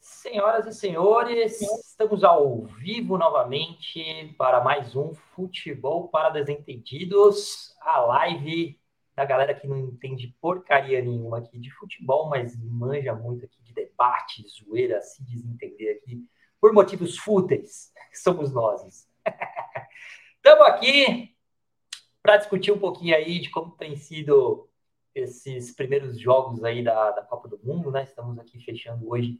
Senhoras e senhores, estamos ao vivo novamente para mais um Futebol para Desentendidos, a live da galera que não entende porcaria nenhuma aqui de futebol, mas manja muito aqui de debate, zoeira, se desentender aqui, por motivos fúteis, somos nós. Estamos aqui para discutir um pouquinho aí de como tem sido esses primeiros jogos aí da, da Copa do Mundo, né? Estamos aqui fechando hoje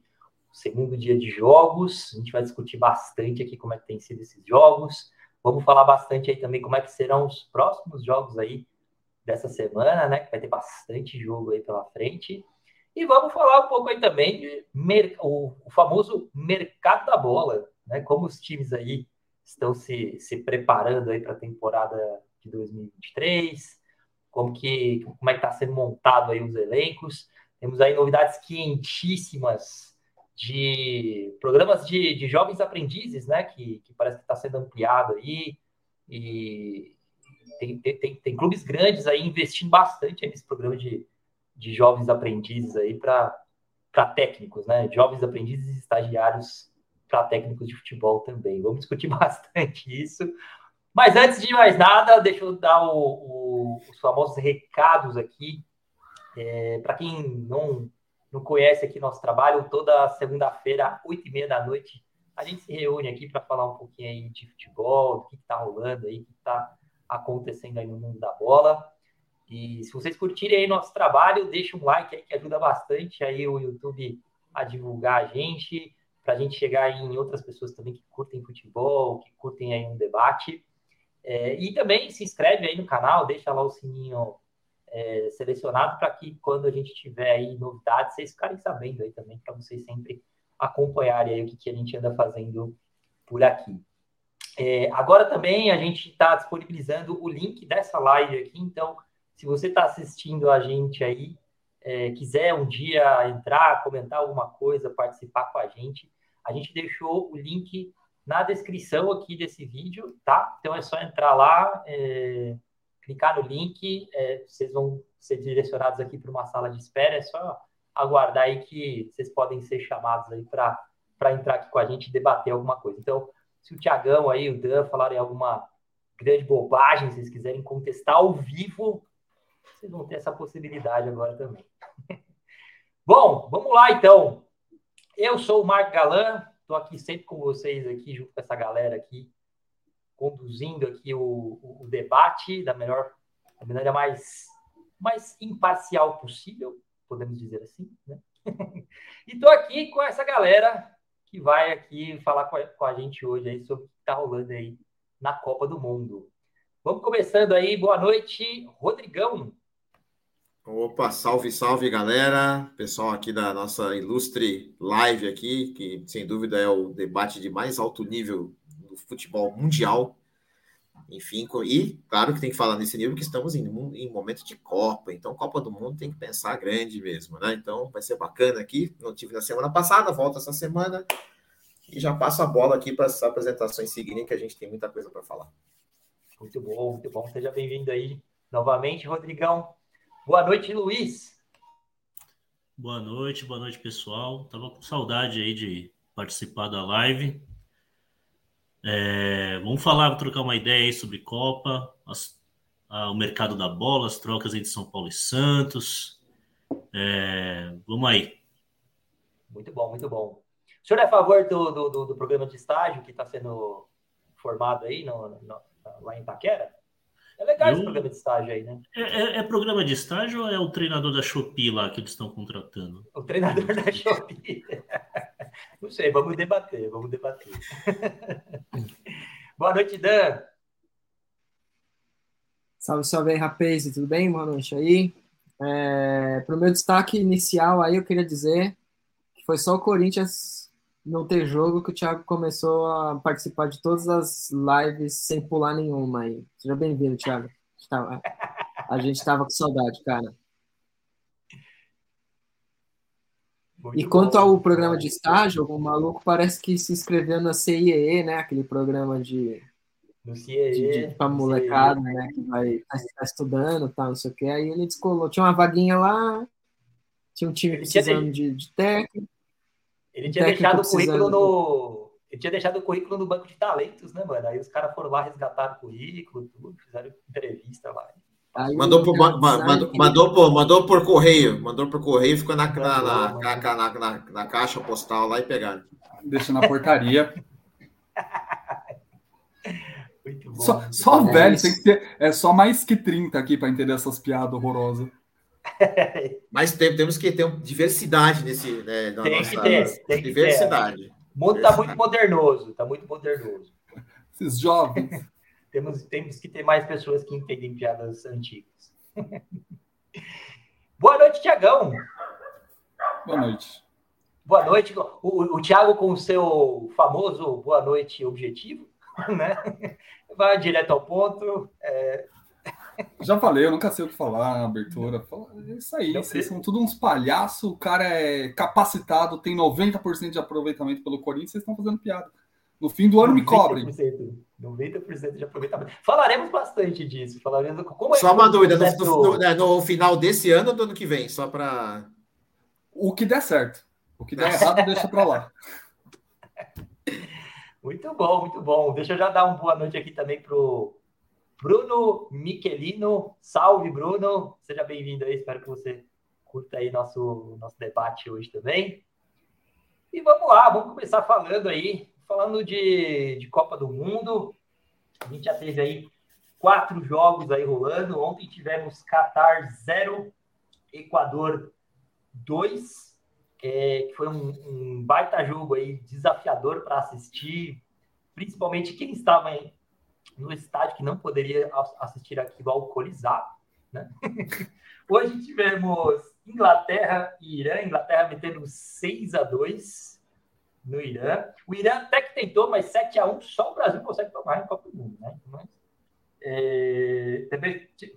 o segundo dia de jogos. A gente vai discutir bastante aqui como é que tem sido esses jogos. Vamos falar bastante aí também como é que serão os próximos jogos aí dessa semana, né? Que vai ter bastante jogo aí pela frente. E vamos falar um pouco aí também de o, o famoso mercado da bola, né? Como os times aí estão se, se preparando aí para a temporada de 2023, como que como é que está sendo montado aí os elencos. Temos aí novidades quentíssimas de programas de, de jovens aprendizes, né? Que, que parece que está sendo ampliado aí. E, tem, tem, tem, clubes grandes aí investindo bastante nesse programa de, de jovens aprendizes aí para técnicos, né? Jovens aprendizes e estagiários para técnicos de futebol também. Vamos discutir bastante isso. Mas antes de mais nada, deixa eu dar o, o, os famosos recados aqui. É, para quem não, não conhece aqui nosso trabalho, toda segunda-feira, oito e meia da noite, a gente se reúne aqui para falar um pouquinho aí de futebol, do que está rolando aí, o que está acontecendo aí no mundo da bola. E se vocês curtirem aí nosso trabalho, deixa um like aí que ajuda bastante aí o YouTube a divulgar a gente, para a gente chegar em outras pessoas também que curtem futebol, que curtem aí um debate. É, e também se inscreve aí no canal, deixa lá o sininho é, selecionado para que quando a gente tiver aí novidades, vocês ficarem sabendo aí também, para vocês sempre acompanharem aí o que, que a gente anda fazendo por aqui. É, agora também a gente está disponibilizando o link dessa live aqui, então se você está assistindo a gente aí, é, quiser um dia entrar, comentar alguma coisa, participar com a gente, a gente deixou o link na descrição aqui desse vídeo, tá? Então é só entrar lá, é, clicar no link, é, vocês vão ser direcionados aqui para uma sala de espera, é só aguardar aí que vocês podem ser chamados aí para entrar aqui com a gente e debater alguma coisa. Então, se o Tiagão aí, o Dan falarem alguma grande bobagem, se vocês quiserem contestar ao vivo, vocês vão ter essa possibilidade agora também. Bom, vamos lá então. Eu sou o Marco Galan, estou aqui sempre com vocês aqui, junto com essa galera aqui, conduzindo aqui o, o, o debate da melhor, da maneira mais, mais imparcial possível, podemos dizer assim, né? e estou aqui com essa galera que vai aqui falar com a, com a gente hoje aí sobre o que está rolando aí na Copa do Mundo. Vamos começando aí. Boa noite, Rodrigão. Opa, salve, salve, galera. Pessoal aqui da nossa ilustre live aqui, que sem dúvida é o debate de mais alto nível do futebol mundial. Enfim, e claro que tem que falar nesse nível que estamos em, em momento de Copa, então Copa do Mundo tem que pensar grande mesmo, né? Então vai ser bacana aqui. Não tive na semana passada, volta essa semana e já passo a bola aqui para as apresentações seguirem, que a gente tem muita coisa para falar. Muito bom, muito bom. Seja bem-vindo aí novamente, Rodrigão. Boa noite, Luiz. Boa noite, boa noite, pessoal. Tava com saudade aí de participar da live. É, vamos falar, trocar uma ideia aí sobre Copa, as, a, o mercado da bola, as trocas entre São Paulo e Santos. É, vamos aí. Muito bom, muito bom. O senhor é a favor do, do, do programa de estágio que está sendo formado aí no, no, lá em Itaquera? É legal Eu... esse programa de estágio aí, né? É, é, é, programa de estágio ou é o treinador da Shopee lá que eles estão contratando? O treinador da Shopee. Não sei, vamos debater, vamos debater. Boa noite, Dan. Salve, salve aí, rapaz, tudo bem? Boa noite aí. É, Para o meu destaque inicial aí, eu queria dizer que foi só o Corinthians não ter jogo que o Thiago começou a participar de todas as lives sem pular nenhuma aí. Seja bem-vindo, Thiago. A gente estava com saudade, cara. Muito e quanto ao programa de estágio, o maluco parece que se inscreveu na CIEE, né? Aquele programa de. No CIEE. Pra molecada, né? Que vai tá, tá estudando tal, não sei o quê. Aí ele descolou. Tinha uma vaguinha lá, tinha um time precisando de, de técnico. Ele tinha deixado o currículo no. Ele tinha deixado o currículo no banco de talentos, né, mano? Aí os caras foram lá, resgataram o currículo, tudo, fizeram entrevista lá. Aí mandou, por, mandou, mandou, por, mandou por correio, mandou por correio, ficou na, na, na, na, na, na caixa postal lá e pegaram. Deixa na portaria. Muito bom. Só, só é velho, tem que ter. É só mais que 30 aqui para entender essas piadas horrorosas. Mas tem, temos que ter diversidade nesse. Né, na tem nossa, que ter, tem diversidade. Que ter. O mundo está muito modernoso, está muito modernoso. Esses jovens. temos, temos que ter mais pessoas que entendem piadas antigas. Boa noite, Tiagão. Boa noite. Boa noite. O, o Thiago com o seu famoso boa noite objetivo, né? Vai direto ao ponto. É... Já falei, eu nunca sei o que falar na abertura. É isso aí, vocês são tudo uns palhaços, o cara é capacitado, tem 90% de aproveitamento pelo Corinthians, vocês estão fazendo piada. No fim do ano me cobrem. 90% de aproveitamento. Falaremos bastante disso. Falaremos como é Só uma dúvida, no, no, né, no, final desse ano ou do ano que vem? Só para. O que der certo. O que der errado, deixa para lá. Muito bom, muito bom. Deixa eu já dar uma boa noite aqui também pro Bruno Michelino. Salve, Bruno. Seja bem-vindo aí. Espero que você curta aí nosso, nosso debate hoje também. E vamos lá, vamos começar falando aí falando de, de Copa do Mundo, a gente já teve aí quatro jogos aí rolando. Ontem tivemos Qatar 0, Equador 2, é, que foi um, um, baita jogo aí, desafiador para assistir, principalmente quem estava aí no estádio que não poderia assistir aquilo alcoolizado. Né? Hoje tivemos Inglaterra e Irã, Inglaterra metendo 6 a 2 no Irã. O Irã até que tentou, mas 7 a 1 só o Brasil consegue tomar em Copa do Mundo, né? Mas, é,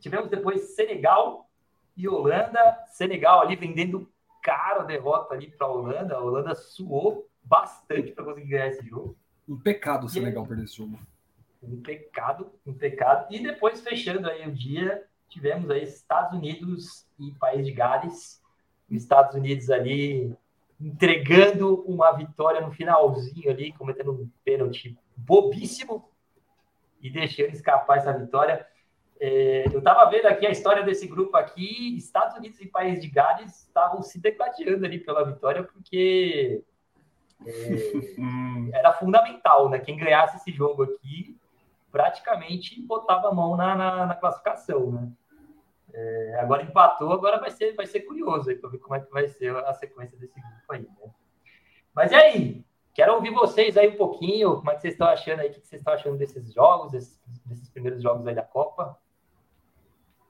tivemos depois Senegal e Holanda. Senegal ali vendendo caro a derrota ali para a Holanda. A Holanda suou bastante para conseguir ganhar esse jogo. Um pecado o Senegal perder esse jogo. Um pecado, um pecado. E depois, fechando aí o dia, tivemos aí Estados Unidos e País de Gales. Os Estados Unidos ali entregando uma vitória no finalzinho ali, cometendo um pênalti bobíssimo e deixando escapar essa vitória. É, eu estava vendo aqui a história desse grupo aqui, Estados Unidos e País de Gales estavam se degladiando ali pela vitória, porque é, hum. era fundamental, né? Quem ganhasse esse jogo aqui praticamente botava a mão na, na, na classificação, né? É, agora empatou, agora vai ser, vai ser curioso para ver como é que vai ser a sequência desse grupo aí. Né? Mas e aí? Quero ouvir vocês aí um pouquinho, como é que vocês estão achando aí, o que vocês estão achando desses jogos, desses, desses primeiros jogos aí da Copa?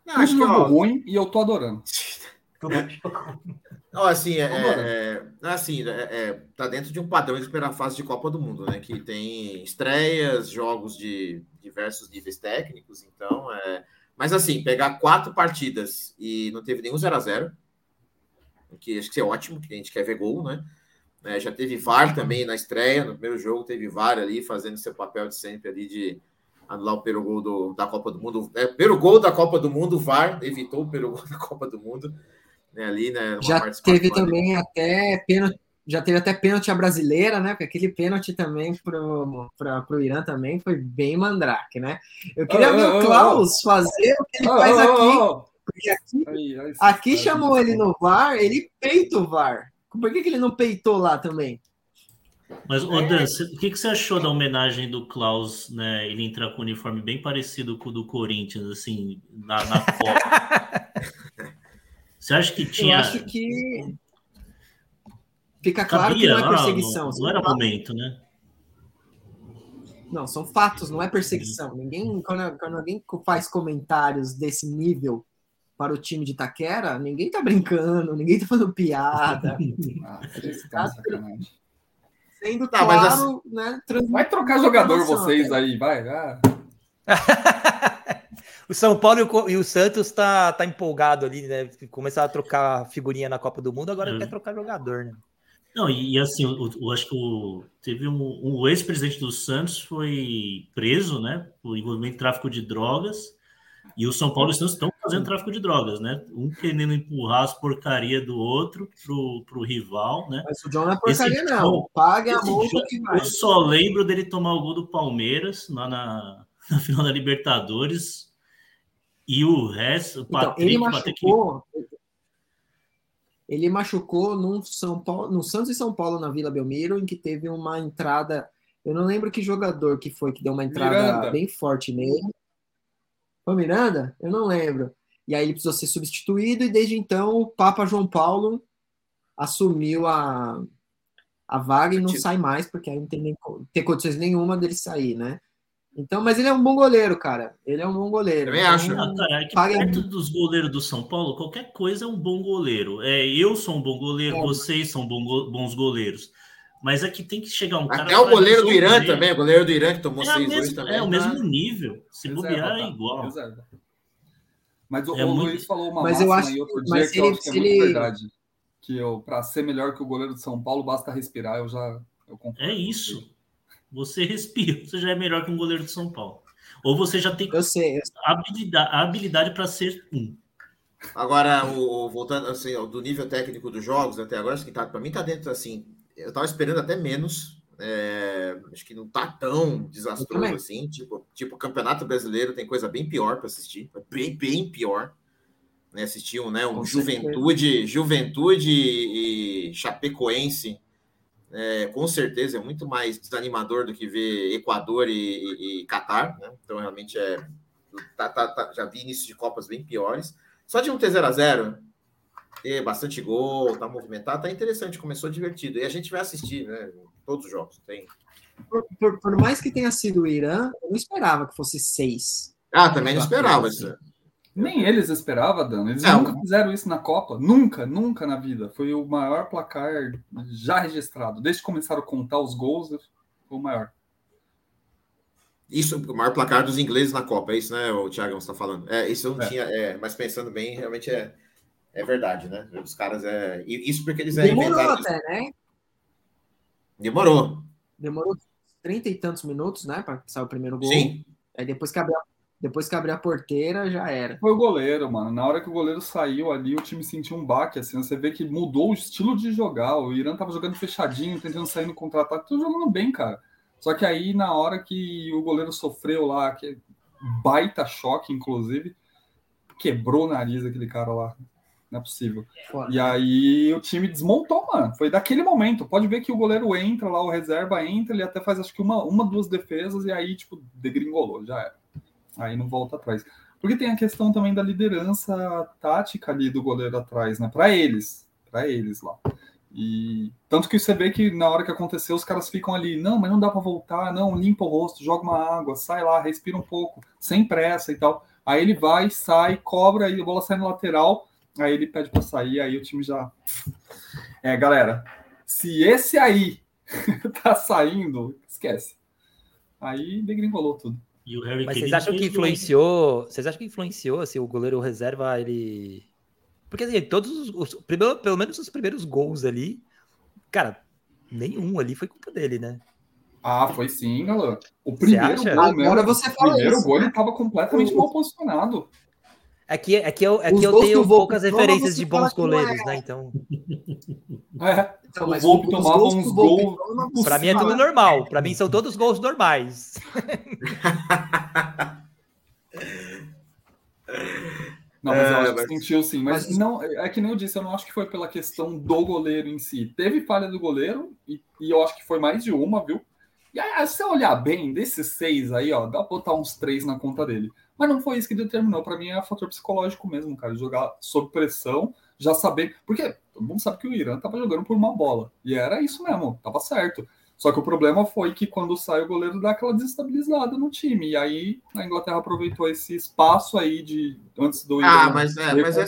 Não, acho que é ruim e eu tô adorando. Tudo Não, assim, é, é, é assim é, é, tá dentro de um padrão de primeira fase de Copa do Mundo, né? Que tem estreias, jogos de diversos níveis técnicos, então é, mas assim, pegar quatro partidas e não teve nenhum 0 a 0 que acho que é ótimo, que a gente quer ver gol, né? É, já teve VAR também na estreia, no primeiro jogo teve VAR ali, fazendo seu papel de sempre ali de anular o primeiro gol do, da Copa do Mundo. É, primeiro gol da Copa do Mundo, VAR evitou o primeiro gol da Copa do Mundo. Né, ali, né, já teve também ali. até pênalti já teve até pênalti a brasileira, né? Porque aquele pênalti também pro, pra, pro Irã também foi bem mandrake, né? Eu queria oh, ver oh, o Klaus oh, fazer o que ele faz aqui. Porque aqui, ai, ai, aqui ai, chamou ele no VAR, ele peita o VAR. Por que, que ele não peitou lá também? Mas, ô Dan, o que, que você achou da homenagem do Klaus, né? Ele entrar com um uniforme bem parecido com o do Corinthians, assim, na, na Copa. você acha que tinha. Eu acho que Fica claro Cabia, que não é perseguição. Não, não era momento, né? Não, são fatos, não é perseguição. Ninguém, quando, quando alguém faz comentários desse nível para o time de Taquera, ninguém tá brincando, ninguém tá fazendo piada. ah, tá sendo tá, claro, assim, né? Vai trocar jogador vocês aí, vai. Ah. o São Paulo e o, e o, Santos tá, tá empolgado ali, né? Começaram a trocar figurinha na Copa do Mundo, agora é. quer trocar jogador, né? Não, e, e assim, eu, acho que o, teve um, um ex-presidente do Santos foi preso, né? Por envolvimento em tráfico de drogas. E o São Paulo e o Santos estão fazendo tráfico de drogas, né? Um querendo empurrar as porcarias do outro pro, pro rival, né? Mas o John não é porcaria, esse não. Pague a multa que vai. Eu só lembro dele tomar o gol do Palmeiras lá na, na final da Libertadores. E o resto, o então, Patrick, ele machucou, Patrick... ele machucou no São Paulo, no Santos e São Paulo na Vila Belmiro, em que teve uma entrada. Eu não lembro que jogador que foi que deu uma entrada Miranda. bem forte nele. Foi Miranda? Eu não lembro. E aí ele precisou ser substituído, e desde então o Papa João Paulo assumiu a, a vaga e não sai mais, porque aí não tem, nem, tem condições nenhuma dele sair, né? Então, mas ele é um bom goleiro, cara. Ele é um bom goleiro. Também acho. Ah, cara, é que paga... perto dos goleiros do São Paulo, qualquer coisa é um bom goleiro. É, eu sou um bom goleiro, é. vocês são bons goleiros. Mas é que tem que chegar um cara. Até o goleiro do Irã também, o goleiro do Irã que tomou é 6 também. É o mesmo tá? nível. Se bobear é tá? igual. Reserva. Mas o, é o muito... Luiz falou uma mas eu acho, aí outro dia que eu acho que é muito ele... verdade. Que eu, para ser melhor que o goleiro de São Paulo, basta respirar. Eu já eu É isso. Você respira, você já é melhor que um goleiro de São Paulo. Ou você já tem eu sei, eu habilidade, habilidade para ser um. Agora, o, voltando assim, do nível técnico dos jogos até agora, assim, tá, para mim tá dentro assim eu tava esperando até menos. É, acho que não tá tão desastroso assim. Tipo, tipo, o Campeonato Brasileiro tem coisa bem pior para assistir. Bem, bem pior. Né, assistiu né, um Juventude, Juventude e Chapecoense. É, com certeza é muito mais desanimador do que ver Equador e, e, e Catar. Né? Então, realmente é. Tá, tá, tá, já vi início de Copas bem piores. Só de um ter 0 a 0 ter bastante gol, tá movimentado, tá interessante, começou divertido. E a gente vai assistir, né? Todos os jogos. Tem. Por, por, por mais que tenha sido o Irã, eu não esperava que fosse seis. Ah, também não esperava isso. Nem eles esperavam, Dan. Eles não. nunca fizeram isso na Copa. Nunca, nunca na vida. Foi o maior placar já registrado. Desde que começaram a contar os gols, foi o maior. Isso, o maior placar dos ingleses na Copa, é isso, né, o Thiago está falando? É, isso eu não é. tinha, é, mas pensando bem, realmente é, é verdade, né? Os caras é. Isso porque eles é Demorou até, né? Demorou. Demorou trinta e tantos minutos, né? Para sair o primeiro gol. Sim. Aí depois que abriu, depois que abriu a porteira, já era. Foi o goleiro, mano. Na hora que o goleiro saiu ali, o time sentiu um baque, assim. Você vê que mudou o estilo de jogar. O Irã tava jogando fechadinho, tentando sair no contra-ataque. Tudo jogando bem, cara. Só que aí, na hora que o goleiro sofreu lá, que baita choque, inclusive, quebrou o nariz aquele cara lá. Não é possível. Foda. E aí o time desmontou, mano. Foi daquele momento. Pode ver que o goleiro entra lá, o reserva entra, ele até faz acho que uma, uma duas defesas e aí, tipo, degringolou, já era. Aí não volta atrás. Porque tem a questão também da liderança tática ali do goleiro atrás, né? Para eles, para eles lá. E tanto que você vê que na hora que aconteceu, os caras ficam ali, não, mas não dá para voltar, não, limpa o rosto, joga uma água, sai lá, respira um pouco, sem pressa e tal. Aí ele vai, sai, cobra, e a bola sai no lateral, Aí ele pede para sair, aí o time já. É, galera, se esse aí tá saindo, esquece. Aí degringolou tudo. Mas vocês acham que influenciou? Vocês acham que influenciou se o goleiro reserva ele. Porque assim, todos os. os primeiro, pelo menos os primeiros gols ali, cara, nenhum ali foi culpa dele, né? Ah, foi sim, galera. O primeiro gol, Agora você fala o primeiro isso. gol ele estava completamente mal posicionado. É que, é que eu, é que eu tenho poucas referências de bons goleiros, é. né? Então. É, então, o Volpe tomava uns gols. Para mim é tudo normal. Para mim são todos gols normais. Não, mas eu é, acho que sentiu sim. Mas, mas, não, é que nem eu disse, eu não acho que foi pela questão do goleiro em si. Teve falha do goleiro, e, e eu acho que foi mais de uma, viu? E aí, se você olhar bem, desses seis aí, ó, dá pra botar uns três na conta dele. Mas não foi isso que determinou. Para mim é fator psicológico mesmo, cara. Jogar sob pressão, já saber. Porque todo mundo sabe que o Irã tava jogando por uma bola. E era isso mesmo, tava certo. Só que o problema foi que quando sai o goleiro dá aquela desestabilizada no time. E aí a Inglaterra aproveitou esse espaço aí de antes do Irã. Ah, mas é, mas é,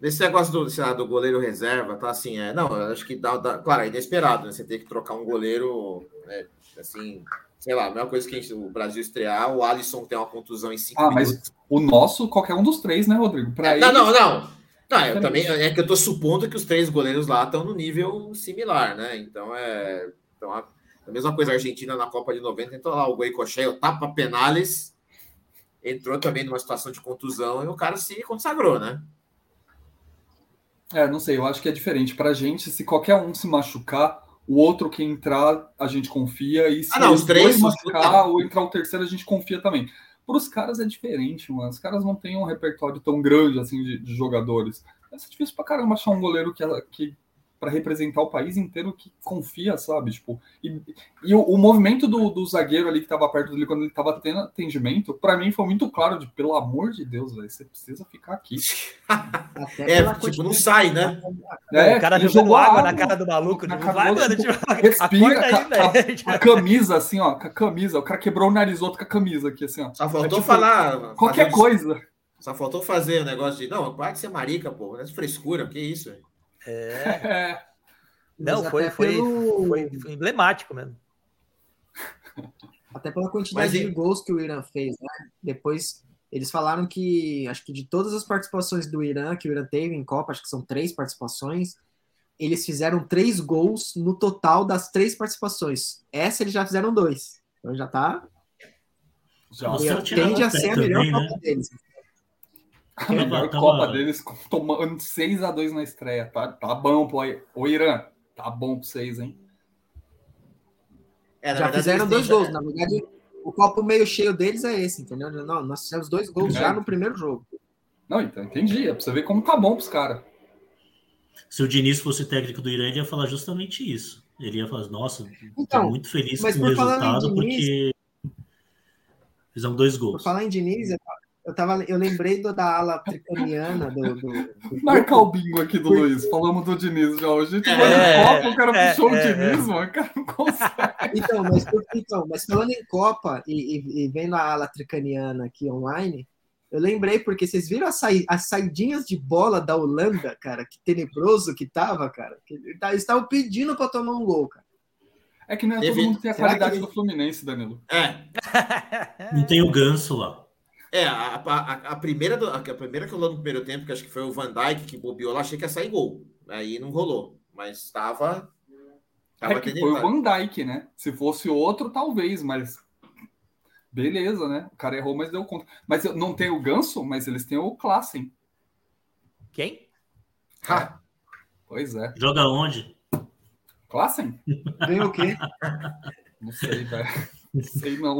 Nesse negócio do, lá, do goleiro reserva, tá assim, é, não, acho que dá, dá claro, é inesperado, né? Você ter que trocar um goleiro, né, assim, sei lá, a mesma coisa que a gente, o Brasil estrear, o Alisson tem uma contusão em cinco Ah, mas minutos. o nosso, qualquer um dos três, né, Rodrigo? Pra É, não, eles- não, não. Não, eu também é que eu tô supondo que os três goleiros lá estão no nível similar, né? Então é. Então, a, a mesma coisa a Argentina na Copa de 90, então lá o Goicoechea, o Tapa Penales, entrou também numa situação de contusão e o cara se consagrou, né? É, não sei, eu acho que é diferente. Pra gente, se qualquer um se machucar, o outro que entrar, a gente confia. E se Ah, não, os três, os- machucar ou entrar o terceiro, a gente confia também. Para os caras é diferente, mano. Os caras não têm um repertório tão grande assim de, de jogadores. É difícil pra caramba achar um goleiro que, que para representar o país inteiro que confia, sabe? Tipo, e, e o, o movimento do, do zagueiro ali que tava perto dele quando ele tava tendo atendimento, para mim foi muito claro de pelo amor de Deus, velho, você precisa ficar aqui. Até É, tipo, não sai, né? É, o cara jogou água na cara do maluco. na Não cara vai, do mano. Tipo, respira, aí, ca- velho. A camisa, assim, ó, com a camisa. O cara quebrou o nariz outro com a camisa aqui, assim, ó. Só faltou É tipo, falar. Qualquer fazer- coisa. Só faltou fazer o negócio de. Não, para de ser marica, pô. É frescura, que isso? velho? É. Não, foi, foi, pelo- foi, foi emblemático mesmo. Até pela quantidade Mas e- de gols que o Irã fez, né? Depois eles falaram que, acho que de todas as participações do Irã, que o Irã teve em Copa, acho que são três participações, eles fizeram três gols no total das três participações. Essa eles já fizeram dois. Então já tá. já. Tende a ser a melhor também, né? Copa deles. A melhor Tava- Copa deles tomando 6x2 na estreia. Tá, tá bom, pô. Ô, Irã, tá bom pra vocês, hein? É, Já verdade, fizeram dois têm- gols. Na verdade, o copo meio cheio deles é esse, entendeu? Não, nós fizemos dois gols É. já no primeiro jogo. Não, então, entendi. É pra você ver como tá bom pros caras. Se o Diniz fosse técnico do Irã, ele ia falar justamente isso. Ele ia falar, nossa, tô Então, muito feliz com o por falar em resultado, Diniz- porque fizemos dois Por gols. falar em Diniz, eu eu, tava, eu lembrei do, da ala tricaniana do, do, do Marcar o bingo aqui do Luiz. Falamos do Diniz já hoje. A gente É, é, Copa, o cara é, puxou o é, Diniz, mano. O cara não consegue. Então, mas, então, mas falando em Copa e, e- e vendo a ala tricaniana aqui online, eu lembrei porque vocês viram as, sai- as saidinhas de bola da Holanda, cara, que tenebroso que tava, cara. Que eles estavam pedindo para tomar um gol, cara. É que não é Teve- todo mundo tem a Será qualidade que- do Fluminense, Danilo. É, Não tem o ganso lá. É a, a, a primeira do- a, primeira que rolou no primeiro tempo, que acho que foi o Van Dijk que bobeou lá, achei que ia sair gol. Aí não rolou. Mas estava. Tava É que foi o Van Dijk, né? Se fosse outro, talvez, mas. Beleza, né? O cara errou, mas deu conta. Mas não tem o Ganso, mas eles têm o Klassen. Quem? Ha! Pois é. Joga onde? Klassen? Vem o quê? Não sei, velho. Não sei, não.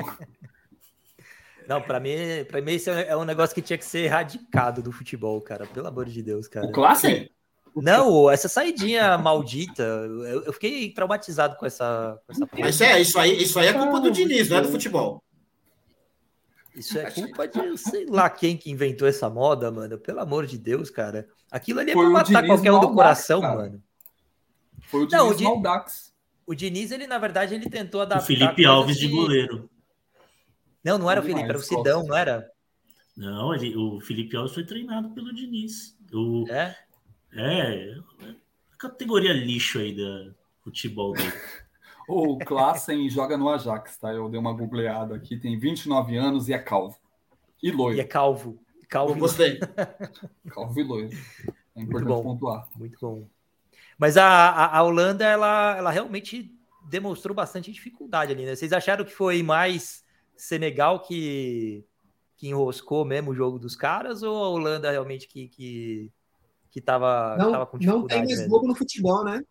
Não, pra mim, pra mim esse é um negócio que tinha que ser erradicado do futebol, cara. Pelo amor de Deus, cara. O Klassen? Não, essa saidinha maldita, eu, eu fiquei traumatizado com essa, com essa. Mas é, isso aí, isso aí é culpa do Diniz, não é do futebol. Isso é culpa de sei lá quem que inventou essa moda, mano. Pelo amor de Deus, cara. Aquilo ali é Foi pra o matar Diniz qualquer um do coração, cara. mano. Foi o Não, Diniz o Di- Maldax. O Diniz, ele, na verdade, ele tentou O adaptar. Felipe coisas Alves de que- goleiro. Não, não era o Felipe, era o. Sidão, não era? Não, ele, o Felipe Alves foi treinado pelo Diniz. O, É? é, a categoria lixo aí da futebol dele. O Klassen joga no Ajax, tá? Eu dei uma googleada aqui. Tem 29 anos e é calvo. E E é loiro. calvo. Calvo. Eu gostei. Calvo e loiro. É importante bom. pontuar. Muito bom. Mas a, a, a Holanda, ela, ela realmente demonstrou bastante dificuldade ali, né? Vocês acharam que foi mais Senegal que, que enroscou mesmo o jogo dos caras ou a Holanda realmente que, que, que, tava, que Não, tava com não dificuldade tem mais bobo no futebol, né?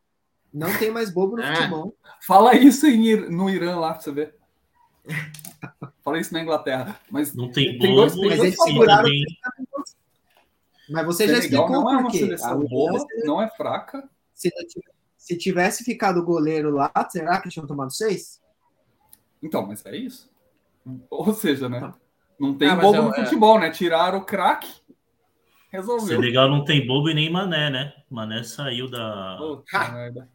Não tem mais bobo no É. futebol. Fala isso em no Irã lá pra você ver. Fala isso na Inglaterra. Mas Não tem Tem dois- bobo tem dois seguraram- também Mas você já Senegal explicou não é uma por quê. seleção A boa, Holanda, não é fraca. se, se tivesse ficado o goleiro lá, será que tinham tomado seis? Então, mas é isso. Ou seja, né? Tá. Não tem Ah, bobo eu- no é. futebol, né? Tiraram o craque, resolveu. Senegal não tem bobo e nem mané, né? Mané saiu da. Merda.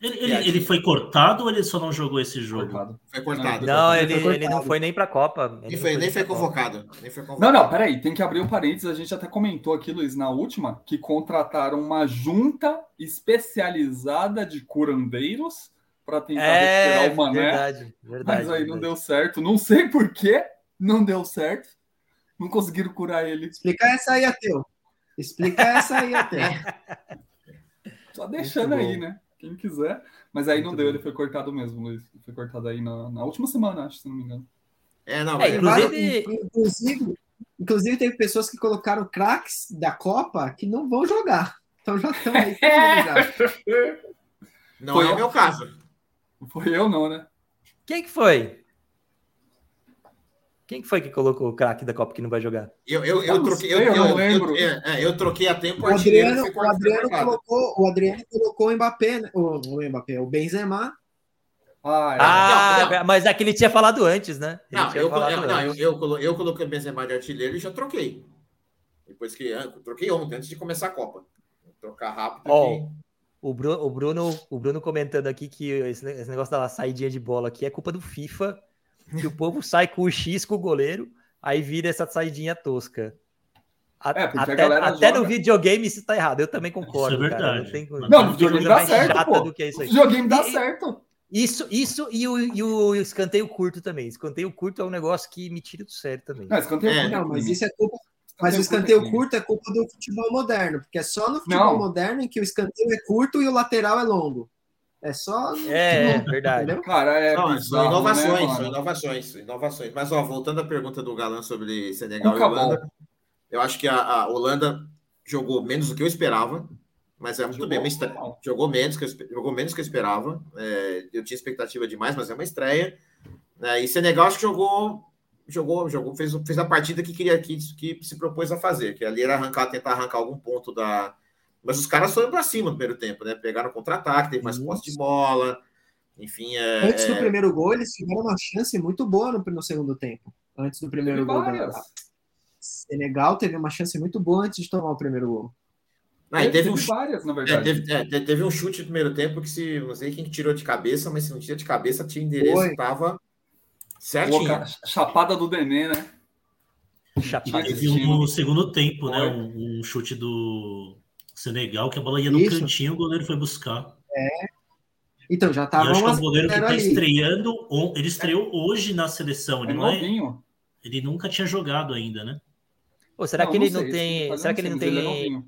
Ele, ele, ele foi cortado ou ele só não jogou esse jogo? Foi cortado. Não, Ele ele, foi ele não foi nem pra Copa. Ele Nem não foi, nem foi pra Copa. convocado. Nem foi Não, convocado. não, peraí, tem que abrir um parênteses. A gente até comentou aqui, Luiz, na última, que contrataram uma junta especializada de curandeiros para tentar É, recuperar o Mané. verdade, verdade. Mas aí não verdade. deu certo. Não sei por quê. Não deu certo. Não conseguiram curar ele. Explica essa aí, Ateu. Explica essa aí, Ateu. Só deixando aí, né? Quem quiser. Mas aí não Muito deu, bom. ele foi cortado mesmo, Luiz. Ele foi cortado aí na, na última semana, acho, se não me engano. É, não, É, mas- inclusive- inclusive, inclusive, teve pessoas que colocaram craques da Copa que não vão jogar. Então já estão aí. não Foi é o meu caso. Não foi eu, não, né? Quem que foi? Quem que foi que colocou o craque da Copa que não vai jogar? Eu, eu, Eu eu não troquei, eu, eu não eu- lembro. eu- é, é, eu troquei a tempo O Adriano, foi o Adriano colocou, o Adriano colocou o Mbappé, né? o, o Mbappé, o Benzema. Ah, é. Ah, não, mas é que ele tinha falado antes, né? Ele Não, eu, eu, não eu, eu, colo- eu coloquei o Benzema de artilheiro e já troquei. Depois que ah, troquei ontem, antes de começar a Copa. Vou trocar rápido. Ó, aqui. O Bruno, o, Bruno, o Bruno comentando aqui que esse, esse negócio da saidinha de bola aqui é culpa do FIFA, que o povo sai com o X com o goleiro, aí vira essa saidinha tosca. A- É, porque a até galera até no videogame isso tá errado, eu também concordo. Isso é cara, verdade. Não, tem, Não, Não, no tem videogame dá mais certo, pô. do que isso O aí. videogame dá E- certo. Isso, isso e o, e o escanteio curto também. Escanteio curto é um negócio que me tira do sério também. Não, escanteio É, curto Não, mas isso é culpa. Mas o Escanteio curto é curto é culpa do futebol moderno, porque é só no futebol Não. moderno em que o escanteio é curto e o lateral é longo. É só. no É, é verdade. entendeu? Cara, é Não, bizarro, são inovações, né, inovações, inovações. Mas, ó, voltando à pergunta do Galã sobre Senegal Nunca e Holanda, eu acho que a, a Holanda jogou menos do que eu esperava, mas é muito Jogou bem uma estre... jogou menos que eu, jogou menos que eu esperava. É, eu tinha expectativa demais, mas é uma estreia. né? e Senegal acho que jogou jogou jogou fez, fez a partida que queria que, que se propôs a fazer, que ali era arrancar tentar arrancar algum ponto da mas os caras foram para cima no primeiro tempo, né? Pegaram contra-ataque, teve mais posse de bola. Enfim, é, Antes do é- primeiro gol, eles tiveram uma chance muito boa no, no segundo tempo. Antes do primeiro gol. Da. Senegal teve uma chance muito boa antes de tomar o primeiro gol. Ah, teve um Teve várias, na É, verdade. teve, é, te- teve um chute no primeiro tempo que se não sei quem que tirou de cabeça, mas se não tira de cabeça, tinha endereço, Foi. tava certinho. cara, Chapada do Nenê, né? E Chapada. teve um no segundo tempo, né? Um, um chute do Senegal, que a bola ia no Isso. cantinho, o goleiro foi buscar. Então, já E tava eu acho que é uma um goleiro que tá ali. estreando. Ele estreou hoje na seleção. É Ele, não é, ele nunca tinha jogado ainda, né? Pô, será que ele não sei, esse tem. Será que ele não tem. é.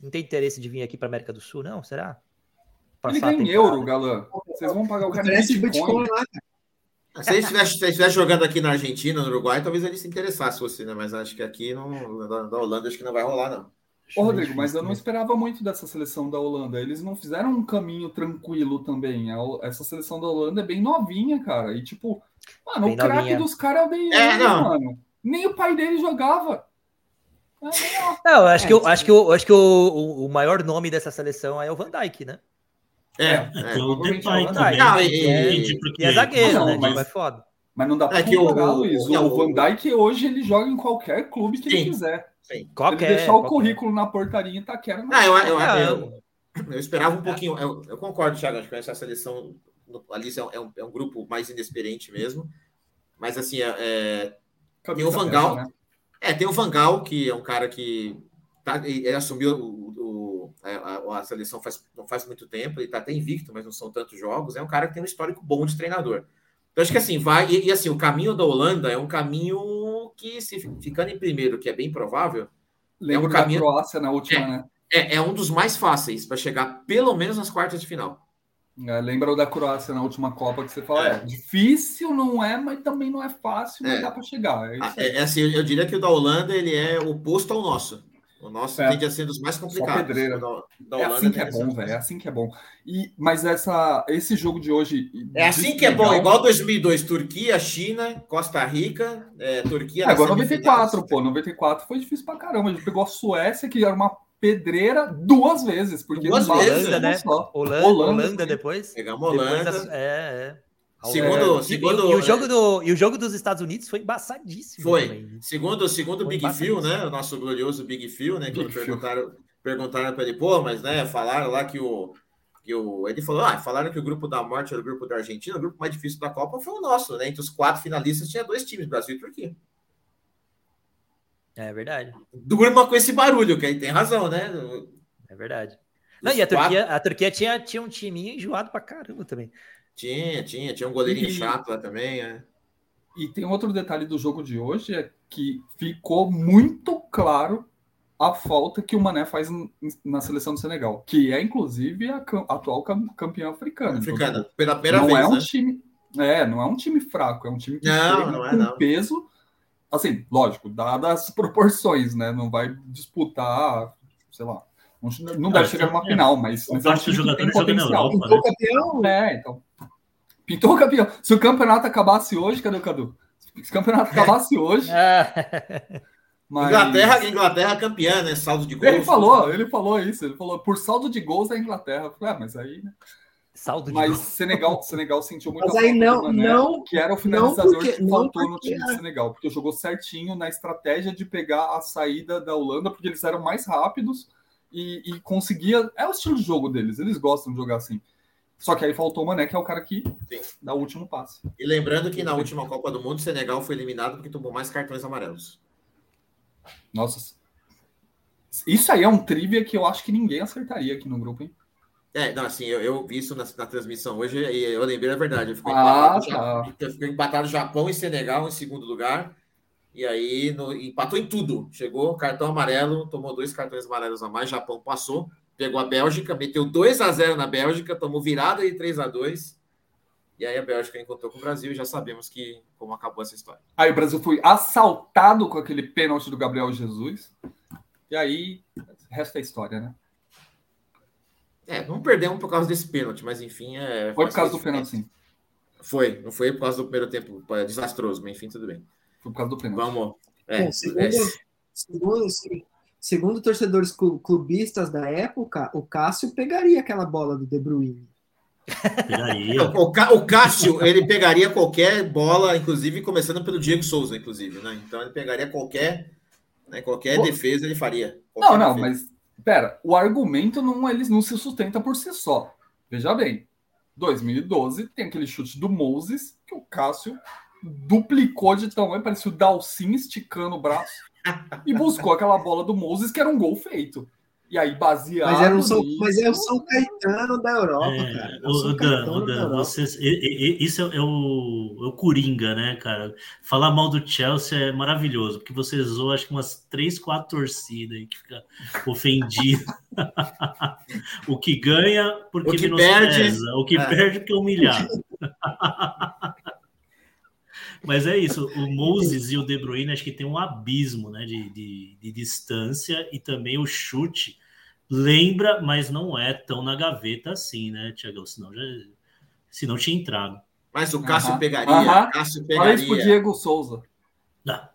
Não tem interesse de vir aqui para América do Sul, não? Será? Ele Passar ganha temporada. euro, Galã. Vocês vão pagar o cara. Bitcoin lá, cara. Se ele estivesse se ele estivesse jogando aqui na Argentina, no Uruguai, talvez ele se interessasse você, né? Mas acho que aqui não, da, da Holanda acho que não vai rolar, não. Ô, Rodrigo, mas eu não esperava muito dessa seleção da Holanda. Eles não fizeram um caminho tranquilo também. Essa seleção da Holanda é bem novinha, cara. E tipo, mano, Bem o craque dos caras é o Day É, não. mano. Nem o pai dele jogava. É, Não, eu acho É, que, eu, isso acho que, eu, acho que o, o, o maior nome dessa seleção é o Van Dijk, né? É, É, é. o provavelmente Depay é o também. Não, né? e- Eu e- porque- E é zagueiro, Não, né? mas- Tipo, é foda. Mas não dá pra É que o- Luiz. O, não, Van o- Dijk hoje ele joga em qualquer clube que ele Sim. quiser. Sim. Qualquer. ele deixar o qualquer. currículo na portaria e Itaquera. não. Ah, eu, eu, eu, eu esperava um pouquinho. Eu, eu concordo, Thiago, acho que essa seleção ali é um, é um- é um grupo mais inexperiente mesmo. Mas assim, é, é, tem o Van dessa, Gaal. né? É, tem o Vangal, que é um cara que tá, ele assumiu o, o- a, a seleção faz, não faz muito tempo, ele tá até invicto, mas não são tantos jogos. É um cara que tem um histórico bom de treinador. Então, acho que assim, vai. E, e, assim, o caminho da Holanda é um caminho que, se fi- ficando em primeiro, que é bem provável, Lembro um da caminho- Croácia na última, né? é, é um dos mais fáceis para chegar pelo menos nas quartas de final. É, lembra o da Croácia na última Copa que você fala, É. é, difícil não é, mas também não é fácil, mas É. dá pra chegar. É. É, é assim, eu, eu diria que o da Holanda ele é oposto ao nosso. O nosso É. tende a ser dos mais complicados. pedreira. O Da, da É Holanda assim que é a bom, velho. É assim que é bom. E, mas essa, esse jogo de hoje. É assim que é bom, igual 2002, Turquia, China, Costa Rica, é, Turquia. É, agora semifinal. 94, pô. 94 foi difícil pra caramba. A gente pegou a Suécia, que era uma pedreira, duas vezes. Porque Duas vezes, uma né? só. Holanda, Holanda Holanda, depois. Pegamos a Depois Holanda. das- é, é. Segundo. E- segundo, e, o jogo do, e o jogo dos Estados Unidos foi embaçadíssimo. Foi. também. Segundo, segundo o Foi Big Phil, né? O nosso glorioso Big Phil, né? Big Phil. perguntaram, perguntaram para ele, pô, mas né, falaram lá que o, que o. Ele falou, ah, falaram que o grupo da morte era o grupo da Argentina, o grupo mais difícil da Copa foi o nosso, né? Entre os quatro finalistas tinha dois times, Brasil e Turquia. É verdade. Durma com esse barulho, que aí tem razão, né? É verdade. Não, e a quatro- Turquia, a Turquia tinha, tinha um timinho enjoado pra caramba também. Tinha, tinha. Tinha um goleirinho E- chato lá também, é. E tem outro detalhe do jogo de hoje, é que ficou muito claro a falta que o Mané faz na seleção do Senegal, que é inclusive a atual cam- campeã africana. Então, Africana. Pela primeira não vez, é um né? time, é, não é um time fraco, é um time que Não, não é, com não. peso, assim, lógico, dadas as proporções, né? Não vai disputar, sei lá, não, não deve chegar numa é. final, mas, mas é time que tem jogadores joga na potencial. Europa. Então, campeão, É, então. Pintou o campeão. Se o campeonato acabasse hoje, cadê o Cadu? Se o campeonato acabasse hoje, Ah, mas... Inglaterra, Inglaterra campeã, né? Saldo de gols. Ele falou, ele falou isso, ele falou por saldo de gols da Inglaterra. Falei, ah, mas aí, né? saldo de Mas gol. Senegal, Senegal sentiu muito Mas aí não- não- que era o finalizador porque- que faltou no time do Senegal, porque jogou certinho na estratégia de pegar a saída da Holanda, porque eles eram mais rápidos e, e conseguia. É o estilo de jogo deles, eles gostam de jogar assim. Só que aí faltou o Mané, que é o cara que Sim. dá o último passe. E lembrando que na última Copa do Mundo, o Senegal foi eliminado porque tomou mais cartões amarelos. Nossa. Isso aí é um trivia que eu acho que ninguém acertaria aqui no grupo, hein? É, não, assim, eu, eu vi isso na, na transmissão hoje e eu lembrei da verdade. Eu fiquei, Ah, empatado, tá. Ja- ficou empatado Japão e Senegal em segundo lugar. E aí no- empatou em tudo. Chegou, cartão amarelo, tomou dois cartões amarelos a mais, Japão passou, pegou a Bélgica, meteu 2 a 0 na Bélgica, tomou virada de 3 a 2 E aí a Bélgica encontrou com o Brasil e já sabemos que como acabou essa história. Aí o Brasil foi assaltado com aquele pênalti do Gabriel Jesus. E aí, resta a história, né? É, não perdemos por causa desse pênalti, mas enfim, é. Foi por causa do pênalti, sim. Foi, não foi por causa do primeiro tempo é, desastroso, mas enfim, tudo bem. Foi por causa do pênalti. Vamos. É, Bom, segundo, é, segundo, segundo torcedores clu- clubistas da época, o Cássio pegaria aquela bola do De Bruyne. Pegaria. o, o Cássio, ele pegaria qualquer bola, inclusive começando pelo Diego Souza, inclusive, né? Então ele pegaria qualquer, né, qualquer Pô. defesa, ele faria. Não, não, defesa. mas pera, o argumento não eles não se sustenta por si só. Veja bem, 2012 tem aquele chute do Moses que o Cássio duplicou de tamanho, parecia o Dalcin esticando o braço e buscou aquela bola do Moses que era um gol feito. E aí baseado Mas era, o São, nisso- mas é o São Caetano da Europa, É, cara. É o, o São o Dan, da Europa. vocês, e- e- e- isso é, é o, é o Coringa, né, cara? Falar mal do Chelsea é maravilhoso, porque você zoou acho que umas três, quatro torcidas aí que fica ofendido. o que ganha porque O que menospreza, o que é. perde porque é humilhado. Mas é isso, o Moses e o De Bruyne acho que tem um abismo né, de, de, de distância e também o chute lembra, mas não é tão na gaveta assim, né, Tiagão? Senão já senão tinha entrado. Mas o Cássio Aham, pegaria, aham. Cássio Olha isso pro pegaria. Diego Souza. Não,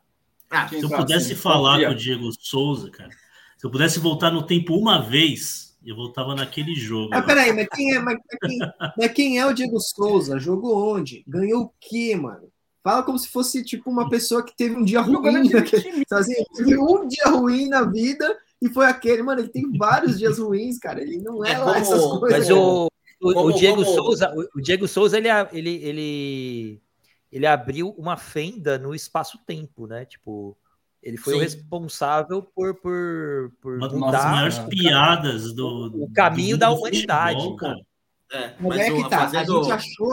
Ah, se eu sabe, pudesse sim, falar confia. com o Diego Souza, cara, se eu pudesse voltar no tempo uma vez, eu voltava naquele jogo. Mas peraí, mas quem, é, mas, mas quem, mas quem é o Diego Souza? Jogou onde? Ganhou o quê, mano? Fala como se fosse tipo uma pessoa que teve um dia ruim. naquele assim, teve um dia ruim na vida e foi aquele. Mano, ele tem vários dias ruins, cara. Ele não é, É lá como- essas coisas. Mas o, o, Como- o Diego como- Souza, o, o Diego Souza, ele, a- ele, ele, ele abriu uma fenda no espaço-tempo, né? Tipo, ele foi o Sim. responsável por, por, por Uma das mudar maiores cara. piadas do, o caminho do da humanidade, futebol, cara. É, Mas, mas é o- que tá. A fazendo- gente, achou,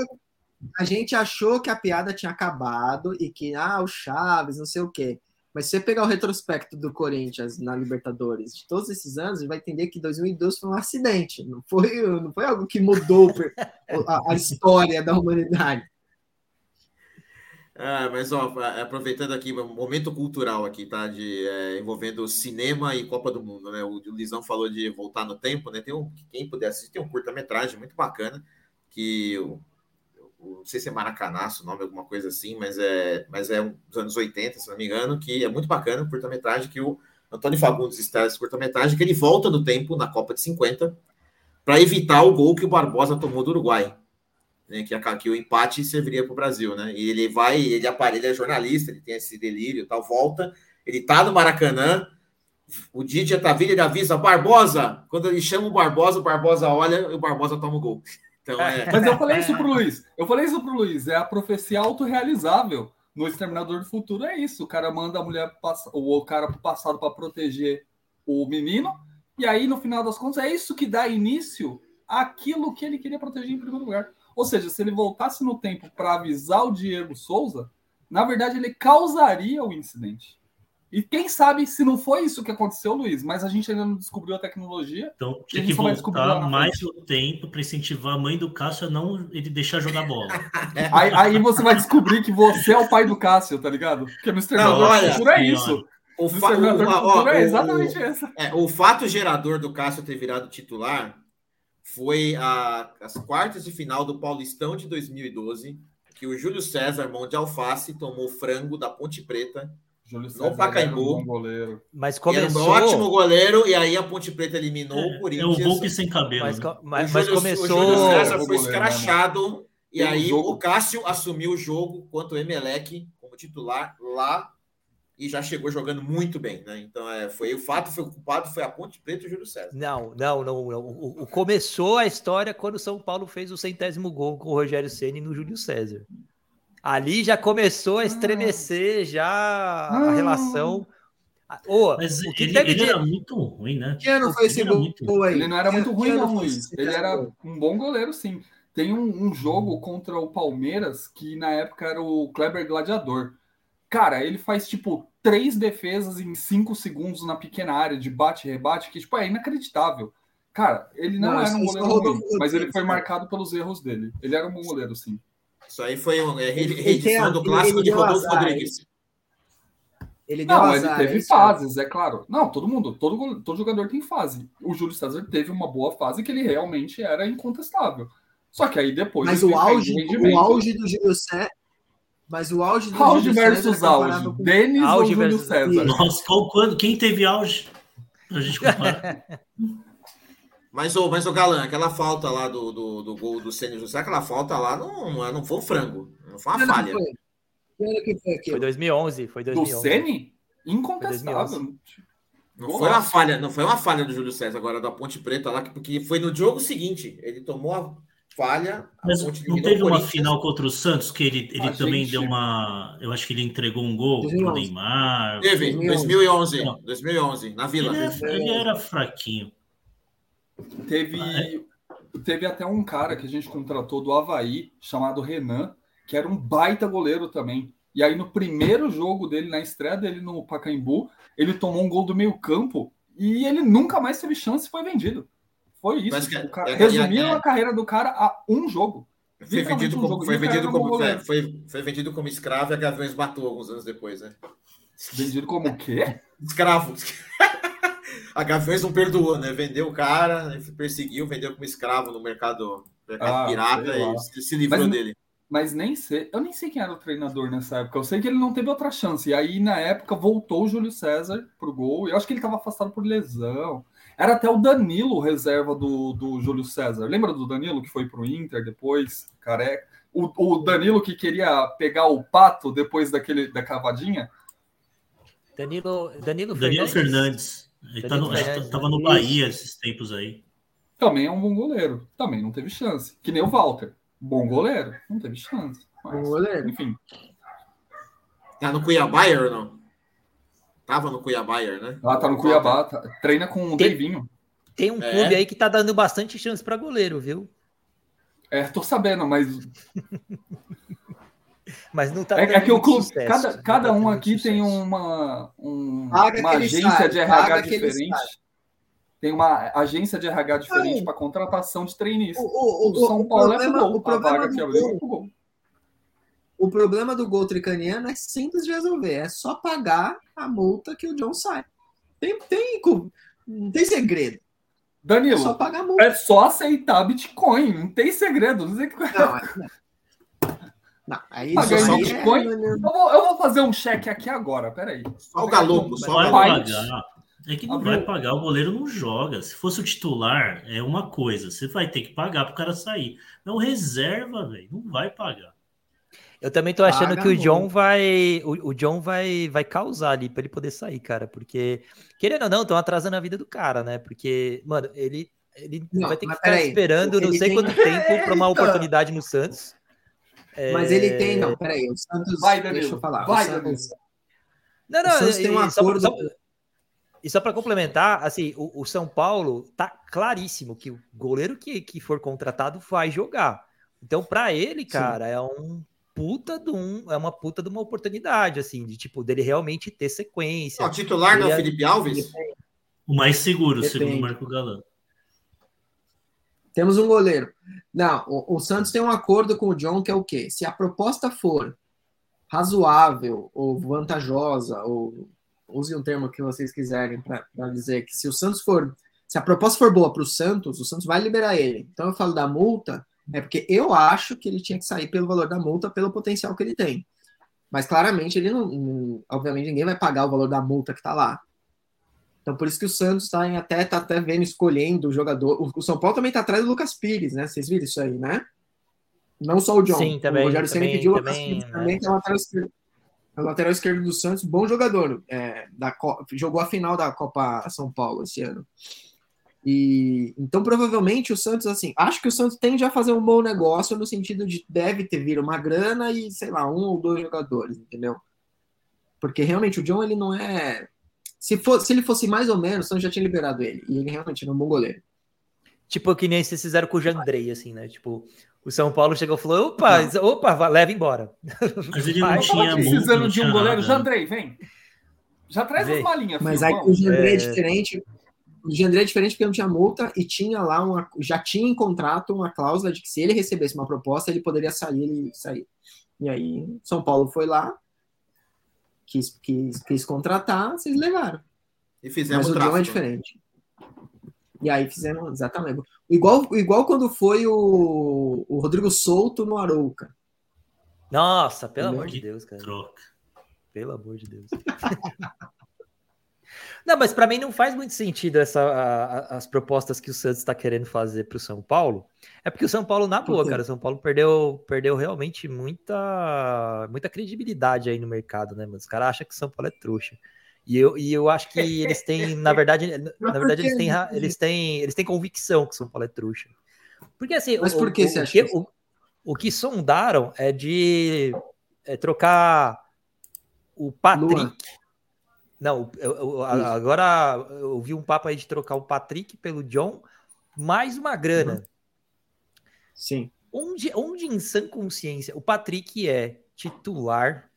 a gente achou que a piada tinha acabado e que, ah, o Chaves, não sei o quê. Mas se você pegar o retrospecto do Corinthians na Libertadores de todos esses anos, você vai entender que 2012 foi um acidente. Não foi, não foi algo que mudou a, a história da humanidade. Ah, mas ó, aproveitando aqui, um momento cultural aqui, tá? De, é, envolvendo cinema e Copa do Mundo, né? O, o Lisão falou de voltar no tempo, né? Tem um, quem puder assistir, tem um curta-metragem muito bacana, que não sei se é Maracanaço o nome, alguma coisa assim, mas é, mas é um dos anos 80, se não me engano, que é muito bacana, curta-metragem que o Antônio Fagundes está esse curta-metragem, que ele volta no tempo na Copa de 50 para evitar o gol que o Barbosa tomou do Uruguai né, que, a- que o empate serviria para o Brasil, né? E ele vai, ele aparelha, é jornalista, ele tem esse delírio tal, volta, ele tá no Maracanã, o Didi Tavira, ele avisa Barbosa, quando ele chama o Barbosa, o Barbosa olha e o Barbosa toma o gol. Então, é, Mas eu falei isso pro Luiz. Eu falei isso pro Luiz. É a profecia autorrealizável. No Exterminador do Futuro é isso. O cara manda a mulher, pass- o cara pro passado para proteger o menino. E aí, no final das contas, é isso que dá início àquilo que ele queria proteger em primeiro lugar. Ou seja, se ele voltasse no tempo para avisar o Diego Souza, na verdade ele causaria o incidente. E quem sabe se não foi isso que aconteceu, Luiz, mas a gente ainda não descobriu a tecnologia. Então tinha que voltar mais o tempo para incentivar a mãe do Cássio a não ele deixar jogar bola. aí, aí, você vai descobrir que você é o pai do Cássio, tá ligado? Porque no Exterminador do Futuro é isso. O, fa o, o, é exatamente essa. É, o fato gerador do Cássio ter virado titular foi a, as quartas de final do Paulistão de 2012, que o Júlio César, mão de alface, tomou frango da Ponte Preta Júlio César no Pacaembu. Um mas começou... Era um ótimo goleiro, e aí a Ponte Preta eliminou é, o Corinthians. É o Hulk sem cabelo. Mas, né? mas, mas Júlio, começou... O Júlio César foi escrachado, e aí jogo... o Cássio assumiu o jogo contra o Emelec como titular lá e já chegou jogando muito bem, né? Então, é, foi o fato, foi o culpado, foi a Ponte Preta e o Júlio César. Não, não, não. não. O, o, começou a história quando o São Paulo fez o centésimo gol com o Rogério Ceni no Júlio César. Ali já começou a ah. estremecer já a ah. relação. Oh, Mas o que ele, ele de... era muito ruim, né? Que ano foi esse gol muito... aí? Ele não era muito ruim, não, Luiz. Ele era um bom goleiro, sim. Tem um, um, jogo contra o Palmeiras que na época era o Kleber Gladiador. Cara, ele faz tipo três defesas em cinco segundos na pequena área de bate-rebate, que tipo, é inacreditável. Cara, ele não, não era um goleiro ruim, mas ele foi marcado pelos erros dele. Ele era um bom goleiro, sim. Isso aí foi uma é, reedição do clássico de Rodolfo Rodrigues. Ele deu não, azar, ele teve é fases, é claro. Não, todo mundo, todo, todo jogador tem fase. O Júlio César teve uma boa fase que ele realmente era incontestável. Só que aí depois. Mas o auge, o auge do Júlio César. Mas o auge do auge Júlio versus César auge. Com... Denis auge ou Júlio versus... César? Nossa, qual, quando, quem teve auge? Pra gente comparar. Mas, o, mas o Galã, aquela falta lá do, do, do gol do Ceni José, aquela falta lá não, não foi um frango, não foi uma falha. Foi. Que foi, foi 2011, foi 2011. Do Ceni? Incontestável. Não foi uma falha, não foi uma falha do Júlio César agora da Ponte Preta lá, porque foi no jogo seguinte, ele tomou a falha. Mas não teve uma final contra o Santos que ele, ele também gente... deu uma, eu acho que ele entregou um gol 2011. pro Neymar. Teve, 2011, 2011, 2011 na Vila. Ele, é, ele era fraquinho. Teve, ah, é? teve até um cara que a gente contratou do Havaí, chamado Renan, que era um baita goleiro também. E aí, no primeiro jogo dele, na estreia dele no Pacaembu, ele tomou um gol do meio campo e ele nunca mais teve chance e foi vendido. Foi isso. Tipo, cara, é, resumiram é, a carreira do cara a um jogo. Foi vendido, um como, jogo, foi, vendido como, é, foi, foi vendido como escravo e a Gaviões matou alguns anos depois, né? Vendido como o quê? Escravo. A Gaviões não perdoou, né? Vendeu o cara, perseguiu, vendeu como escravo no mercado, mercado ah, pirata e se, se livrou mas, dele. Mas nem sei, eu nem sei quem era o treinador nessa época. Eu sei que ele não teve outra chance. E aí, na época, voltou o Júlio César pro gol. Eu acho que ele estava afastado por lesão. Era até o Danilo, reserva do, do Júlio César. Lembra do Danilo que foi pro Inter depois, careca? O, o Danilo que queria pegar o pato depois daquele da cavadinha? Danilo, Danilo, Danilo Fernandes. Ele tá no, tava no Bahia esses tempos aí. Também é um bom goleiro. Também não teve chance. Que nem o Walter. Bom goleiro. Não teve chance. Mas, bom goleiro. Enfim. Tá no Cuiabá ou não? Tava no Cuiabá, né? Ah, tá no Cuiabá. Tá. Treina com o Deivinho. Tem um é. clube aí que tá dando bastante chance para goleiro, viu? É, tô sabendo, mas mas não tá é, é que o clube, sucesso, cada, cada um aqui tem uma, um, uma agência sai, de RH diferente. Tem uma agência de RH diferente para contratação de trainees. O, o, o, o São Paulo é problema, é futebol, o problema que abriu gol. O problema do gol tricaniano é simples de resolver. É só pagar a multa que o John sai. Tem, tem, não tem segredo. Danilo, é só, pagar a multa. é só aceitar Bitcoin. Não tem segredo. Não sei que... não, é, não, aí Pagar só Bitcoin. É... Eu, vou, eu vou fazer um cheque aqui agora, peraí. Só o galopo, só o pagar. É que não vai pagar, o goleiro não joga. Se fosse o titular, é uma coisa. Você vai ter que pagar para o cara sair. Não reserva, velho. Não vai pagar. Eu também tô achando Paga que o John vai. O, o, John vai, vai causar ali para ele poder sair, cara. Porque, querendo ou não, estão atrasando a vida do cara, né? Porque, mano, ele, ele não, vai ter que ficar esperando não sei tem... quanto tempo para uma oportunidade no Santos. Mas ele tem, não, é. peraí, o Santos. Vai, Danilo, deixa eu falar. Vai, Santos, Não, não, o Santos tem um acordo. Só, só, e só para complementar, assim, o, o, São Paulo tá claríssimo que o goleiro que, que for contratado vai jogar. Então, para ele, cara, Sim. é um puta de um, é uma puta de uma oportunidade, assim, de tipo, dele realmente ter sequência. O titular não é o Felipe Alves? O mais seguro, Depende. segundo o Marco Galã. Temos um goleiro. Não, o, o, Santos tem um acordo com o John que é o quê? Se a proposta for razoável ou vantajosa, ou use um termo que vocês quiserem para dizer que se o Santos for, se a proposta for boa para o Santos, o Santos vai liberar ele. Então eu falo da multa, é porque eu acho que ele tinha que sair pelo valor da multa, pelo potencial que ele tem. Mas claramente ele não, não obviamente ninguém vai pagar o valor da multa que está lá. Então, por isso que o Santos está até, tá até vendo, escolhendo o jogador. O, o São Paulo também está atrás do Lucas Pires, né? Vocês viram isso aí, né? Não só o John. Sim, também. O Rogério Senna pediu o Lucas Pires né? também, que é o lateral esquerdo. É o lateral esquerdo do Santos, bom jogador. É, da, jogou a final da Copa São Paulo esse ano. E então provavelmente o Santos assim, acho que o Santos tende a fazer um bom negócio no sentido de deve ter vir uma grana e sei lá, um ou dois jogadores, entendeu? Porque realmente o John ele não é se, for, se ele fosse mais ou menos, então já tinha liberado ele. E ele realmente era um bom goleiro. Tipo, que nem vocês fizeram com o Jandrei, assim, né? Tipo, o São Paulo chegou e falou: opa, não. opa, leva embora. Mas ele não Mas, tinha precisando de um goleiro. Nada. Jandrei, vem. Já traz Vê. as malinhas. Mas filho, aí o Jandrei é... é diferente. O Jandrei é diferente porque não tinha multa e tinha lá uma. Já tinha em contrato uma cláusula de que se ele recebesse uma proposta, ele poderia sair, ele sair. E aí, São Paulo foi lá, quis, quis, quis contratar, vocês levaram. E fizemos Mas o John é diferente. E aí fizemos, exatamente. Igual, igual quando foi o, o Rodrigo Souto no Arouca. Nossa, pelo amor de Deus, cara. Troca. Pelo amor de Deus. Não, mas para mim não faz muito sentido essa, a, as propostas que o Santos está querendo fazer para o São Paulo. É porque o São Paulo, na boa, cara, o São Paulo perdeu, perdeu realmente muita, muita credibilidade aí no mercado, né? Mas os caras acham que o São Paulo é trouxa. E eu, e eu acho que eles têm, na verdade, na verdade eles têm, eles têm, eles têm convicção que o São Paulo é trouxa. Porque assim, Mas por que o, você acha? O, o, o que sondaram é de é, trocar o Patrick. Lua. Não, eu, eu, agora eu vi um papo aí de trocar o Patrick pelo John, mais uma grana. Uhum. Sim. Onde, onde em sã consciência o Patrick é titular,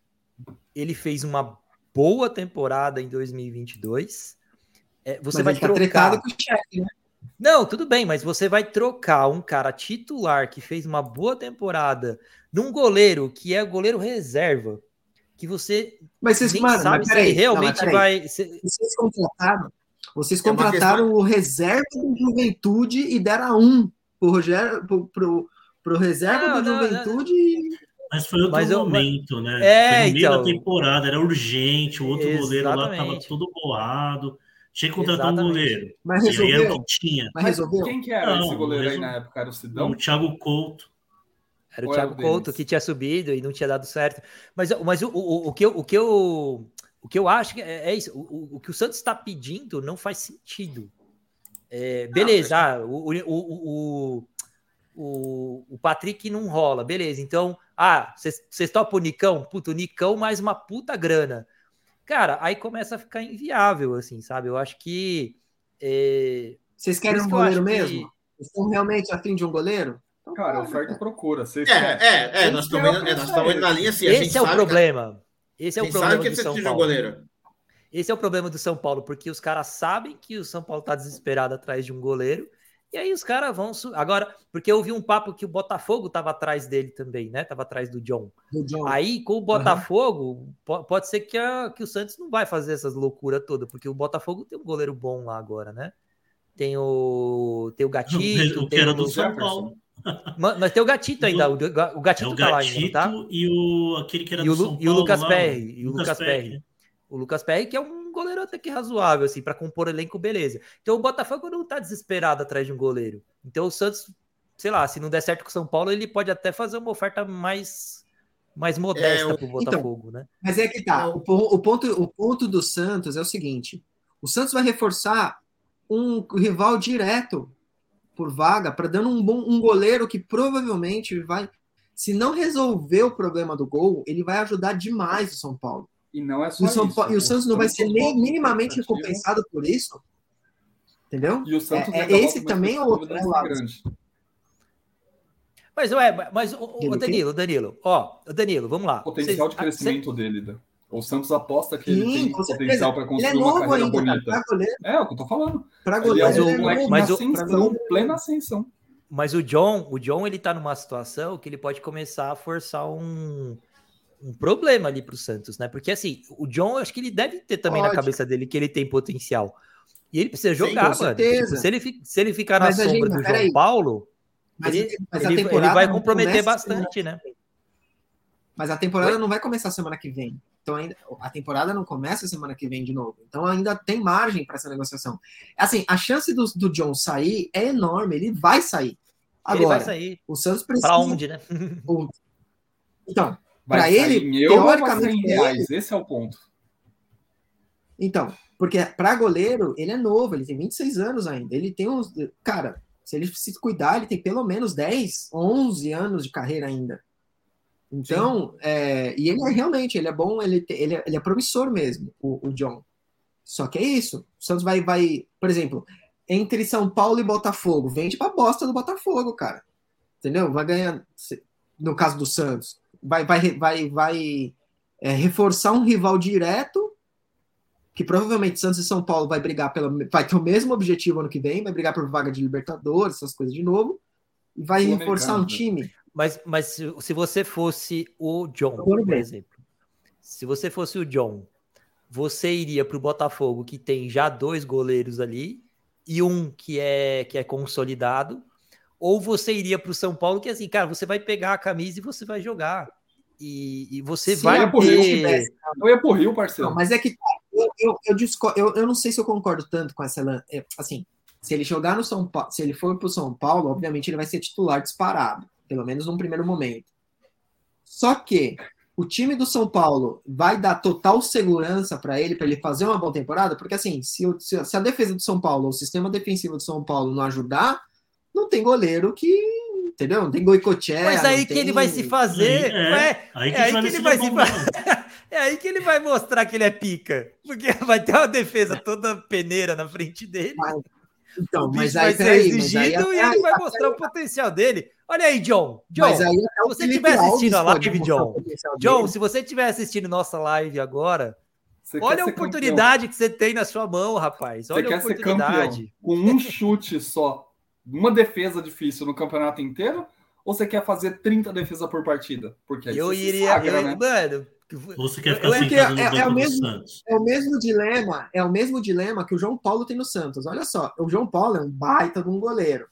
ele fez uma boa temporada em 2022. É, você mas vai trocar. Com o chefe, né? Não, tudo bem, mas você vai trocar um cara titular que fez uma boa temporada num goleiro que é goleiro reserva que você mas vocês, nem mano, sabe se ele realmente não, vai. Vocês contrataram, vocês contrataram é o reserva do Juventude e deram um pro Rogério, pro, pro, pro reserva não, do não, Juventude. Mas foi outro mas momento, eu... né? É, foi no meio então... da temporada, era urgente, o outro Exatamente. goleiro lá tava todo bolado. Tinha que contratar um goleiro. Mas resolveu. E aí era o que tinha. Mas resolveu. Quem que era esse goleiro aí na época? Era o Sidão? O Thiago Couto. Era o Ou Thiago Couto que tinha subido e não tinha dado certo. Mas, mas o, o, o, que, eu, o, que, eu, o que eu acho que é, é isso. O, o que o Santos está pedindo não faz sentido. É, beleza, ah, o, o, o, o, Patrick não rola, beleza. Então, ah, vocês topam o Nicão? Puta, o Nicão mais uma puta grana. Cara, aí começa a ficar inviável, assim, sabe? Eu acho que. É... Vocês querem um goleiro mesmo? Que... Estão realmente afim de um goleiro? Então, cara, oferta e procura. Você é, é, é, nós estamos é, nós estamos indo na linha assim. Esse é o problema. Que, Esse é o problema do São Paulo. Goleiro. Esse é o problema do São Paulo, porque os caras sabem que o São Paulo tá desesperado atrás de um goleiro, e aí os caras vão. Agora, porque eu vi um papo que o Botafogo tava atrás dele também, né? Tava atrás do John. Do John. Aí, com o Botafogo, uhum. pode ser que, a, que o Santos não vai fazer essas loucuras todas, porque o Botafogo tem um goleiro bom lá agora, né? Tem o, tem o Gatito. O que era do São Paulo. Mas tem o Gatito ainda, o, o Gatito é o tá lá ainda, tá? E o aquele que era e o, do São Paulo. E o Lucas Perry. E o Lucas, Perry. O Lucas Perry, que é um goleiro até que razoável, assim, para compor elenco, beleza. Então o Botafogo não tá desesperado atrás de um goleiro. Então o Santos, sei lá, se não der certo com o São Paulo, ele pode até fazer uma oferta mais mais modesta é, pro então, Botafogo, então, né? Mas é que tá. O, o, ponto, o ponto do Santos é o seguinte: o Santos vai reforçar um rival direto por vaga para dando um bom um goleiro que provavelmente vai, se não resolver o problema do gol, ele vai ajudar demais o São Paulo. E não é só São isso, Paulo, E o Santos não vai ser nem minimamente recompensado por isso. Entendeu? E o Santos é, é esse também é outro lado. Mas, ué, mas o, Danilo, Danilo, ó, Danilo, vamos lá. O potencial Vocês, de crescimento você... dele, o Santos aposta que Sim, ele tem potencial para construir ele é uma carreira ainda, bonita. é, o que eu tô falando. Pra goleiro, ele é um moleque mas, ascensão, plena ascensão. Mas o John, o John, ele tá numa situação que ele pode começar a forçar um, um problema ali pro Santos, né? Porque assim, o John, acho que ele deve ter também pode. na cabeça dele que ele tem potencial. E ele precisa jogar, Sim, mano. Tipo, se, ele, se ele ficar na mas sombra do João aí. Paulo, mas, ele, mas ele, ele, vai comprometer bastante, né? Mas a temporada Oi? não vai começar semana que vem. Então ainda a temporada não começa semana que vem de novo. Então ainda tem margem para essa negociação. Assim, a chance do, do John sair é enorme. Ele vai sair. Agora, ele vai sair. O Santos precisa. Para onde, né? Então, para ele, teoricamente, reais. Esse é o ponto. Então, porque para goleiro, ele é novo, ele tem 26 anos ainda. Ele tem uns. Cara, se ele se cuidar, ele tem pelo menos 10, 11 anos de carreira ainda. Então, é, e ele é realmente, ele é bom, ele, ele, é, ele é promissor mesmo, o, o John. Só que é isso. O Santos vai, vai, por exemplo, entre São Paulo e Botafogo, vende pra bosta do Botafogo, cara. Entendeu? Vai ganhar, no caso do Santos, vai, vai, vai, vai é, reforçar um rival direto que provavelmente Santos e São Paulo vai brigar pela, vai ter o mesmo objetivo ano que vem, vai brigar por vaga de Libertadores, essas coisas de novo, e vai reforçar um time. Mas, mas se, se você fosse o John, por exemplo, se você fosse o John, você iria para o Botafogo, que tem já dois goleiros ali, e um que é, que é consolidado, ou você iria para o São Paulo, que é assim, cara, você vai pegar a camisa e você vai jogar. E, e você Sim, vai eu ter... Rio, eu ia pro Rio, parceiro. Não, mas é que eu, eu, eu, eu, eu, não sei se eu concordo tanto com essa. É, assim, se ele jogar no São Paulo, se ele for para o São Paulo, obviamente ele vai ser titular disparado, pelo menos num primeiro momento. Só que o time do São Paulo vai dar total segurança para ele, para ele fazer uma boa temporada, porque assim, se, se a defesa do São Paulo, o sistema defensivo do São Paulo não ajudar, não tem goleiro que entendeu? Não tem Goicoechea. Mas aí que tem... ele vai se fazer. É, é, aí que, é aí que ele vai se fazer. É aí que ele vai mostrar que ele é pica. Porque vai ter uma defesa toda peneira na frente dele. Mas, então, mas aí, vai ser aí, exigido aí, e ele vai mostrar o potencial dele. Olha aí, John. John, se você estiver assistindo a live, John. John, se você estiver assistindo nossa live agora, você olha a oportunidade campeão. que você tem na sua mão, rapaz. Olha você a oportunidade. Com um chute só uma defesa difícil no campeonato inteiro? Ou você quer fazer 30 defesas por partida? Porque eu iria. Sagra, eu, né? Mano, você quer ficar sentado no é, é, o mesmo, Santos? É o mesmo dilema, é o mesmo dilema que o João Paulo tem no Santos. Olha só, o João Paulo é um baita de um goleiro.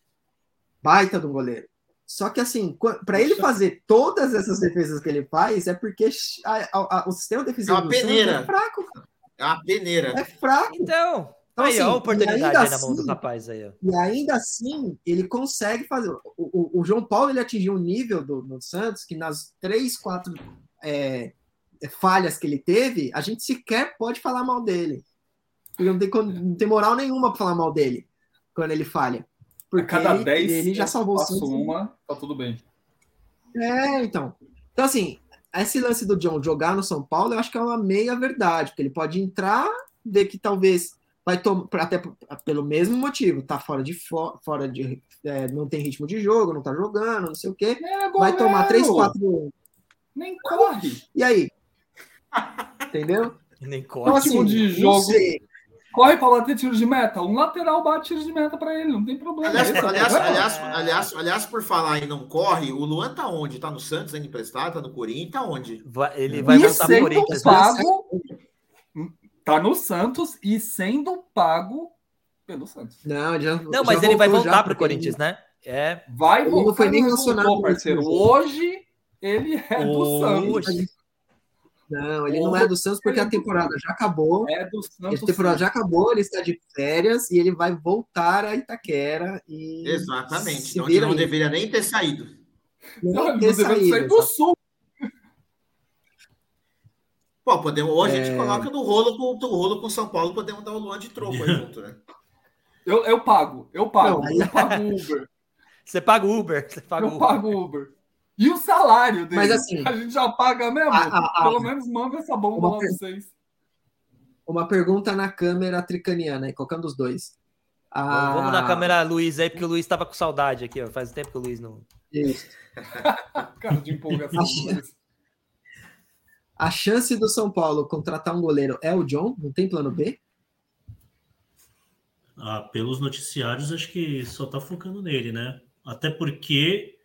Baita de um goleiro. Só que assim, para ele fazer todas essas defesas que ele faz, é porque a, a, a, o sistema defensivo é uma peneira. é fraco. É uma peneira. É fraco. Então, então, aí, assim, a oportunidade aí na mão assim, do rapaz aí. Ó. E ainda assim, ele consegue fazer. O, o, o João Paulo ele atingiu um nível do, do Santos que nas três, quatro é, falhas que ele teve, a gente sequer pode falar mal dele. Não tem, não tem moral nenhuma para falar mal dele quando ele falha. Porque a cada ele, 10 ele já salvou o Santos. uma, tá tudo bem. É, então. Então, assim, esse lance do John jogar no São Paulo, eu acho que é uma meia verdade, porque ele pode entrar, ver que talvez vai tomar até pelo mesmo motivo, tá fora de fora de é, não tem ritmo de jogo, não tá jogando, não sei o quê. É, vai tomar 3, 4 nem corre. E aí? Entendeu? Nem corre. Então, assim, de jogo. Corre para bater tiro de meta. Um lateral bate tiro de meta para ele, não tem problema. Aliás, aliás, aliás, aliás, aliás, por falar em não corre, o Luan tá onde? Tá no Santos ainda emprestado? Tá no Corinthians? Tá onde? Ele vai voltar pro Corinthians. Né? Pago, tá no Santos e sendo pago pelo Santos. Não, já, não mas ele vai voltar para o Corinthians, né? É. Vai ele voltar. Não foi nem relacionado, parceiro. Hoje ele é do Hoje. Santos. Não, ele não é do Santos porque a temporada já acabou. É do Santos. A temporada já acabou, ele está de férias e ele vai voltar a Itaquera e Exatamente. Então ele não deveria nem ter saído. Não, não, ter saído, sair do Sul. Pô, podemos, ou a gente é... coloca no rolo com o rolo com São Paulo, podemos dar o Luan de troco aí junto, né? Eu, eu pago, eu pago, Não, eu pago Uber. Você paga Uber, você paga eu Uber. pago Uber. E o salário dele? Mas assim, a gente já paga mesmo? A, a, a, Pelo menos manda essa bomba lá pra vocês. Uma pergunta na câmera tricaniana, aí, colocando os dois. Vamos na câmera Luiz aí, porque o Luiz estava com saudade aqui, ó. Faz tempo que o Luiz não. Isso. Cara de empolgação. A chance do São Paulo contratar um goleiro é o John? Não tem plano B? Ah, pelos noticiários, acho que só tá focando nele, né? Até porque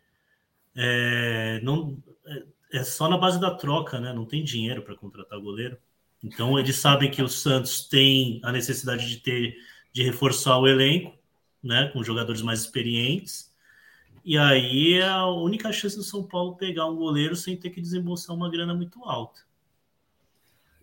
é, não, é, é só na base da troca, né? Não tem dinheiro para contratar goleiro. Então eles sabem que o Santos tem a necessidade de ter de reforçar o elenco, né? Com jogadores mais experientes. E aí é a única chance do São Paulo pegar um goleiro sem ter que desembolsar uma grana muito alta.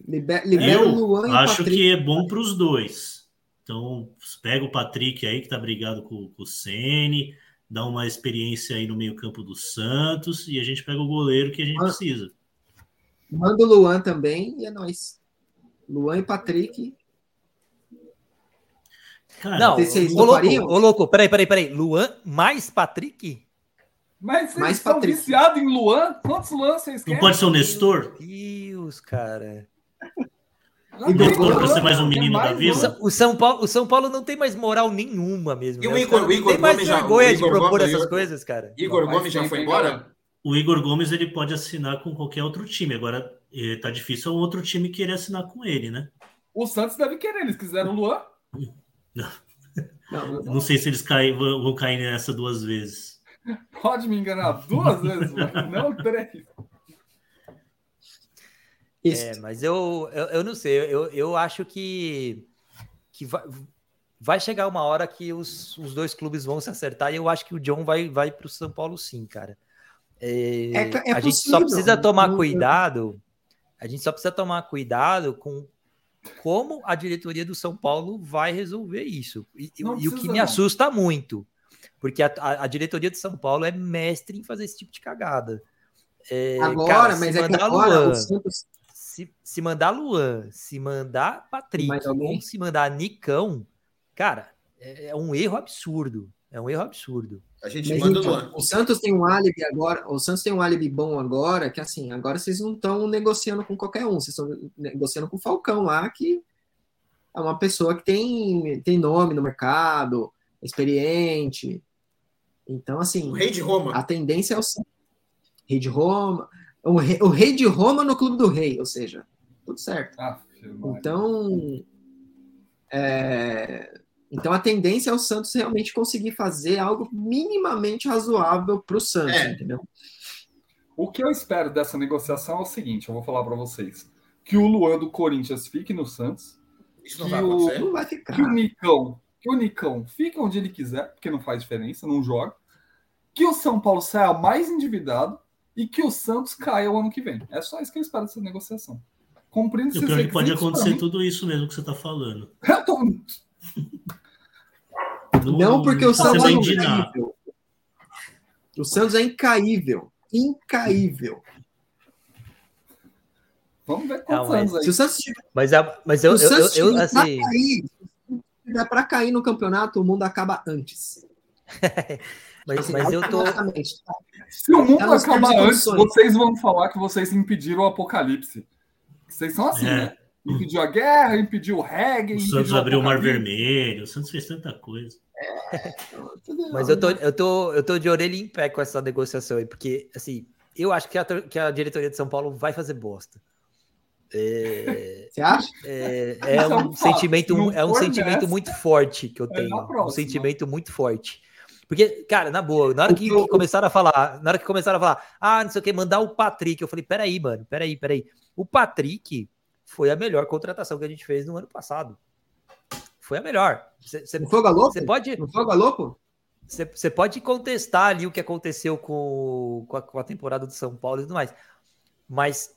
Liber, libera o Luan e acho Patrick. que é bom para os dois. Então, pega o Patrick aí, que tá brigado com, com o Sene, dá uma experiência aí no meio-campo do Santos, e a gente pega o goleiro que a gente Ah. precisa. Manda o Luan também e é nóis. Luan e Patrick. Cara, Não, vocês ô louco, ô louco, peraí, peraí, peraí. Luan mais Patrick? Mas vocês Mais estão Patrick. viciados em Luan? Quantos Luan vocês não querem? pode ser o Nestor? Meu Deus, cara. Já E ser mais um menino da mais vila? O. São, o Paulo, o São Paulo não tem mais moral nenhuma mesmo. E o né? Os Igor- o não Igor tem mais Gomes já- vergonha o de Igor propor Gomes- essas Igor- coisas, cara. Igor Faz Gomes já foi hein, embora? O Igor Gomes ele pode assinar com qualquer outro time. Agora eh, tá difícil um outro time querer assinar com ele, né? O Santos deve querer, eles quiseram o Luan. Não, Não sei se eles caem, vão vão cair nessa duas vezes. Pode me enganar duas vezes, mano. não três. Isso. É, mas eu, eu, eu não sei, eu, eu acho que, que vai, vai chegar uma hora que os, os dois clubes vão se acertar e eu acho que o John vai, vai para o São Paulo sim, cara. É, É- é a gente só precisa tomar não- cuidado, a gente só precisa tomar cuidado com como a diretoria do São Paulo vai resolver isso. E, e o que me assusta muito, porque a, a- a diretoria de São Paulo é mestre em fazer esse tipo de cagada. É, agora, cara, mas é que agora Luan, o Santos. Se, se mandar Luan, se mandar Patrick, ou se mandar Nicão, cara, é, é um erro absurdo. É um erro absurdo. A gente Mas manda o então, Luan. o Santos tem um álibi agora, o Santos tem um álibi bom agora, que assim, agora vocês não estão negociando com qualquer um, vocês estão negociando com o Falcão lá, que é uma pessoa que tem, tem nome no mercado, experiente. Então, assim, O rei de Roma. a tendência é o Santos. Rei de Roma, o rei, o rei de Roma no clube do rei, ou seja, tudo certo. Ah. Então, é, então a tendência é o Santos realmente conseguir fazer algo minimamente razoável para o Santos, É. entendeu? O que eu espero dessa negociação é o seguinte: eu vou falar para vocês. Que o Luan do Corinthians fique no Santos, Isso não que vai o-. Não vai ficar. que o Nicão, que o Nicão fique onde ele quiser, porque não faz diferença, não joga. Que o São Paulo saia mais endividado e que o Santos caia o ano que vem. É só isso que eu espero dessa negociação. Cumprindo o esses é que pode requisitos, acontecer mim, tudo isso mesmo que você tá falando. eu tô- Não, porque o Santos é incaível. O Santos é incaível. Incaível. Vamos ver quantos Não, mas anos aí. Se o Santos tiver, Mas, a- mas eu, eu, eu, eu, pra assim, cair, se tiver para cair no campeonato, o mundo acaba antes. mas, Assim, mas eu tô. automaticamente. Se o mundo Tá acabar antes, vocês vão falar que vocês impediram o apocalipse. Vocês são assim, É. né? Impediu a guerra, impediu o reggae. O Santos abriu o Mar. Vermelho, o Santos fez tanta coisa. Mas eu tô, eu, tô, eu tô de orelha em pé com essa negociação aí, porque, assim, eu acho que a, que a diretoria de São Paulo vai fazer bosta. É, Você acha? é, é é um sentimento, é um sentimento muito forte que eu é tenho. um sentimento muito forte. Porque, cara, na boa, na hora que, que começaram a falar, na hora que começaram a falar, ah, não sei o que, mandar o Patrick, eu falei, peraí, mano, peraí, peraí. O Patrick foi a melhor contratação que a gente fez no ano passado. Foi a melhor. Você Não foi o Galopo? você pode, Não foi o Galopo? você, pode contestar ali o que aconteceu com, com, a, com a temporada do São Paulo e tudo mais. Mas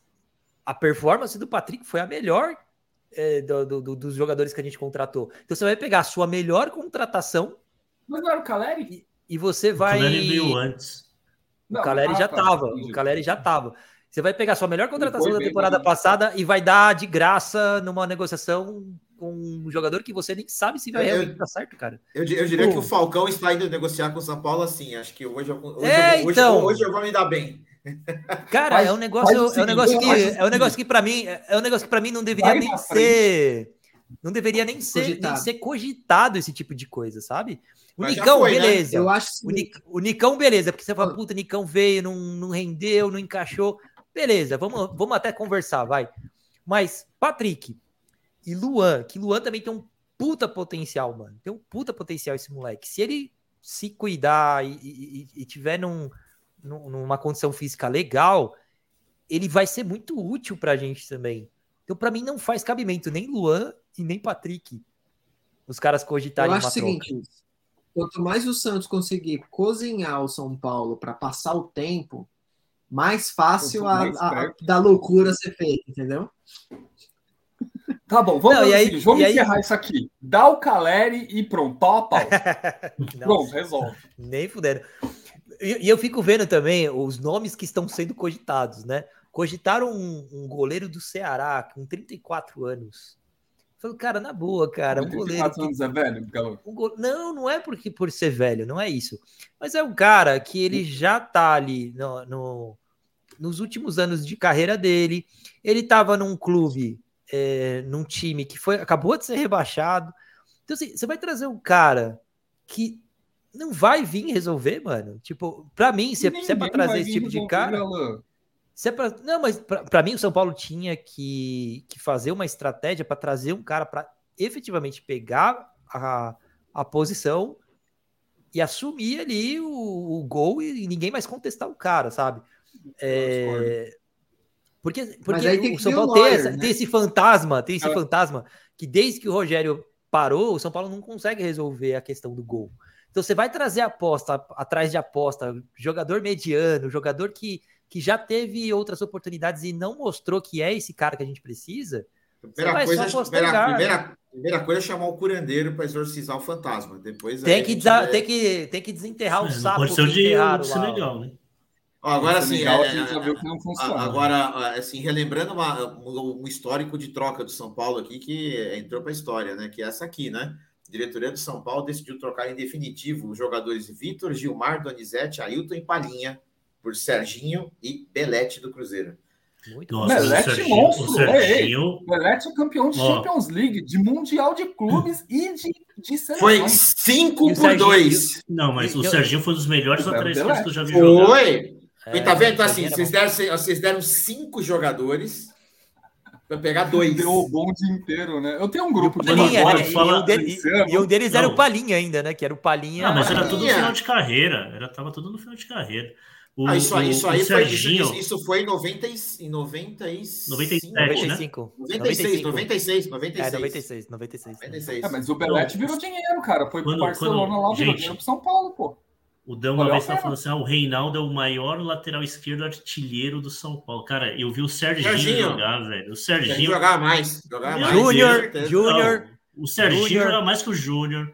a performance do Patrick foi a melhor é, do- do- dos jogadores que a gente contratou. Então você vai pegar a sua melhor contratação Mas não era o Caleri? e você O vai. Caleri veio antes. O Caleri ah, já tá, tava. O Caleri já tava. Você vai pegar a sua melhor contratação da bem, temporada né? passada e vai dar de graça numa negociação com um jogador que você nem sabe se vai realmente dar certo, cara. Eu, eu diria Pô. que o Falcão está indo negociar com o São Paulo assim. Acho que hoje, eu- hoje, É, hoje, então. hoje eu vou me dar bem. Cara, Faz- é um negócio, o é um negócio que o é um negócio que para mim, é um negócio que para mim não deveria Vai nem ser Não deveria nem ser, nem Cogitado. ser cogitado esse tipo de coisa, sabe? O Mas Nicão, foi, né? beleza. Eu acho que O, Nic- o Nicão, beleza, porque você fala, puta, Nicão veio, não, não rendeu, não encaixou. Beleza, vamos, vamos até conversar, vai. Mas, Patrick e Luan, que Luan também tem um puta potencial, mano. Tem um puta potencial esse moleque. Se ele se cuidar e, e- e- e tiver num, num- numa condição física legal, ele vai ser muito útil pra gente também. Então, pra mim, não faz cabimento nem Luan e nem Patrick. Os caras Eu cogitarem acho uma o seguinte, quanto mais o Santos conseguir cozinhar o São Paulo para passar o tempo, mais fácil a, mais a- perto. da loucura ser feita, entendeu? Tá bom, vamos, Não, e aí- vamos e aí- encerrar isso aqui. Dá o Caleri e pronto, pau a pau. Pronto, resolve. Nem fudendo. E, e eu fico vendo também os nomes que estão sendo cogitados, né? Cogitaram um, um goleiro do Ceará com 34 anos. Falei, cara, na boa, cara, um goleiro. 34 que- anos é velho, Galo. um go- Não, não é porque por ser velho, não é isso. Mas é um cara que ele já tá ali no, no- nos últimos anos de carreira dele. Ele tava num clube, é, num time que foi, acabou de ser rebaixado. Então, assim, você vai trazer um cara que não vai vir resolver, mano. Tipo, pra mim, se, é- se é pra trazer esse tipo de cara. Se é pra... Não, mas pra pra mim o São Paulo tinha que, que fazer uma estratégia para trazer um cara para efetivamente pegar a, a posição e assumir ali o, o gol e ninguém mais contestar o cara, sabe? É, Porque, porque aí tem o São Paulo tem, lawyer, essa- né? tem esse fantasma, tem esse É. fantasma que desde que o Rogério parou, o São Paulo não consegue resolver a questão do gol. Então você vai trazer aposta atrás de aposta, jogador mediano, jogador que, que já teve outras oportunidades e não mostrou que é esse cara que a gente precisa. Primeira vai coisa, só primeira, né? primeira, primeira coisa é chamar o curandeiro para exorcizar o fantasma. Depois Tem que, desa- vê. tem que, tem que desenterrar o É, sapo pode ser o de enterraram o lá, ó. Senegal, né? Ó, agora sim, legal, é, a gente já é, viu que não funciona. A- Agora, assim, relembrando uma- um histórico de troca do São Paulo aqui que entrou para a história, né? Que é essa aqui, né? A diretoria do São Paulo decidiu trocar em definitivo os jogadores Vitor, Gilmar, Donizete, Ailton e Palhinha por Serginho e Belete do Cruzeiro. Muito Nossa, bom. o Belete Serginho, monstro, o Serginho Belete é campeão de. Champions League, de Mundial de Clubes e de, de Foi seleções. 5 E o por Serginho- 2. Não, mas o Eu- Serginho foi um dos melhores É, laterais Belete. que eu já vi jogar. Foi! É, tá vendo? Então, assim, vocês era deram, vocês deram cinco jogadores para pegar dois. Deu o bom dia inteiro, né? Eu tenho um grupo de Palinha, né? E, fala- um dele- ano. e um deles era Não. o Palinha ainda, né? Que era o Palinha. Ah, mas era tudo no final de carreira. Era, tava tudo no final de carreira. O, Ah, isso aí, o- isso o aí foi, isso, isso, foi em 90 e, em 95, 97, 95. 96, 96, É, 96. 96, 96. 96. É, mas o Belete virou dinheiro, cara. Foi pro Quando- Barcelona quando- lá, virou dinheiro pro São Paulo, pô. o Dan uma vez a tava pena. falando assim: ah, o Reinaldo é o maior lateral esquerdo artilheiro do São Paulo. Cara, eu vi o Serginho, Serginho. jogar, velho. O Serginho. jogar mais. Jogar mais. Júnior. Júnior. O Serginho Júnior. joga mais que o Júnior.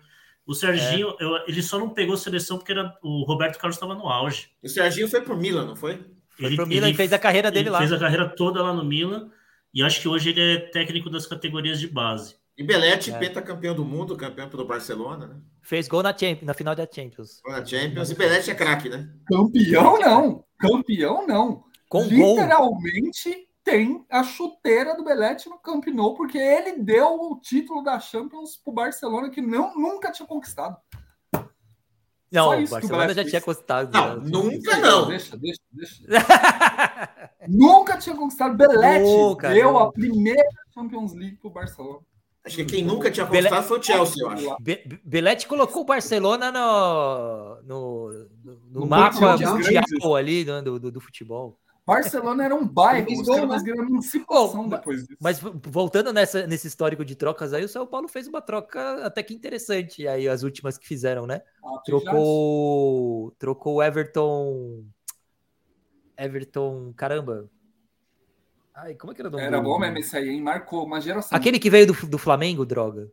O Serginho, eu- ele só não pegou seleção porque era, o Roberto Carlos estava no auge. O Serginho foi pro Milan, não foi? Foi pro Milan e fez a carreira dele ele lá. fez a carreira toda lá no Milan. E acho que hoje ele é técnico das categorias de base. E Belete, É. pentacampeão do mundo, campeão pelo Barcelona, né? Fez gol na, Champions, na final da Champions. Foi na Champions. E Belete é craque, né? Campeão não. Campeão não. Com gol. Literalmente tem a chuteira do Belete no Camp Nou, porque ele deu o título da Champions pro Barcelona que não, nunca tinha conquistado. Não, o o Barcelona já Belete tinha fez. custado. Não, né? nunca não. Deixa, deixa, deixa. nunca tinha conquistado. Belete Nunca, deu não. a primeira Champions League pro Barcelona. Acho que quem nunca tinha conquistado foi o Chelsea, eu acho. Be Be- Belete colocou o Barcelona no, no, no, no mapa mundial ali do, do, do- do futebol. Barcelona era um bairro, Fez os gol, caras né? Oh, depois disso. Mas voltando nessa, nesse histórico de trocas aí, o São Paulo fez uma troca até que interessante. Aí as últimas que fizeram, né? Ah, Trocou, trocou o Everton. Everton, caramba. Ai, como é que era o nome? Era bom mesmo esse aí, hein? Marcou uma geração. Aquele que veio do, do Flamengo, droga.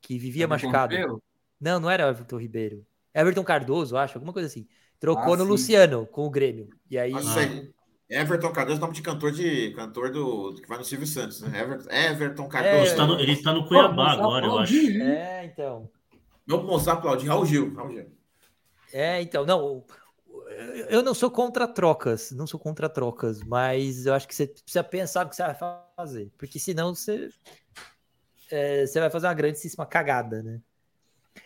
Que vivia Everton machucado. Ribeiro? Não, não era Everton Ribeiro. Everton Cardoso, acho, alguma coisa assim. Trocou Ah, no sim. Luciano com o Grêmio. E aí. Aí. Everton Cardoso, nome de cantor de cantor do que vai no Silvio Santos, né? Everton, Everton Ele Cardoso. tá no, ele tá no Cuiabá agora, eu acho. É, então. Vamos mostrar aplaudir. Raul Gil. Raul Gil. É, então, não. Eu não sou contra trocas, não sou contra trocas, mas eu acho que você precisa pensar o que você vai fazer, porque senão você. é, você vai fazer uma grandíssima cagada, né?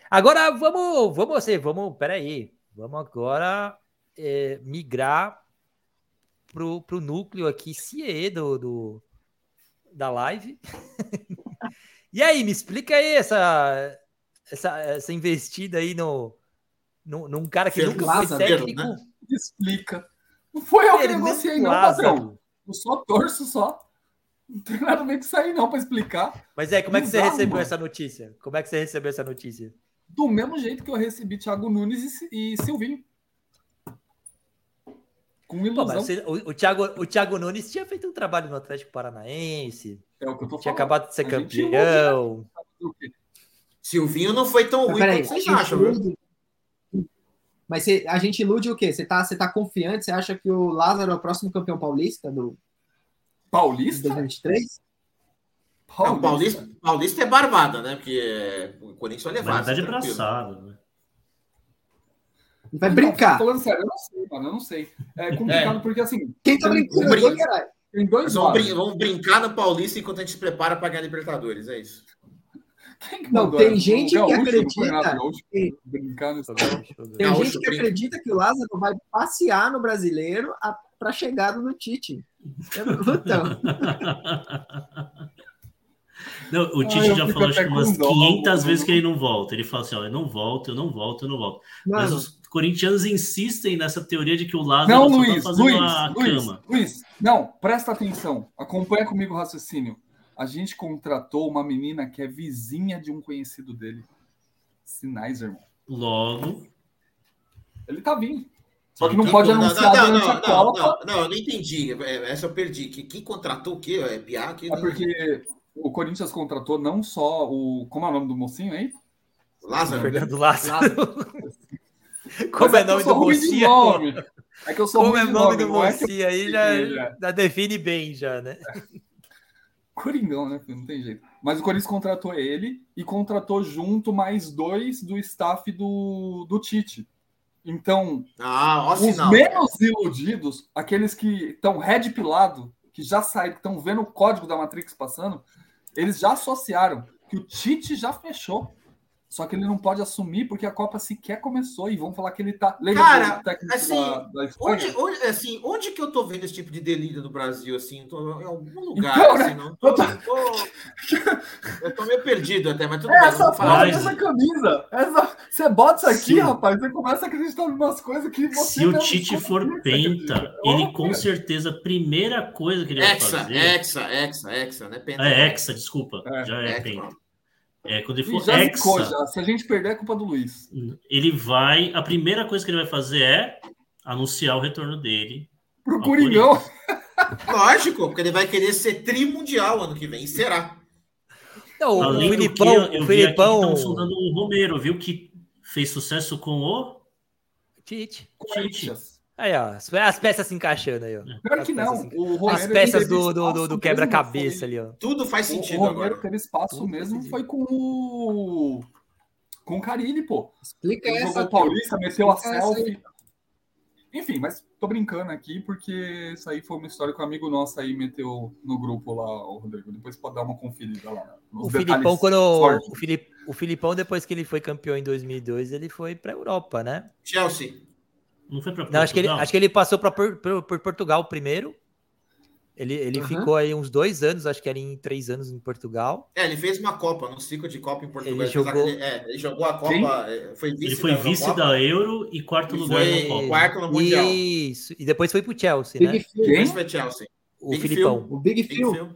Agora vamos, vamos você, vamos, peraí, vamos agora é, migrar pro, pro núcleo aqui CIE do, do da live. e aí, me explica aí essa, essa, essa investida aí no, no, num cara que nunca foi técnico. Né? Explica. Não foi eu que negociei, não, padrão. Eu só torço só. Não tem nada a ver com isso aí, não, para explicar. Mas é, como é que você recebeu essa notícia? Como é que você recebeu essa notícia? Do mesmo jeito que eu recebi Thiago Nunes e, e Silvinho. Com ilusão. Pô, você, o, o, Thiago, o Thiago Nunes tinha feito um trabalho no Atlético Paranaense. É o que eu tô Tinha acabado de ser a campeão. Silvinho não foi tão ruim quanto vocês acham, viu? Mas você, a gente ilude o quê? Você tá, tá confiante? Você acha que o Lázaro é o próximo campeão paulista do Paulista? 2023? Paulista. Não, Paulista, Paulista é barbada, né? Porque o Corinthians vai levar. Verdade é braçado, né? Vai brincar. Não, falando sério, eu não sei, mano, eu não sei. É complicado é. porque assim. Quem tá brincando? Tem dois, tem dois vamos, brin vamos brincar no Paulista enquanto a gente se prepara para ganhar Libertadores, é isso. Não, tem gente que acredita. Tem gente que acredita que o Lázaro vai passear no brasileiro para chegada no Tite. Então. Não, o Tite ah, já falou acho, umas 500 vezes que ele não volta. Ele fala assim: ó, eu não volto, eu não volto, eu não volto. Mano. Mas os corintianos insistem nessa teoria de que o Lázaro não, tá Luiz, tá fazendo Luiz, a Luiz, cama. Luiz, não, presta atenção. Acompanha comigo o raciocínio a gente contratou uma menina que é vizinha de um conhecido dele. Sinais, irmão. Logo. Ele tá vindo. Só que não pode anunciar não, não, não, a Copa. Não, não, eu não entendi. É, essa eu perdi. Quem contratou o quê? É Piá? É porque o Corinthians contratou não só o. Como é o nome do mocinho aí? Lázaro. Fernando Lázaro. Como é, é nome do mocinho? É que eu sou Como é o nome do mocinho aí já, já define bem, já, né? Coringão, né? Não tem jeito. Mas o Corinthians contratou ele e contratou junto mais dois do staff do, do Tite. Então, ah, os sinal. menos iludidos, aqueles que estão red pilado, que já saíram, que estão vendo o código da Matrix passando, eles já associaram que o Tite já fechou só que ele não pode assumir porque a Copa sequer começou e vão falar que ele tá. Lembra Cara, assim, da, da onde, onde, assim, onde que eu tô vendo esse tipo de delírio no Brasil? Assim, tô em algum lugar. Então, assim, não tô, eu, tô... Tô, eu tô meio perdido até, mas tudo é, bem. Essa, falar essa camisa, essa, você bota isso aqui, Sim. rapaz, você começa a acreditar em umas coisas que você. Se o Tite for penta, ele com certeza, a primeira coisa que ele vai hexa, fazer. Hexa, hexa, hexa, né? Penta, é, hexa, desculpa. É, já é, penta. É, quando ele for já hexa, ficou, já. Se a gente perder, é culpa do Luiz. Ele vai. A primeira coisa que ele vai fazer é anunciar o retorno dele. Pro Coringão. Lógico, porque ele vai querer ser trimundial ano que vem. Será? Não, Além o Filipão. Que, eu o Filipão. Estão sondando o Romero, viu? Que fez sucesso com o. Tite. Tite. Aí, ó, as peças se encaixando aí, ó. Pior que não. O as peças do, do, do, do quebra-cabeça ali, ó. Tudo faz sentido o Romero agora. teve espaço Tudo mesmo, foi com o... Com o Carilli, pô. Explica Ele essa. Jogou Paulista, meteu a selfie. Enfim, mas tô brincando aqui porque isso aí foi uma história que um amigo nosso aí meteu no grupo lá, o Rodrigo. Depois pode dar uma conferida lá. O Filipão, quando o, Filip, o Filipão, depois que ele foi campeão em 2002, ele foi para Europa, né? Chelsea. Não foi para Portugal? Não, acho que ele, acho que ele passou para por, por, por, Portugal primeiro. Ele, ele uhum. ficou aí uns dois anos, acho que era em três anos em Portugal. É, ele fez uma Copa, no ciclo de Copa em Portugal. Ele jogou, ele, é, ele jogou a Copa, é, foi vice Ele foi da vice da Euro e quarto lugar na Copa. Quarto no Mundial. Isso, e depois foi pro Chelsea, né? Phil. Quem? foi Chelsea. O Big Filipão. Phil. O Big, Big Phil. Phil.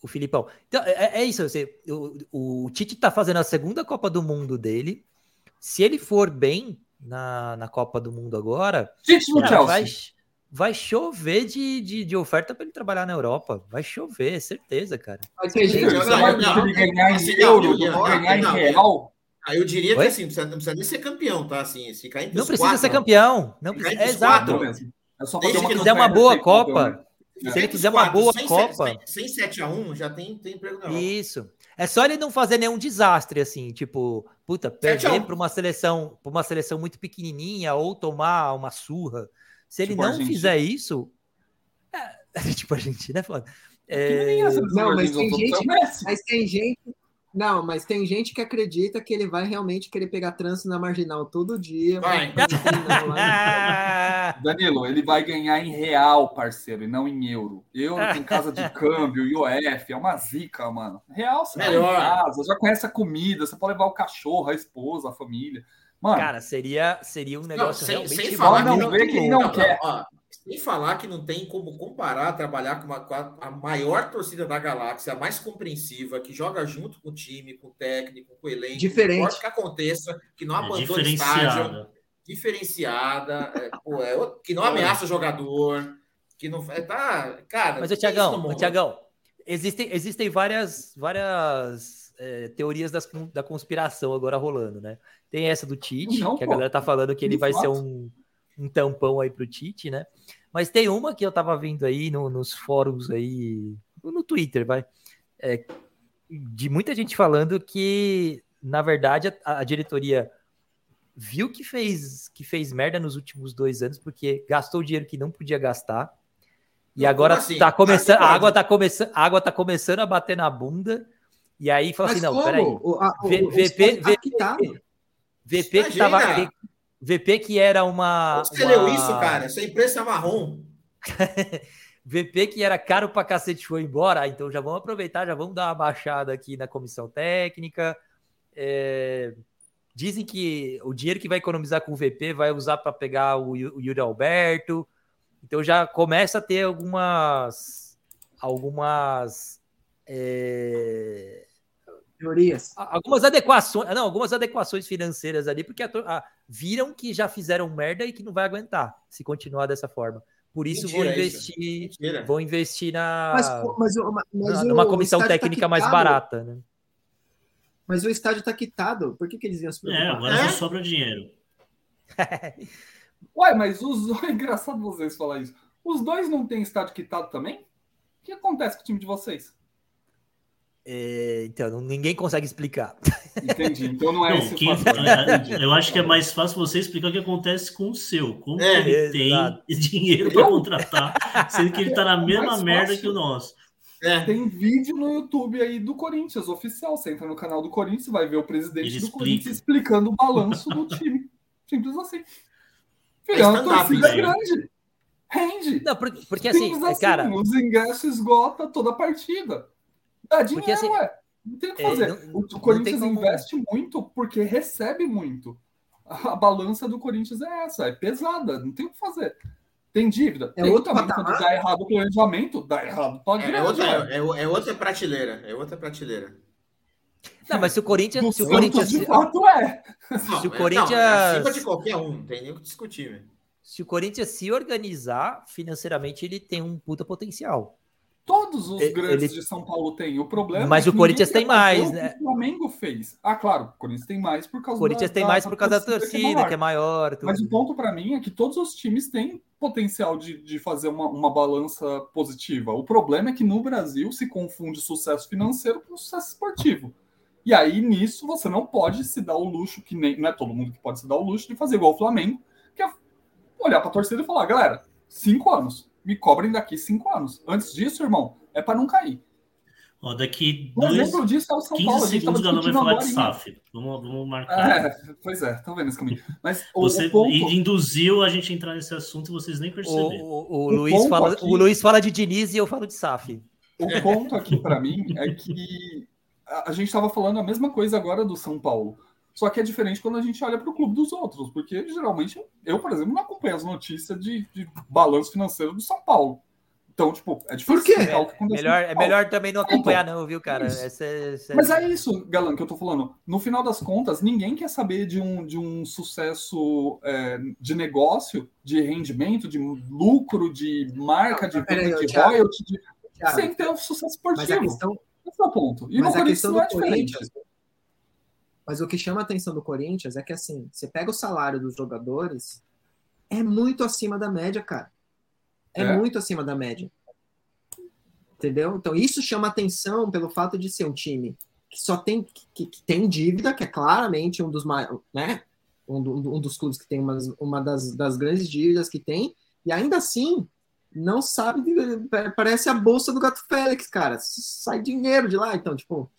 O Filipão. Então, é, é isso. Você, o, o Tite tá fazendo a segunda Copa do Mundo dele. Se ele for bem, na, na Copa do Mundo agora, cara, vai, vai chover de, de, de oferta para ele trabalhar na Europa. Vai chover, certeza, cara. Mas gente ganhar em assim, euro, ganhar em real. Aí eu diria Oi? que assim, não precisa nem ser campeão, tá? Assim, se cair Não precisa quatro, ser campeão. Não precisa, é exato. É só se ele quiser uma boa Copa, se ele quiser uma boa Copa. Sem 7x1, já tem, tem emprego na Europa. Isso. É só ele não fazer nenhum desastre, assim, tipo, puta, perder para uma seleção, para uma seleção muito pequenininha ou tomar uma surra. Se ele tipo não fizer isso, é, tipo a gente, né, foda. É... Não, mas tem gente, mas tem gente, Não, mas tem gente que acredita que ele vai realmente querer pegar trânsito na marginal todo dia. Vai. não, lá Danilo, ele vai ganhar em real, parceiro, e não em euro. Euro tem casa de câmbio, IOF, é uma zica, mano. Real, você vai em Melhor. casa, já conhece a comida, você pode levar o cachorro, a esposa, a família. Mano, Cara, seria, seria um negócio sem, realmente sem falar não que não, vê quem não quer. ó, sem falar que não tem como comparar trabalhar com, uma, com a, a maior torcida da galáxia, a mais compreensiva, que joga junto com o time, com o técnico, com o elenco. Diferente. Não importa o que aconteça, que não É abandona o estádio, diferenciada. é, pô, é que não ameaça o jogador, que não é, tá, cara. Mas, Tiagão? Tiagão, existem, existem várias, várias é, teorias das, da conspiração agora rolando, né? Tem essa do Tite, Não, que a galera tá falando que ele De vai ser um, um tampão aí pro Tite, né? Mas tem uma que eu tava vendo aí no- nos fóruns aí, no Twitter, vai, é, de muita gente falando que, na verdade, a, a diretoria viu que fez, que fez merda nos últimos dois anos, porque gastou dinheiro que não podia gastar. E Não, agora assim? tá começando, a água tá começando, a água tá começando a bater na bunda. E aí fala Mas assim, não, como? peraí. O, a, o, VP, tá VP, quitado. VP que tava! VP que era uma, você leu uma- isso, cara? Essa imprensa é marrom. VP que era caro pra cacete foi embora, ah, então já vamos aproveitar, já vamos dar uma baixada aqui na comissão técnica. É, dizem que o dinheiro que vai economizar com o VP vai usar para pegar o, o Yuri Alberto. Então já começa a ter algumas algumas é, Teorias. algumas adequações, não, algumas adequações financeiras ali, porque a a- viram que já fizeram merda e que não vai aguentar se continuar dessa forma. Por isso Mentira isso. investir, Mentira. vão investir na Mas, mas, mas na- numa comissão tá técnica mais quitado. barata, né? Mas o estádio tá quitado. Por que, que eles iam se É, preocupar? agora É? sobra dinheiro. Ué, mas os dois. É engraçado vocês falar isso. Os dois não têm estádio quitado também? O que acontece com o time de vocês? É, então, ninguém consegue explicar. Entendi. Então não é Não, esse quem- fator. Entendi. eu acho que é mais fácil você explicar o que acontece com o seu. Como É, que ele exato. tem dinheiro para contratar, sendo que ele tá na mesma Mais merda fácil. que o nosso. É. Tem vídeo no YouTube aí do Corinthians, oficial. Você entra no canal do Corinthians, vai ver o presidente Ele do explica. Corinthians explicando o balanço do time. Simples assim. É uma stand-up, torcida né? grande. Rende. Não, porque, porque assim, Simples cara, os ingressos esgota toda a partida. Dá dinheiro, Porque, assim, ué. Não tem o que é, fazer. não- o não tem Corinthians como- investe muito porque recebe muito. A, balança do Corinthians é essa, é pesada, não tem o que fazer. Tem dívida? É tem outro também. patamar? Quando dá errado o planejamento, dá errado. Pode É, é outra, é, é outra prateleira. É outra prateleira. não, mas se o Corinthians, Do se o Corinthians, de fato, é. Não, Se o é- Corinthians- Não, é acima de qualquer um, não tem nem o que discutir, velho. se o Corinthians se organizar financeiramente, ele tem um puta potencial. Todos os Ele- grandes ele- de São Paulo têm. O problema Mas é o Corinthians tem mais, né? O Flamengo fez. Ah, claro, o Corinthians tem mais por causa O Corinthians da- tem mais da por causa da que é torcida, maior. que é maior. Mas o ponto para mim é que todos os times têm potencial de, de fazer uma, uma balança positiva. O problema é que no Brasil se confunde sucesso financeiro com sucesso esportivo. E aí, nisso, você não pode se dar o luxo, que nem. Não é todo mundo que pode se dar o luxo de fazer igual o Flamengo, que é olhar para a torcida e falar: galera, cinco anos, me cobrem daqui cinco anos. Antes disso, irmão, é para não cair. Ó, daqui Um dois, exemplo disso é o São 15 Paulo. A gente tava segundos o Galão vai falar de. SAF. Vamos, vamos marcar. É, pois é, estão vendo esse caminho. Mas o, Você o ponto. induziu a gente a entrar nesse assunto e vocês nem perceberam. o, o O Luiz fala, aqui- o Luiz fala de Diniz e eu falo de SAF. O ponto aqui para mim é que a a gente estava falando a mesma coisa agora do São Paulo. Só que é diferente quando a gente olha para o clube dos outros, porque geralmente eu, por exemplo, não acompanho as notícias de, de balanço financeiro do São Paulo. Então, tipo, é difícil Por quê? no Melhor, é melhor também não acompanhar, não, viu, cara? Isso. Essa, essa- Mas é isso, Galan, que eu tô falando. No final das contas, ninguém quer saber de um, de um sucesso é, de negócio, de rendimento, de lucro, de marca, de Peraí, venda, de Thiago. royalty, de... Thiago, sem ter um sucesso mas a esportivo. questão, Esse é o ponto. E mas no a Corinthians questão não é diferente. Corinthians. Mas o que chama a atenção do Corinthians é que assim, você pega o salário dos jogadores, é muito acima da média, cara. É, É. muito acima da média. Entendeu? Então isso chama atenção pelo fato de ser um time que só tem que, que tem dívida, que é claramente um dos maiores, né? Um, um dos clubes que tem uma, uma das, das grandes dívidas que tem, e ainda assim não sabe, parece a bolsa do Gato Félix, cara. Sai dinheiro de lá, então, tipo,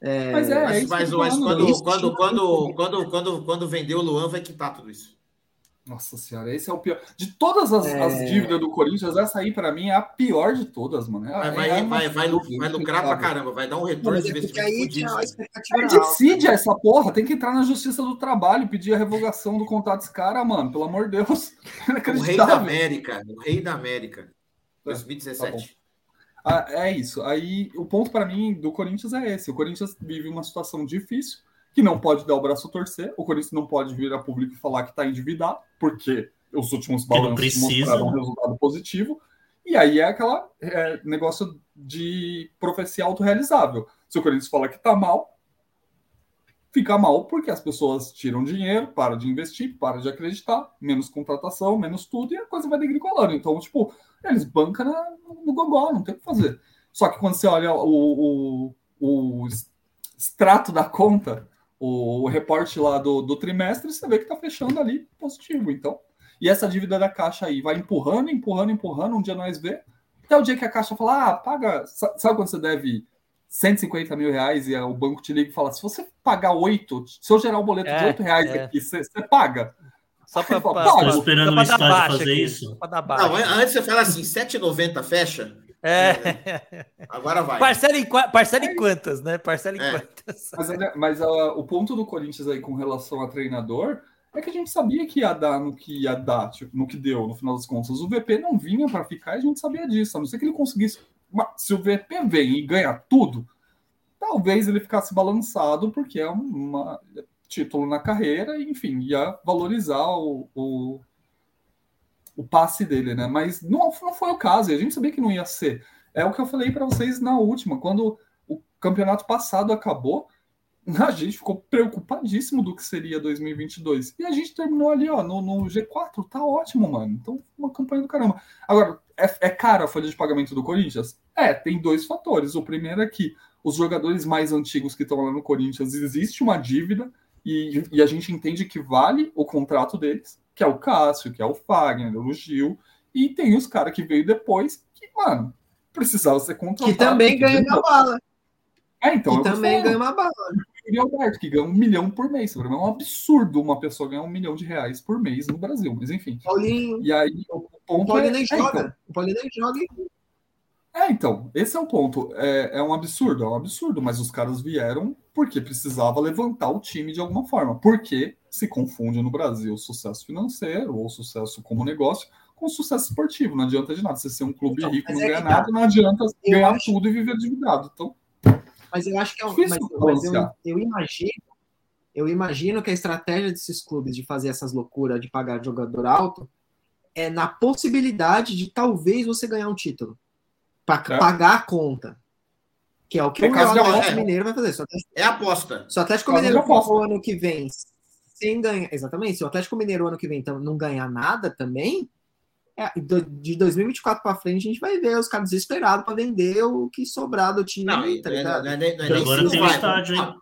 É, Mas é, Mas, isso mas, mas quando, isso quando, quando, quando, quando, quando vender o Luan, vai quitar tudo isso. Nossa senhora, esse é o pior. De todas as, É. as dívidas do Corinthians, essa aí, pra mim, é a pior de todas, mano. É, Vai, é vai, vai, vai, lucrar pra caramba, vai dar um retorno de é porque investimento aí É, alta. decide essa porra, tem que entrar na justiça do trabalho, pedir a revogação do contrato desse cara, mano. Pelo amor de Deus. O rei da. América, o rei da América. Tá 2017. Ah, é isso. Aí o ponto pra mim do Corinthians é esse. O Corinthians vive uma situação difícil, que não pode dar o braço a torcer. O Corinthians não pode vir a público e falar que está endividado, porque os últimos balanços mostraram um resultado positivo. E aí é aquela é, negócio de profecia autorrealizável. Se o Corinthians fala que está mal, fica mal porque as pessoas tiram dinheiro, para de investir, para de acreditar, menos contratação, menos tudo, e a coisa vai degringolando. Então, tipo, eles bancam na- no gogó, não tem o que fazer. Só que quando você olha o, o, o extrato da conta, o, o reporte lá do, do trimestre, você vê que tá fechando ali positivo. Então, e essa dívida da Caixa aí vai empurrando, empurrando, empurrando. Um dia nós vê, até o dia que a Caixa fala, ah, paga. sa- Sabe quando você deve 150 mil reais e o banco te liga e fala: se você pagar 8, se eu gerar um boleto de É, 8 reais é. aqui, você, você paga? Só pra, Tô pra, esperando pra- o esperando só o pra dar estádio baixa fazer aqui, isso. Não, antes você fala assim, 7,90 fecha, É. agora vai. Parcela em, parcela em quantas, né? Parcela em É. quantas. Mas, mas ah, o ponto do Corinthians aí com relação a treinador é que a gente sabia que ia dar no que ia dar, tipo, no que deu, no final das contas. O VP não vinha para ficar e a gente sabia disso. A não ser que ele conseguisse. Mas Se o VP vem e ganha tudo, talvez ele ficasse balançado, porque é um título na carreira, enfim, ia valorizar o, o, o passe dele, né? Mas não, não foi o caso, a gente sabia que não ia ser. É o que eu falei para vocês na última, quando o campeonato passado acabou, a gente ficou preocupadíssimo do que seria 2022. E a gente terminou ali, ó, no, no G4, tá ótimo, mano. Então, uma campanha do caramba. Agora, é, é cara a folha de pagamento do Corinthians? É, tem dois fatores. O primeiro é que os jogadores mais antigos que estão lá no Corinthians, existe uma dívida e, e a gente entende que vale o contrato deles, que é o Cássio, que é o Fagner, o Gil, e tem os caras que veio depois que, mano, precisava ser contratado. Que também ganha uma bala. É, então, é Que tô também ganha uma bala. Yuri Alberto, que ganha um milhão por mês. É um absurdo uma pessoa ganhar um milhão de reais por mês no Brasil, mas enfim. Paulinho, E aí o o ponto Paulinho é, nem é, joga. então, O Paulinho nem joga. É, então, esse é o ponto. É, é um absurdo, é um absurdo, mas os caras vieram porque precisava levantar o time de alguma forma. Porque se confunde no Brasil sucesso financeiro ou sucesso como negócio com sucesso esportivo. Não adianta de nada. Você ser um clube Então, rico e não é ganhar tá. nada, não adianta Eu ganhar acho- tudo e viver endividado. Então, Mas eu acho que é um. Mas, mas eu, eu imagino. Eu imagino que a estratégia desses clubes de fazer essas loucuras de pagar jogador alto é na possibilidade de talvez você ganhar um título. Para É. pagar a conta. Que é o que É o Atlético aposta. Mineiro vai fazer. Atlético, É aposta. se o Atlético Mineiro for o ano que vem sem ganhar. Exatamente. Se o Atlético Mineiro ano que vem então, não ganhar nada também. é, de 2024 para frente, a gente vai ver os caras desesperados para vender o que sobrar do time. Não, tá não é- ligado? não é não é Agora não tem vai. estádio, hein?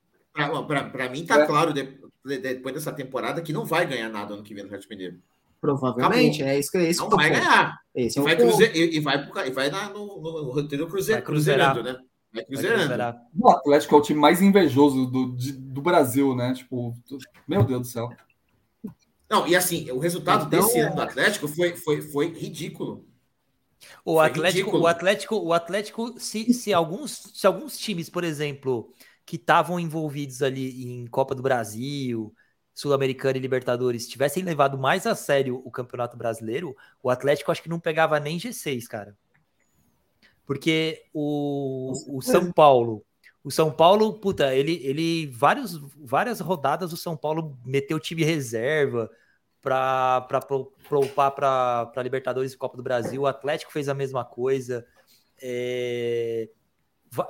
Pra mim tá É. claro, de- de- depois dessa temporada, que não vai ganhar nada ano que vem no Atlético Mineiro. Provavelmente, é isso que é isso Não vai ganhar. Esse E é vai, ponto. cruze, e, e vai, pro e vai na- no, no, no roteiro cruze, Vai cruzeirar. cruzerando, né? Vai cruzerando. o Atlético é o time mais invejoso do, de- do Brasil, né? Tipo, meu Deus do céu. Não, e assim, o resultado Então- desse ano do Atlético foi, foi, foi ridículo. O Foi Atlético, ridículo. o Atlético, o Atlético, se, se alguns, se alguns times, por exemplo, que estavam envolvidos ali em Copa do Brasil, Sul-Americana e Libertadores, tivessem levado mais a sério o Campeonato Brasileiro, o Atlético acho que não pegava nem G6, cara. Porque o, o São Paulo, o São Paulo, puta, ele, ele vários, várias rodadas o São Paulo meteu time reserva para poupar para Libertadores e Copa do Brasil. O Atlético fez a mesma coisa. É,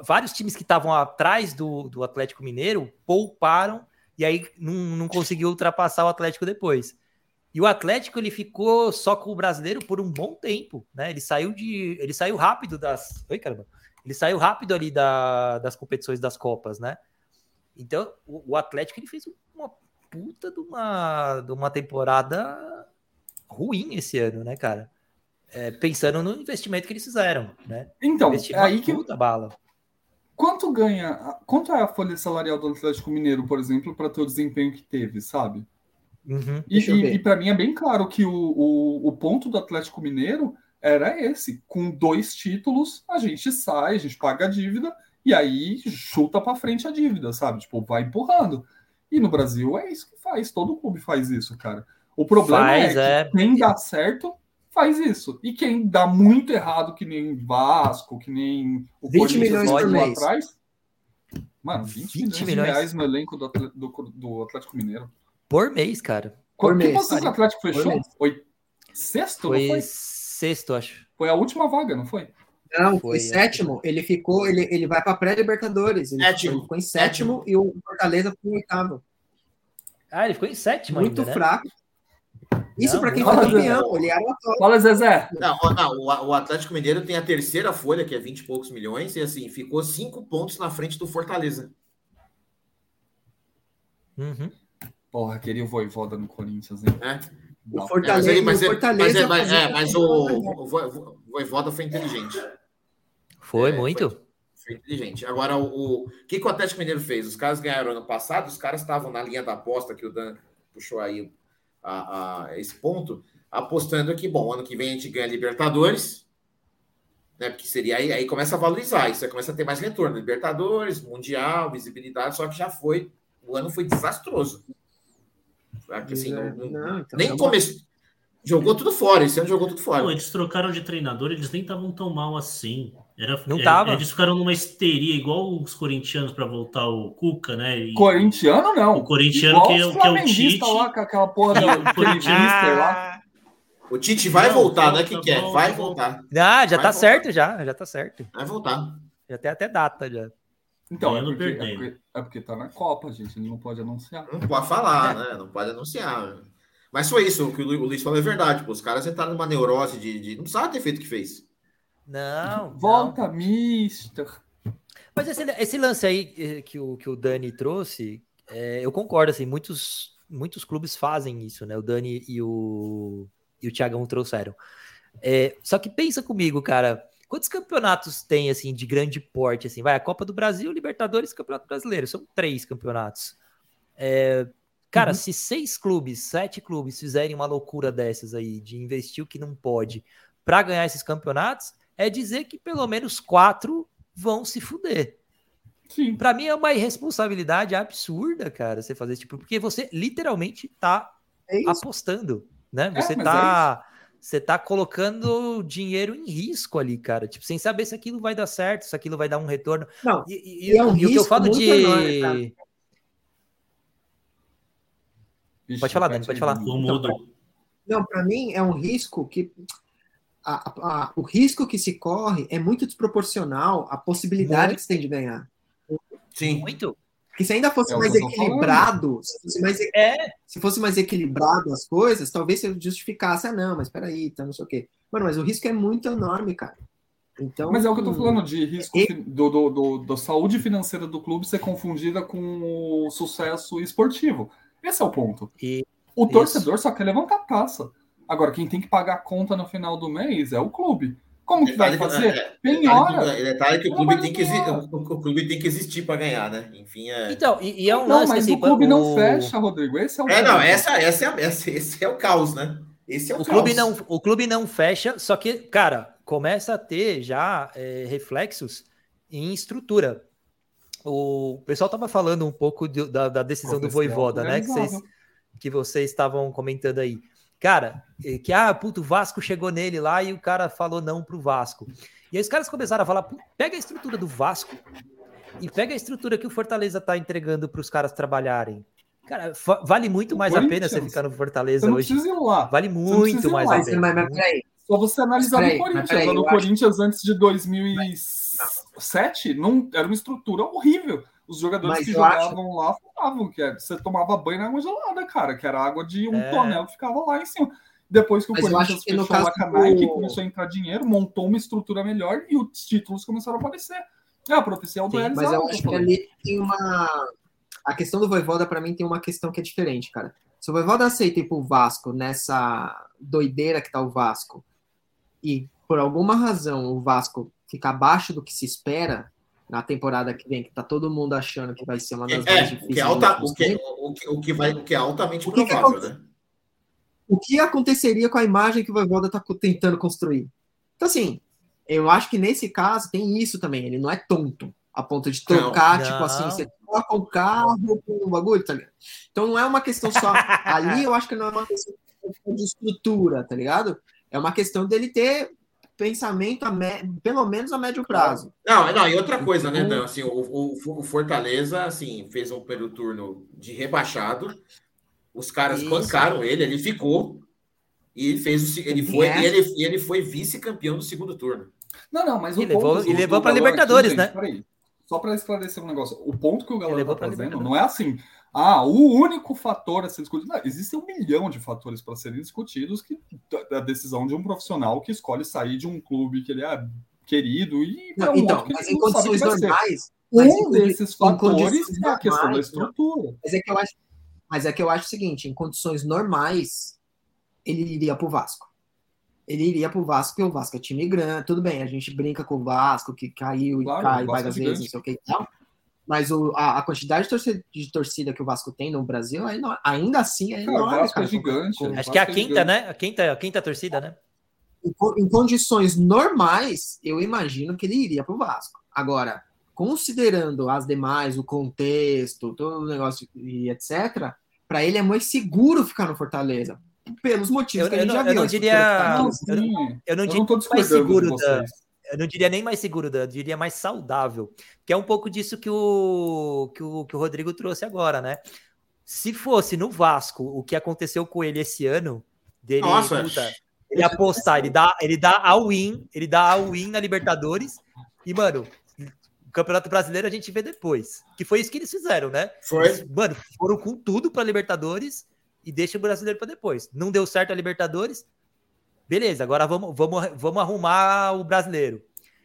vários times que estavam atrás do, do Atlético Mineiro pouparam e aí não, não conseguiu ultrapassar o Atlético depois. E o Atlético ele ficou só com o brasileiro por um bom tempo, né? Ele saiu de, ele saiu rápido das, oi caramba, ele saiu rápido ali da- das competições das copas, né? Então o, o Atlético ele fez uma puta de uma, de uma temporada ruim esse ano, né, cara? É, pensando no investimento que eles fizeram, né? Então, é aí que bala. Quanto ganha, quanto é a folha salarial do Atlético Mineiro, por exemplo, para ter o desempenho que teve, sabe? Uhum. E, e, e para mim é bem claro que o, o, o ponto do Atlético Mineiro era esse: com dois títulos, a gente sai, a gente paga a dívida e aí chuta para frente a dívida, sabe? Tipo, vai empurrando. E no Brasil é isso que faz, todo clube faz isso, cara. O problema Faz, é que é. quem dá certo faz isso. E quem dá muito errado, que nem Vasco, que nem o 20 Corinthians milhões lá por mês. atrás. Mano, 20, 20 milhões, milhões. de reais no elenco do, do, do Atlético Mineiro. Por mês, cara. Por que mês. o Atlético fechou? Foi sexto, Foi não foi? sexto, acho. Foi a última vaga, não foi? Não, Foi, foi sétimo. Ele ficou, ele, ele vai para pré-Libertadores. Ele, Sétimo. ele ficou em sétimo e o Fortaleza ficou em oitavo. Ah, ele ficou em sétimo Muito ainda, né? Isso para quem não. foi campeão. Ele era o atual. Fala, Zezé. Não, não, o, o Atlético Mineiro tem a terceira folha, que é 20 e poucos milhões, e assim, ficou cinco pontos na frente do Fortaleza. Uhum. Porra, queria o Voivoda no Corinthians, hein? né? O Não. Fortaleza, É, mas, o é- Fortaleza mas, é- mas, é, mas o, o, Vo- o Voivoda foi inteligente. Foi É, muito. Foi inteligente. Agora, o, o que, que o Atlético Mineiro fez? Os caras ganharam ano passado, os caras estavam na linha da aposta que o Dan puxou aí a, a- esse ponto, apostando que, bom, ano que vem a gente ganha Libertadores, né? Porque seria aí, aí começa a valorizar, isso aí começa a ter mais retorno. Libertadores, Mundial, visibilidade, só que já foi, o ano foi desastroso. Assim, não- não- Não, então, nem é uma- começou. Jogou tudo fora, esse ano jogou tudo fora. Pô, eles trocaram de treinador, eles nem estavam tão mal assim. Era, Não é, tava. Eles ficaram numa histeria, igual os corintianos para voltar o Cuca, né? E- Corintiano, não. O corintiano Igual que é- que é o Tite. lá, com aquela porra do o corintiano- lá. O Tite vai Não, voltar, não é volta, que quer, volta, vai volta. voltar. Ah, já Vai tá voltar. certo já, já tá certo. Vai voltar. Já tem até data já. Então, é porque, é, porque, é porque tá na Copa, gente. Ele não pode anunciar. Não pode falar, né? Não pode anunciar. Mas foi isso, o que o Lu- o Luiz falou é verdade. Pô, os caras entraram numa neurose de, de- Não precisava ter feito o que fez. Não. não. Volta, mister. Mas esse, esse lance aí eh, que o, que o Dani trouxe, eh, eu concordo, assim, muitos, muitos clubes fazem isso, né? O Dani e o, e o Thiagão trouxeram. Eh, só que pensa comigo, cara, quantos campeonatos tem, assim, de grande porte, assim? Vai, a Copa do Brasil, Libertadores e Campeonato Brasileiro, são três campeonatos. Eh, cara, se seis clubes, sete clubes fizerem uma loucura dessas aí, de investir o que não pode para ganhar esses campeonatos, é dizer que pelo menos quatro vão se fuder. Sim. Pra mim é uma irresponsabilidade absurda, cara, você fazer esse tipo, porque você literalmente tá É apostando, né? Você mas tá você tá colocando dinheiro em risco ali, cara, tipo, sem saber se aquilo vai dar certo, se aquilo vai dar um retorno. Não, E, e- e é um e o que eu risco falo muito de enorme. Vixe, Pode falar, vai Dani, pode falar. mudo. Não, para mim é um risco que a- a- o risco que se corre é muito desproporcional à possibilidade Muito. que você tem de ganhar. Sim. muito. Porque se ainda fosse É mais equilibrado, se fosse mais, É, se fosse mais equilibrado as coisas, talvez você justificasse, ah, não, mas peraí, tá, não sei o quê. Mano, mas o risco é muito enorme, cara. Então, Mas é o que eu tô falando de risco fi- do, do, do, do saúde financeira do clube ser confundida com o sucesso esportivo. Esse é o ponto. E- o isso. torcedor só quer levantar a taça. Agora, quem tem que pagar a conta no final do mês é o clube. Como que vai Detalhe que- fazer? é, Penhora. Detalhe que, detalhe que o clube tem que, o, clube tem que existir para ganhar, né? Enfim, é. Então, e, e é um Não, lance mas assim, o clube não o- fecha, Rodrigo. Esse é o É, não, ponto. essa, essa é a, essa, esse é o caos, né? Esse é o, O caos. clube, não, o clube não fecha, só que, cara, começa a ter já é, reflexos em estrutura. O pessoal tava falando um pouco de- da, da decisão do Voivoda, né? Que vocês, que vocês estavam comentando aí. Cara, eh, que ah, puto, o Vasco chegou nele lá e o cara falou não pro Vasco. E aí os caras começaram a falar, "Pô, pega a estrutura do Vasco e pega a estrutura que o Fortaleza tá entregando para os caras trabalharem. Cara, vale muito mais a pena você ficar no Fortaleza hoje. Vale muito mais lá. a pena. mas, mas peraí, Só você analisar peraí, no Corinthians. peraí, no acho- Corinthians, antes de 2007, não, era uma estrutura horrível. Os jogadores Mas que eu acho- jogavam lá falavam que era- você tomava banho na água gelada, cara, que era água de um É. tonel que ficava lá em cima. Depois que o Mas eu Corinthians que fechou a Nike, do- começou a entrar dinheiro, montou uma estrutura melhor e os títulos começaram a aparecer. É a profecia Sim, mas eu que acho que ali tem uma. A questão do Voivoda, pra mim, tem uma questão que é diferente, cara. Se o Voivoda aceita ir pro Vasco nessa doideira que tá o Vasco, e por alguma razão o Vasco fica abaixo do que se espera, na temporada que vem, que tá todo mundo achando que vai ser uma das é, mais o difíceis. que, é alta, o, que, o, que, o, que vai, o que é altamente provável, né? O que aconteceria com a imagem que o Voivoda tá tentando construir? Então, assim, eu acho que nesse caso tem isso também. Ele não é tonto a ponto de trocar, não, tipo assim, você troca o carro com o bagulho, tá ligado? Então não é uma questão só. ali eu acho que não é uma questão de estrutura, tá ligado? É uma questão dele ter pensamento a me... pelo menos a médio prazo. Não, não, e outra coisa, né, Dan? Assim, o, o, o, Fortaleza assim, fez um período turno de rebaixado. Os caras Isso. bancaram ele, ele ficou e fez o, ele foi é. ele, ele foi vice-campeão do segundo turno. Não, não, mas o e levou, e levou para Libertadores, aqui, né? Peraí, só para esclarecer um negócio, o ponto que o galera está fazendo não é assim, ah, o único fator a ser discutido. Não, existem um milhão de fatores para serem discutidos que da decisão de um profissional que escolhe sair de um clube que ele é querido e não, um então, mas em condições normais, um desses fatores é a questão da estrutura. Mas é que eu acho, mas é que eu acho o seguinte, em condições normais ele iria para o Vasco ele iria pro Vasco, porque o Vasco é time grande, tudo bem, a gente brinca com o Vasco, que caiu claro, e cai várias é vezes, não sei o que e tal. Mas o, a, a, quantidade de torcida, de torcida, que o Vasco tem no Brasil, é ainda assim é enorme. o Vasco cara, é gigante. Com, acho que é a quinta, é né? A quinta, a quinta torcida, né? Em, em condições normais, eu imagino que ele iria pro Vasco. Agora, considerando as demais, o contexto, todo o negócio e etc., para ele é mais seguro ficar no Fortaleza pelos motivos eu, que a gente já viu. Eu não diria. eu, não, eu não diria mais seguro da. Eu não diria nem mais seguro, eu diria mais saudável. Que é um pouco disso que o, que o, que o Rodrigo trouxe agora, né? Se fosse no Vasco o que aconteceu com ele esse ano, dele Nossa, puta, ele apostar, ele dá, ele dá a win, ele dá a win na Libertadores, e, mano, o Campeonato Brasileiro a gente vê depois. Que foi isso que eles fizeram, né? Foi. Eles, mano, foram com tudo para Libertadores e deixa o brasileiro para depois. Não deu certo a Libertadores? Beleza, agora vamos, vamos, vamos arrumar o brasileiro.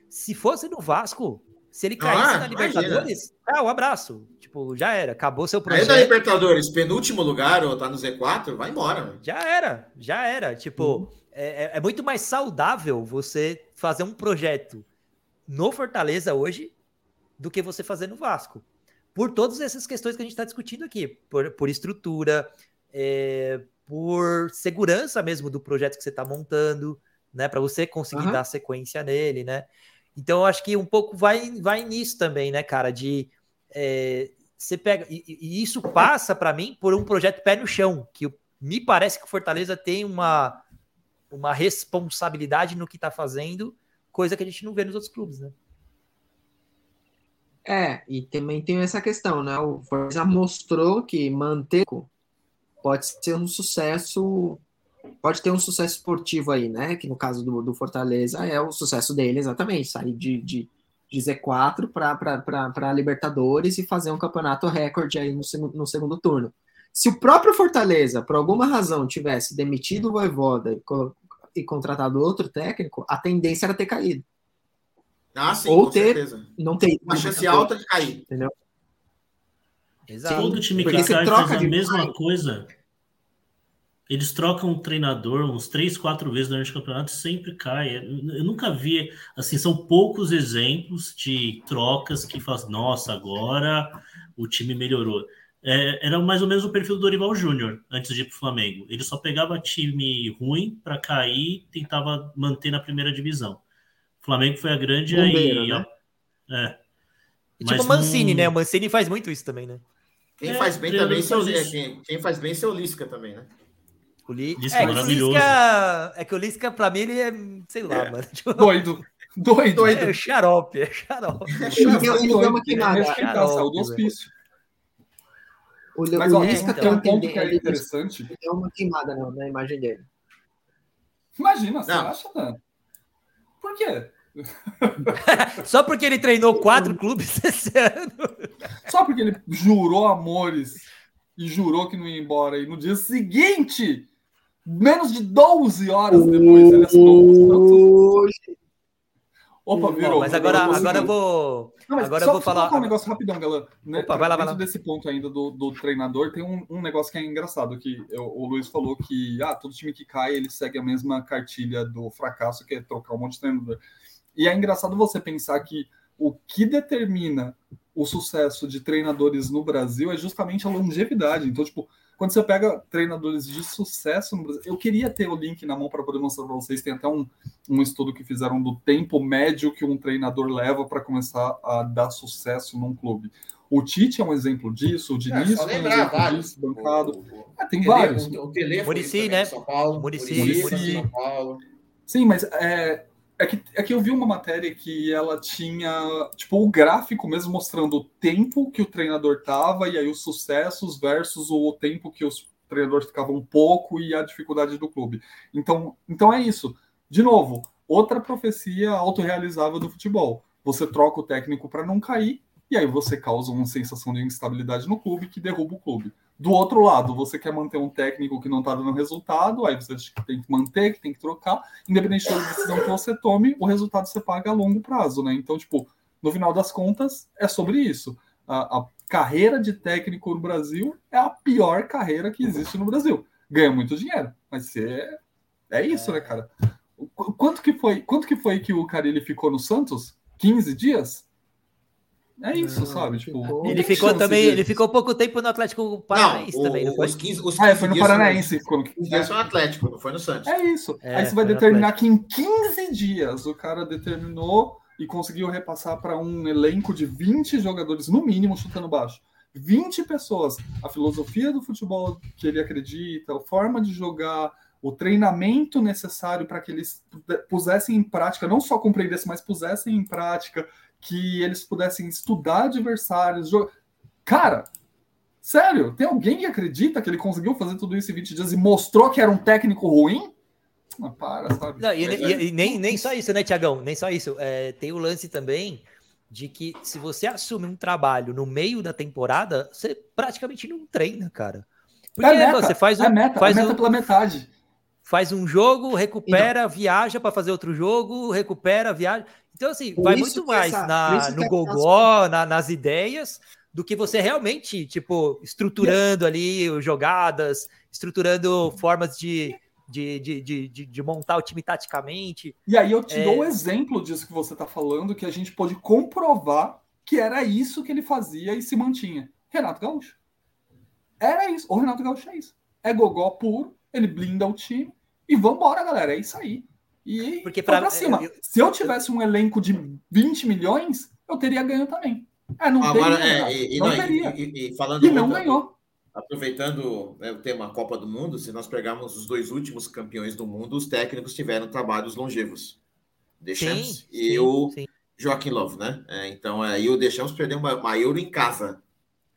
Se fosse no Vasco, se ele caísse ah, na Libertadores, ah, um abraço. Tipo, já era, acabou seu projeto. Aí na Libertadores, penúltimo lugar ou tá no Z4, vai embora. Mano. Já era, já era. Tipo, uhum. é, é, é muito mais saudável você fazer um projeto no Fortaleza hoje do que você fazer no Vasco. Por todas essas questões que a gente está discutindo aqui, por, por estrutura, é, por segurança mesmo do projeto que você está montando, né? Para você conseguir uhum. dar sequência nele, né? Então, eu acho que um pouco vai, vai nisso também, né, cara? De é, você pega. E, e isso passa para mim por um projeto pé no chão, que me parece que o Fortaleza tem uma, uma responsabilidade no que está fazendo, coisa que a gente não vê nos outros clubes, né? É, e também tem essa questão, né? O Fortaleza mostrou que manter pode ser um sucesso, pode ter um sucesso esportivo aí, né? Que no caso do, do Fortaleza é o sucesso dele, exatamente, sair de, de, de Z4 para Libertadores e fazer um campeonato recorde aí no, no segundo turno. Se o próprio Fortaleza, por alguma razão, tivesse demitido o Voivoda e, e contratado outro técnico, a tendência era ter caído. Ah, sim, Ou ter, certeza. não ter uma chance alta de cair. Entendeu? Exato. Todo time que cai faz a mesma coisa. Eles trocam o treinador uns três, quatro vezes durante o campeonato e sempre cai. Eu nunca vi, assim, são poucos exemplos de trocas que faz, nossa, agora o time melhorou. É, era mais ou menos o perfil do Dorival Júnior antes de ir para o Flamengo. Ele só pegava time ruim para cair, tentava manter na primeira divisão. O Flamengo foi a grande Bombeiro, aí. Né? É. Tipo o Mancini, né? O Mancini faz muito isso também, né? Quem é, faz bem também seu, é, quem, quem, faz bem é o Lisca também, né? O Li... Lisca é, maravilhoso. Lisca, é que o Lisca, pra mim, ele é, sei lá, é. mano. Tipo... Doido. Doido. Doido. É xarope, é xarope. É xarope. Ele deu uma queimada. É xarope, do hospício. O, Mas, o Lisca tem um ponto que é interessante. Ele deu uma queimada na, na imagem dele. Imagina, você Não. acha, Dan? Por quê? Só porque ele treinou quatro clubes esse ano. Só porque ele jurou amores e jurou que não ia embora. E no dia seguinte, menos de 12 horas depois, ele assinou. Opa, virou. mas agora, agora eu vou. Não, agora só, eu vou falar. um negócio rapidão, galera. Né, Opa, vai lá, vai lá. desse ponto ainda do, do treinador, tem um, um, negócio que é engraçado: que eu, o Luiz falou que ah, todo time que cai ele segue a mesma cartilha do fracasso, que é trocar um monte de treinador. E é engraçado você pensar que o que determina o sucesso de treinadores no Brasil é justamente a longevidade. Então, tipo, quando você pega treinadores de sucesso no Brasil, eu queria ter o link na mão para poder mostrar para vocês. Tem até um, um estudo que fizeram do tempo médio que um treinador leva para começar a dar sucesso num clube. O Tite é um exemplo disso, o Diniz é, um exemplo vários. disso, bancado. O, o, ah, tem vários. O, o telefone Muricy, né? São Paulo. Muricy, Muricy. São Paulo. Sim, mas é, é que, é que eu vi uma matéria que ela tinha, tipo, o gráfico mesmo mostrando o tempo que o treinador tava e aí os sucessos versus o tempo que os treinadores ficavam um pouco e a dificuldade do clube. Então, então é isso. De novo, outra profecia autorrealizável do futebol. Você troca o técnico para não cair e aí você causa uma sensação de instabilidade no clube que derruba o clube. Do outro lado, você quer manter um técnico que não está dando resultado, aí você tem que manter, que tem que trocar, independente da decisão que você tome, o resultado você paga a longo prazo, né? Então, tipo, no final das contas, é sobre isso. A, a carreira de técnico no Brasil é a pior carreira que existe no Brasil. Ganha muito dinheiro, mas você é isso, né, cara? Quanto que foi? Quanto que foi que o Carilli ficou no Santos? 15 dias? É isso, sabe? Tipo, ele ficou também, ele ficou pouco tempo no Atlético Paranaense não, também, não foi? Os 15, os 15 ah, foi no Paranaense. Dias foi no Atlético, não foi no Santos. É isso. É, Aí você vai determinar que em 15 dias o cara determinou e conseguiu repassar para um elenco de 20 jogadores, no mínimo, chutando baixo. 20 pessoas. A filosofia do futebol que ele acredita, a forma de jogar, o treinamento necessário para que eles pusessem em prática, não só compreendessem, mas pusessem em prática que eles pudessem estudar adversários. Jogar. Cara, sério, tem alguém que acredita que ele conseguiu fazer tudo isso em 20 dias e mostrou que era um técnico ruim? Ah, para, sabe? Não, e, e, e, nem, nem só isso, né, Tiagão? Nem só isso. É, tem o lance também de que se você assume um trabalho no meio da temporada, você praticamente não treina, cara. Porque é meta, você faz um, é meta, faz é meta um, pela metade. Faz um jogo, recupera, viaja para fazer outro jogo, recupera, viaja. Então, assim, Por vai muito mais essa, na, no gogó, na, nas ideias, do que você realmente, tipo, estruturando ali jogadas, estruturando formas de, de, de, de, de, montar o time taticamente. E aí eu te é... dou um exemplo disso que você está falando, que a gente pode comprovar que era isso que ele fazia e se mantinha. Renato Gaúcho. Era isso. O Renato Gaúcho é isso. É gogó puro, ele blinda o time e vambora, galera. É isso aí. E Porque pra, pra cima. Eu, Se eu tivesse um elenco de 20 milhões, eu teria ganho também. É, não Agora, teria, é, e, não, não teria. E, e, falando e não ganhou. Aproveitando né, o tema Copa do Mundo, se nós pegarmos os dois últimos campeões do mundo, os técnicos tiveram trabalhos longevos. Deschamps e sim, o sim. Joaquim Love, né? É, então, aí o Deschamps perdeu uma, uma Euro em casa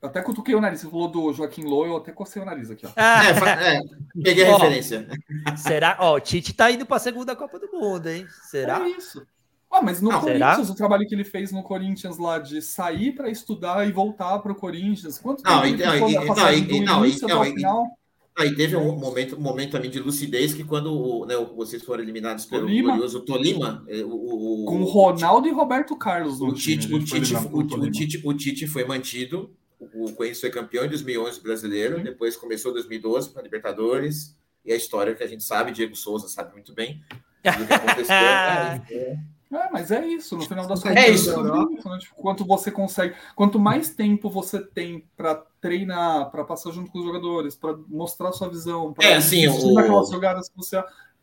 até cutuquei o nariz. Você falou do Joaquim Lowe, eu até cocei o nariz aqui. Ó. Ah, é, é, peguei a referência. Será? Ó, o Tite tá indo para a segunda Copa do Mundo, hein? Será? É isso. Ah, mas no não, Corinthians, será? o trabalho que ele fez no Corinthians lá de sair para estudar e voltar para o Corinthians. Quanto não, tempo então, ele ficou não, e, não, e, não, final? Aí teve um momento, um momento também de lucidez que quando né, vocês foram eliminados pelo Tolima. glorioso Tolima, é, o, o, com Ronaldo e Roberto Carlos. O Tite, o, Tite, o, Tite, o Tite foi mantido o Corinthians foi campeão em 2011 brasileiro, uhum. depois começou 2012 para Libertadores, e a história que a gente sabe, Diego Souza sabe muito bem do que aconteceu. é, é, mas é isso, no final das contas. É isso. isso né? tipo, quanto você consegue, quanto mais tempo você tem para treinar, para passar junto com os jogadores, para mostrar sua visão, para é, assim, o... aquelas jogadas que você.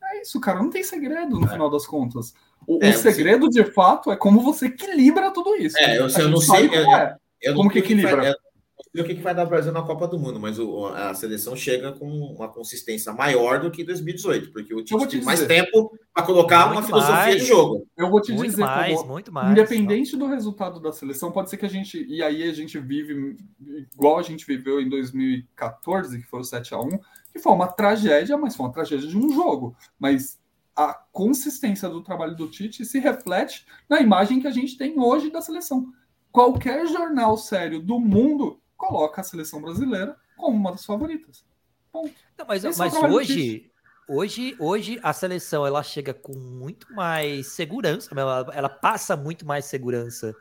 É isso, cara, não tem segredo no é. final das contas. O, é, o segredo, você... de fato, é como você equilibra tudo isso. É, eu, eu não sei. Eu, é. eu, como que equilibra? O que, que vai dar o Brasil na Copa do Mundo, mas o, a seleção chega com uma consistência maior do que 2018, porque o time tem mais tempo para colocar muito uma filosofia mais. de jogo. Eu vou te muito dizer, mais, como, muito mais. Independente do resultado da seleção, pode ser que a gente, e aí a gente vive igual a gente viveu em 2014, que foi o 7 a 1 que foi uma tragédia, mas foi uma tragédia de um jogo. Mas a consistência do trabalho do Tite se reflete na imagem que a gente tem hoje da seleção. Qualquer jornal sério do mundo coloca a seleção brasileira como uma das favoritas. Não, mas mas é hoje, hoje, hoje a seleção ela chega com muito mais segurança, ela, ela passa muito mais segurança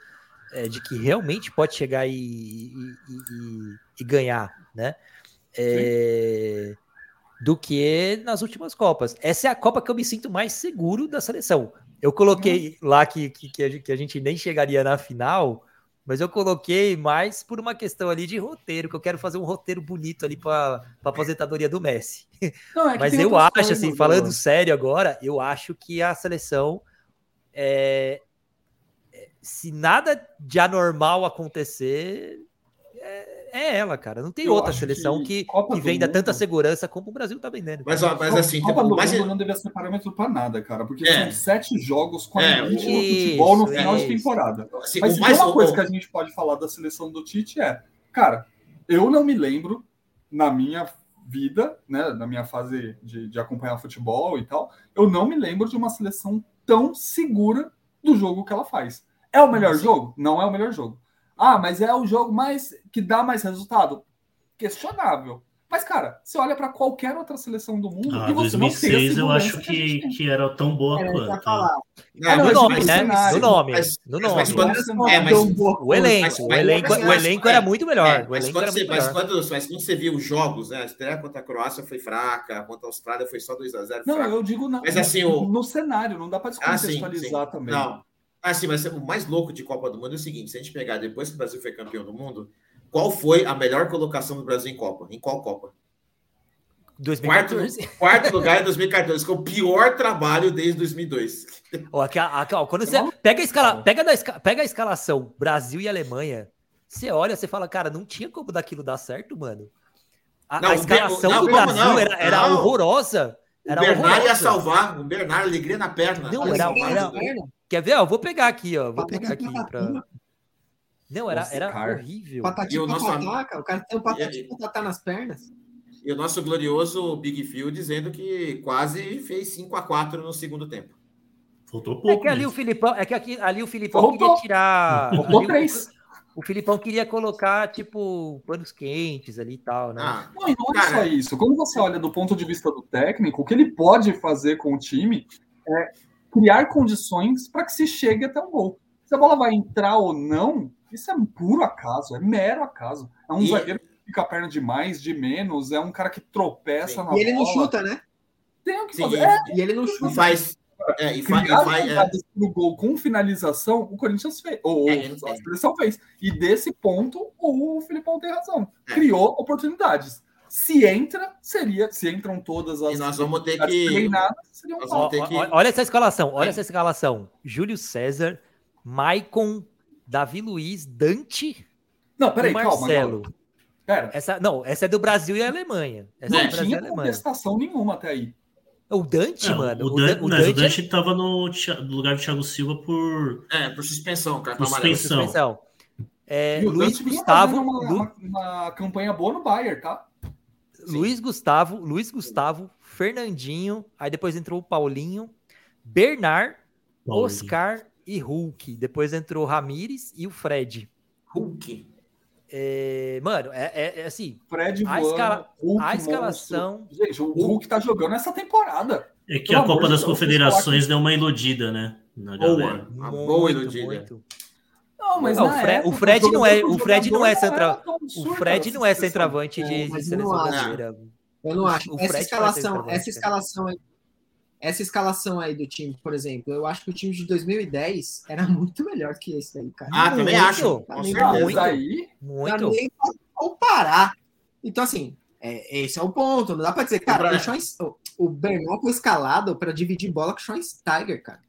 é, de que realmente pode chegar e, e, e, e ganhar, né? É, do que nas últimas Copas. Essa é a Copa que eu me sinto mais seguro da seleção. Eu coloquei lá que, que, que a gente nem chegaria na final, mas eu coloquei mais por uma questão ali de roteiro, que eu quero fazer um roteiro bonito ali para a aposentadoria do Messi. Não, é mas eu acho, assim, falando sério agora, eu acho que a seleção é, se nada de anormal acontecer, é, é ela, cara. Não tem eu outra seleção que, que, que venda mundo... tanta segurança como o Brasil tá vendendo. Mas, ó, mas assim, Copa do mas... Mundo não devia ser parâmetro para nada, cara, porque é. são sete jogos com a é, elite do futebol no final de temporada. Assim, mas mais uma coisa que a gente pode falar da seleção do Tite é, cara, eu não me lembro na minha vida, né, na minha fase de, de acompanhar futebol e tal, eu não me lembro de uma seleção tão segura do jogo que ela faz. É o melhor Sim. jogo? Não é o melhor jogo. Ah, mas é o jogo mais que dá mais resultado? Questionável. Mas, cara, você olha para qualquer outra seleção do mundo ah, e você 2006 eu acho que, que, que, era tão boa era quanto. É, no nome, né? No nome. Mas, no nome. Mas, quando, é, mas, o elenco, o elenco, o elenco era muito melhor. É, o elenco era muito mas, melhor. Quando, mas quando você viu os jogos, né? A estreia contra a Croácia foi fraca, contra a Austrália foi só 2x0. Não, fraca. eu digo na, mas, assim, o... no cenário, não dá para descontextualizar ah, sim, sim. também. Não, ah, sim, mas o mais louco de Copa do Mundo é o seguinte: se a gente pegar depois que o Brasil foi campeão do mundo, qual foi a melhor colocação do Brasil em Copa? Em qual Copa? 2014. Quarto, quarto lugar em 2014, que é o pior trabalho desde 2002. Ó, aqui, aqui, ó, quando você pega a, escala, pega, da, pega a escalação Brasil e Alemanha, você olha, você fala, cara, não tinha como daquilo dar certo, mano. A, não, a escalação não, do Brasil não, era, era horrorosa. Era o Bernard horrorosa. ia salvar, o Bernard, alegria na perna. Não, era, era, Quer ver? Ó, vou pegar aqui, ó. Vou pegar aqui pra. Não, era, era horrível. Patati e o nosso o cara tem um patati patatá nas pernas. E o nosso glorioso Big Phil dizendo que quase fez 5 a 4 no segundo tempo. Faltou pouco. É que ali o Filipão, é que aqui, ali o Filipão Faltou. queria tirar. Faltou três. O, o Filipão queria colocar, tipo, panos quentes ali e tal, né? Ah, não, não é só isso. Quando você olha do ponto de vista do técnico, o que ele pode fazer com o time é criar condições para que se chegue até o gol. Se a bola vai entrar ou não, isso é puro acaso, é mero acaso. É um e... zagueiro que fica a perna de mais, de menos, é um cara que tropeça Sim. na E ele não chuta, né? Tem o que fazer. É, e ele não chuta. Faz. É, e faz, é. no gol com finalização, o Corinthians fez, ou é, a seleção fez. E desse ponto, o Filipão tem razão. É. Criou oportunidades. Se entra, seria. Se entram todas as. E nós vamos ter que. Treinadas, seria um vamos ter que... Olha essa escalação, olha essa escalação. Júlio César, Maicon, Davi Luiz, Dante. Não, peraí, Marcelo. calma. Pera. Essa, não, essa é do Brasil e Alemanha. Essa não é tinha contestação nenhuma até aí. O Dante, não, mano. O, Dan, o, Dante, o Dante tava no, no, lugar do Thiago Silva por. É, por suspensão, cara. Suspensão. suspensão. É, Luiz Gustavo. Uma, Lu... uma, uma, campanha boa no Bayern, tá? Luiz Gustavo, Luiz Gustavo, Fernandinho, aí depois entrou o Paulinho, Bernard, Paulinho. Oscar e Hulk. Depois entrou o Ramires e o Fred. Hulk. É, mano, é, é, é, assim. Fred a, escala, Hulk, a escalação. Monstro. Gente, o Hulk tá jogando essa temporada. É que Pelo a Copa das Confederações deu uma iludida, né? Na boa, uma boa iludida. Muito. Não, mas não, o, Fre época, o, Fred não é, o Fred não é central, o Fred não é centroavante de, de seleção brasileira. Eu não acho. essa é escalação, essa escalação aí, essa escalação aí do time, por exemplo, eu acho que o time de 2010 era muito melhor que esse aí, cara. Ah, também acho. Tá muito, aí, muito. Nem comparar. Então, assim, é, esse é o ponto. Não dá pra dizer, cara, o, o Bernal foi escalado para dividir bola com o Sean Steiger, cara.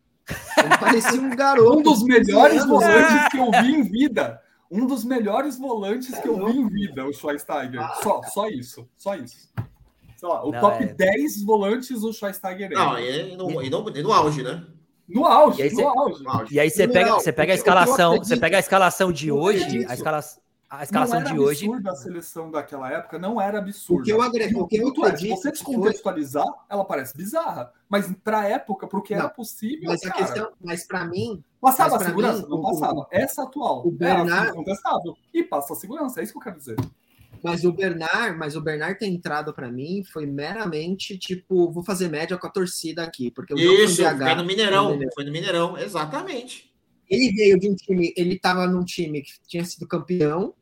Ele parecia um garoto. Um dos melhores volantes que eu vi em vida. Um dos melhores volantes que eu vi em vida, o Schweinsteiger. Só, só isso. Só isso. Lá, o não, top é... 10 volantes o Schweinsteiger. Não, e no, e no, e no auge, né? No auge, e aí, no auge. E aí você pega, você pega a escalação, você pega a escalação de hoje, a escalação a escalação de hoje. a seleção daquela época não era absurda. O que eu agrego, o que eu acredito. Se você descontextualizar, foi... ela parece bizarra. Mas para a época, para o que não, era possível. Mas a questão, mas para mim. Passava a segurança? Mim, não passava. Essa atual. O Bernard. É incontestável. E passa a segurança, é isso que eu quero dizer. Mas o Bernard, mas o Bernard ter entrado para mim foi meramente tipo, vou fazer média com a torcida aqui, porque o Isso, foi, BH, foi no Mineirão, foi no Mineirão, exatamente. Ele veio de um time, ele estava num time que tinha sido campeão,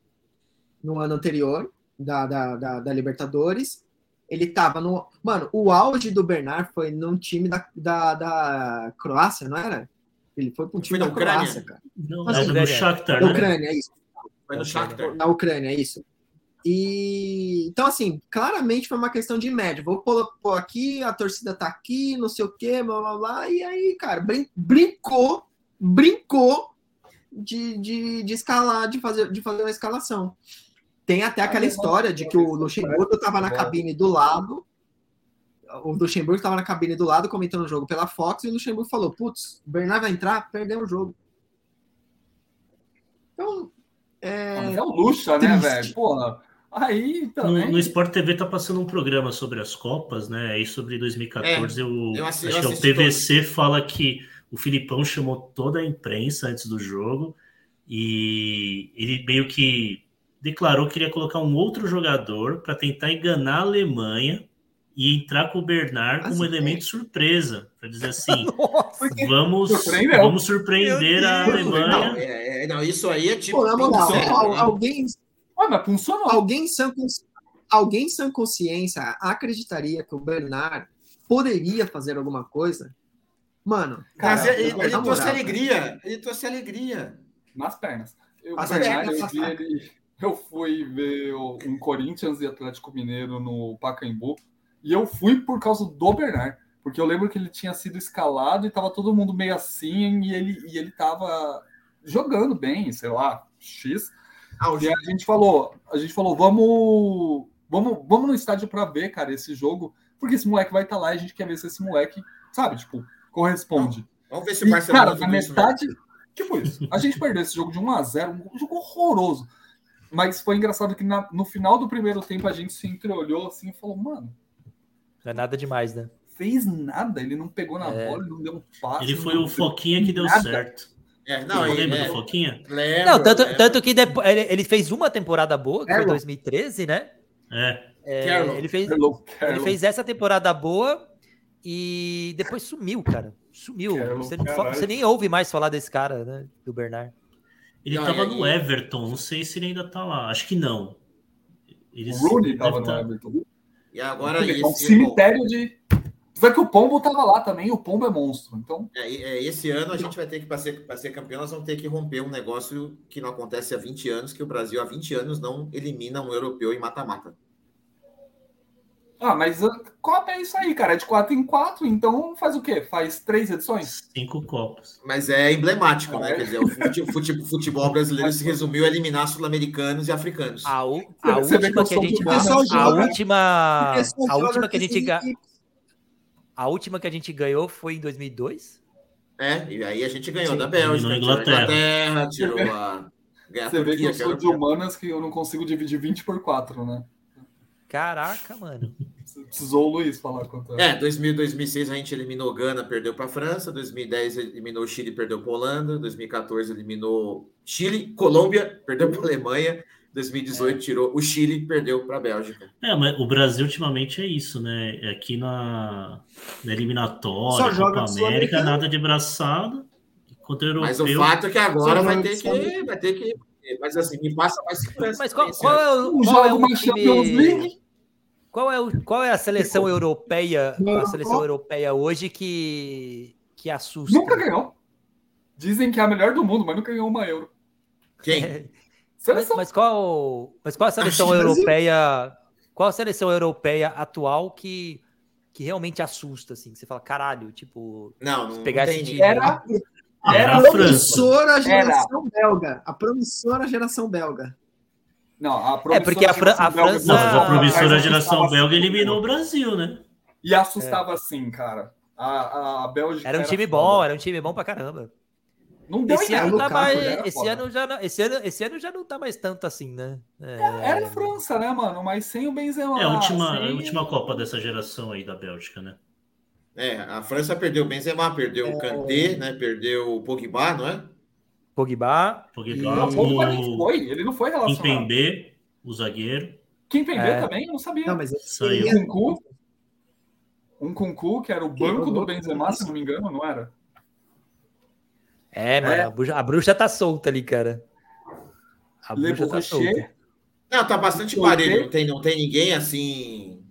no ano anterior, da, da, da, da Libertadores. Ele tava no. Mano, o auge do Bernard foi num time da, da, da Croácia, não era? Ele foi para um time Foi da Ucrânia. Croácia, cara. Não, Mas no Shakhtar, Da né? Ucrânia, é isso. Foi no Shakhtar. Na Ucrânia, é isso. E então, assim, claramente foi uma questão de média. Vou pôr, pôr aqui, a torcida tá aqui, não sei o quê, blá blá blá. E aí, cara, brin- brincou, brincou de, de, de escalar, de fazer, de fazer uma escalação. Tem até aquela história de que o Luxemburgo estava na cabine do lado. O Luxemburgo estava na cabine do lado comentando o jogo pela Fox e o Luxemburgo falou: Putz, o Bernard vai entrar, perdeu o jogo. Então, é, Mas é o Luxa, né, velho? Porra. Aí No, também. no Sport TV tá passando um programa sobre as Copas, né? Aí sobre 2014, o, eu assi- acho eu que é o assisti PVC fala que o Filipão chamou toda a imprensa antes do jogo e ele meio que declarou que iria colocar um outro jogador para tentar enganar a Alemanha e entrar com o Bernard como Assim, elemento surpresa, para dizer assim, Nossa, vamos, Surpreendeu. vamos surpreender a Deus. Não, Alemanha. é- é- não, isso aí é tipo. pô, moral, né? alguém, Ué, mas funcionou. alguém, sã cons- alguém sã consciência acreditaria que o Bernard poderia fazer alguma coisa? Mano, Mas cara, ele, na ele trouxe alegria. Ele trouxe alegria. Nas pernas. Eu, As Bernard, pernas, eu, vi ele, eu fui ver um Corinthians e Atlético Mineiro no Pacaembu e eu fui por causa do Bernard. Porque eu lembro que ele tinha sido escalado e tava todo mundo meio assim e ele, e ele tava jogando bem, sei lá, X. Ah, E a gente falou, a gente falou, vamos, vamos, vamos no estádio para ver, cara, esse jogo, porque esse moleque vai estar lá e a gente quer ver se esse moleque, sabe, tipo, corresponde. Vamos ver se o Barcelona cara, na mesmo. metade, tipo isso. A gente perdeu esse jogo de 1 a 0, um jogo horroroso. Mas foi engraçado que na- no final do primeiro tempo a gente se entreolhou assim e falou, mano, não é nada demais, né? fez nada, ele não pegou na É. bola, ele não deu um passe. Ele foi o Foquinha que deu nada. certo. É, Não, ele, lembra é, do Foquinha? lembro, Não, tanto, lembro. tanto que depois, ele, ele fez uma temporada boa, que foi Carroll. 2013, né? É. É, Carroll. ele, fez, ele fez essa temporada boa e depois sumiu, cara. Sumiu. Você, não você nem ouve mais falar desse cara, né? Do Bernard. Ele Não, tava e aí- no Everton, não sei se ele ainda tá lá. Acho que não. Ele O Rooney tava no tá- Everton. E agora É um cemitério de. Vê que o Pombo tava lá também, o Pombo é monstro. Então, é, é, esse ano a gente vai ter que, para ser, pra ser campeão, nós vamos ter que romper um negócio que não acontece há 20 anos, que o Brasil há 20 anos não elimina um europeu em mata-mata. Ah, mas a Copa é isso aí, cara. É de 4 em 4, então faz o quê? Faz três edições? Cinco copos. Mas é emblemático, Ah, né? é? Quer dizer, o fute- fute- futebol brasileiro se resumiu a eliminar sul-americanos e africanos. A, u- a última que a gente. A, a última. A última que a gente. esses ga- equipes. A última que a gente ganhou foi em 2002? É, e aí a gente ganhou Sim. da Bélgica, Inglaterra. Inglaterra, tirou a. ganhou Você vê que eu sou de humanas que eu não consigo dividir 20 por 4, né? Caraca, mano. Precisou o Luiz falar quanto É, 2000, 2006 a gente eliminou Gana, perdeu para a França. 2010 eliminou Chile, perdeu para a Holanda. 2014 eliminou Chile, Colômbia, perdeu para a Alemanha. 2018 tirou o Chile, perdeu para a Bélgica. É, mas o Brasil ultimamente é isso, né? Aqui na, na Só eliminatória, joga Copa América, nada de braçada. Contra o Mas o europeu. fato é que agora Só vai ter que, vai ter que. Mas assim, me passa mais segurança. Mas qual, qual é o. Um Qual é jogo o time, League. qual, é o, qual é a seleção europeia, a Não. seleção europeia hoje que, que assusta? Nunca ganhou. Dizem que é a melhor do mundo, mas nunca ganhou uma euro. Quem? Mas, Seleção. mas qual, mas qual a seleção Brasil. europeia? Qual a seleção europeia atual que, que realmente assusta, assim? Que você fala, caralho, tipo, Não, não, pegar não esse tem time. Era, Era A promissora geração belga. A promissora geração belga. não, a É, porque a Fran- a França- Não, a promissora geração belga assim, eliminou o Brasil, né? E assustava assim, cara. A, a Bélgica era um time foda. bom, era um time bom pra caramba. Não deu Esse ano, tá mais, era esse, foda. ano já, não- esse, ano, esse ano já não tá mais tanto assim, né? É, Era a França, né, mano? Mas sem o Benzema. É a última, sem- a última Copa dessa geração aí da Bélgica, né? É, a França perdeu o Benzema, perdeu o Kanté, né? Perdeu o Pogba, não é? Pogba. Pogba, E- Não, o Pogba nem o foi. Ele não foi relacionado. Kimpembe, o zagueiro. Quem Pembe É. também? Eu não sabia. Não, mas ele Saiu. Um Kunku, um Kunku, que era o banco do Benzema, se não me engano, não era? É, mano, É. A, bruxa, a bruxa tá solta ali, cara. A Le bruxa tá solta. Não, tá bastante parelho. Não tem, não tem ninguém assim.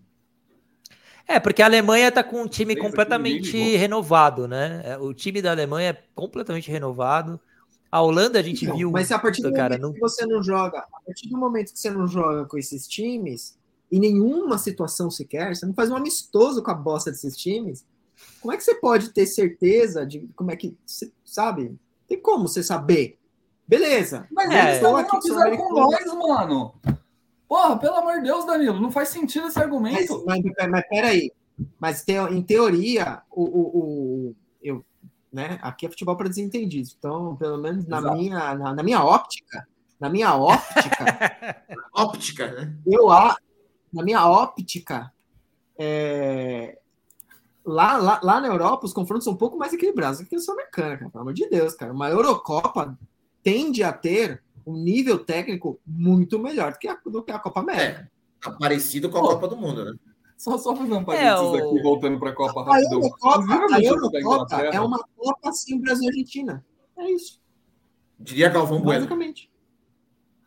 É, porque a Alemanha tá com um time completamente renovado, né? É, O time da Alemanha é completamente renovado. A Holanda a gente Não, viu. mas a partir do cara, momento não- que você não joga, a partir do momento que você não joga com esses times, em nenhuma situação sequer, você não faz um amistoso com a bosta desses times, como é que você pode ter certeza de como é que, você, sabe? Tem como você saber? Beleza. Mas É. eles também Aqui não fizeram com nós, mano. Porra, pelo amor de Deus, Danilo, não faz sentido esse Mas, argumento. mas, mas peraí. Mas teo- em teoria, o, o, o- eu, né? Aqui é futebol para desentendidos. Então, pelo menos na Exato. minha, na, na minha óptica, na minha óptica, Óptica, né? eu a na minha óptica, é, lá, lá, lá na Europa os confrontos são um pouco mais equilibrados do que a Sul-Americana, cara, pelo amor de Deus, cara. Uma Eurocopa tende a ter um nível técnico muito melhor do que a, do que a Copa América. Tá parecido com a Pô. Copa do Mundo, né? Só, só fazer um parênteses o- aqui, voltando para a Copa A. Eurocopa, viram a da Eurocopa é uma Copa assim Brasil e Argentina. É isso, Diria Galvão Bueno. basicamente.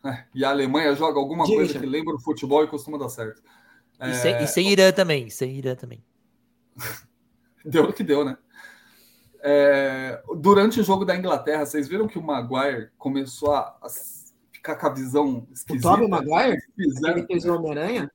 É, E a Alemanha joga alguma Diga, coisa que lembra o futebol e costuma dar certo. E, É, sem, e sem Irã também, sem Irã também. Deu no que deu, né? É, durante o jogo da Inglaterra, vocês viram que o Maguire começou a, a ficar com a visão O esquisita? Tobey Maguire, Fizeram que fez o Homem-Aranha,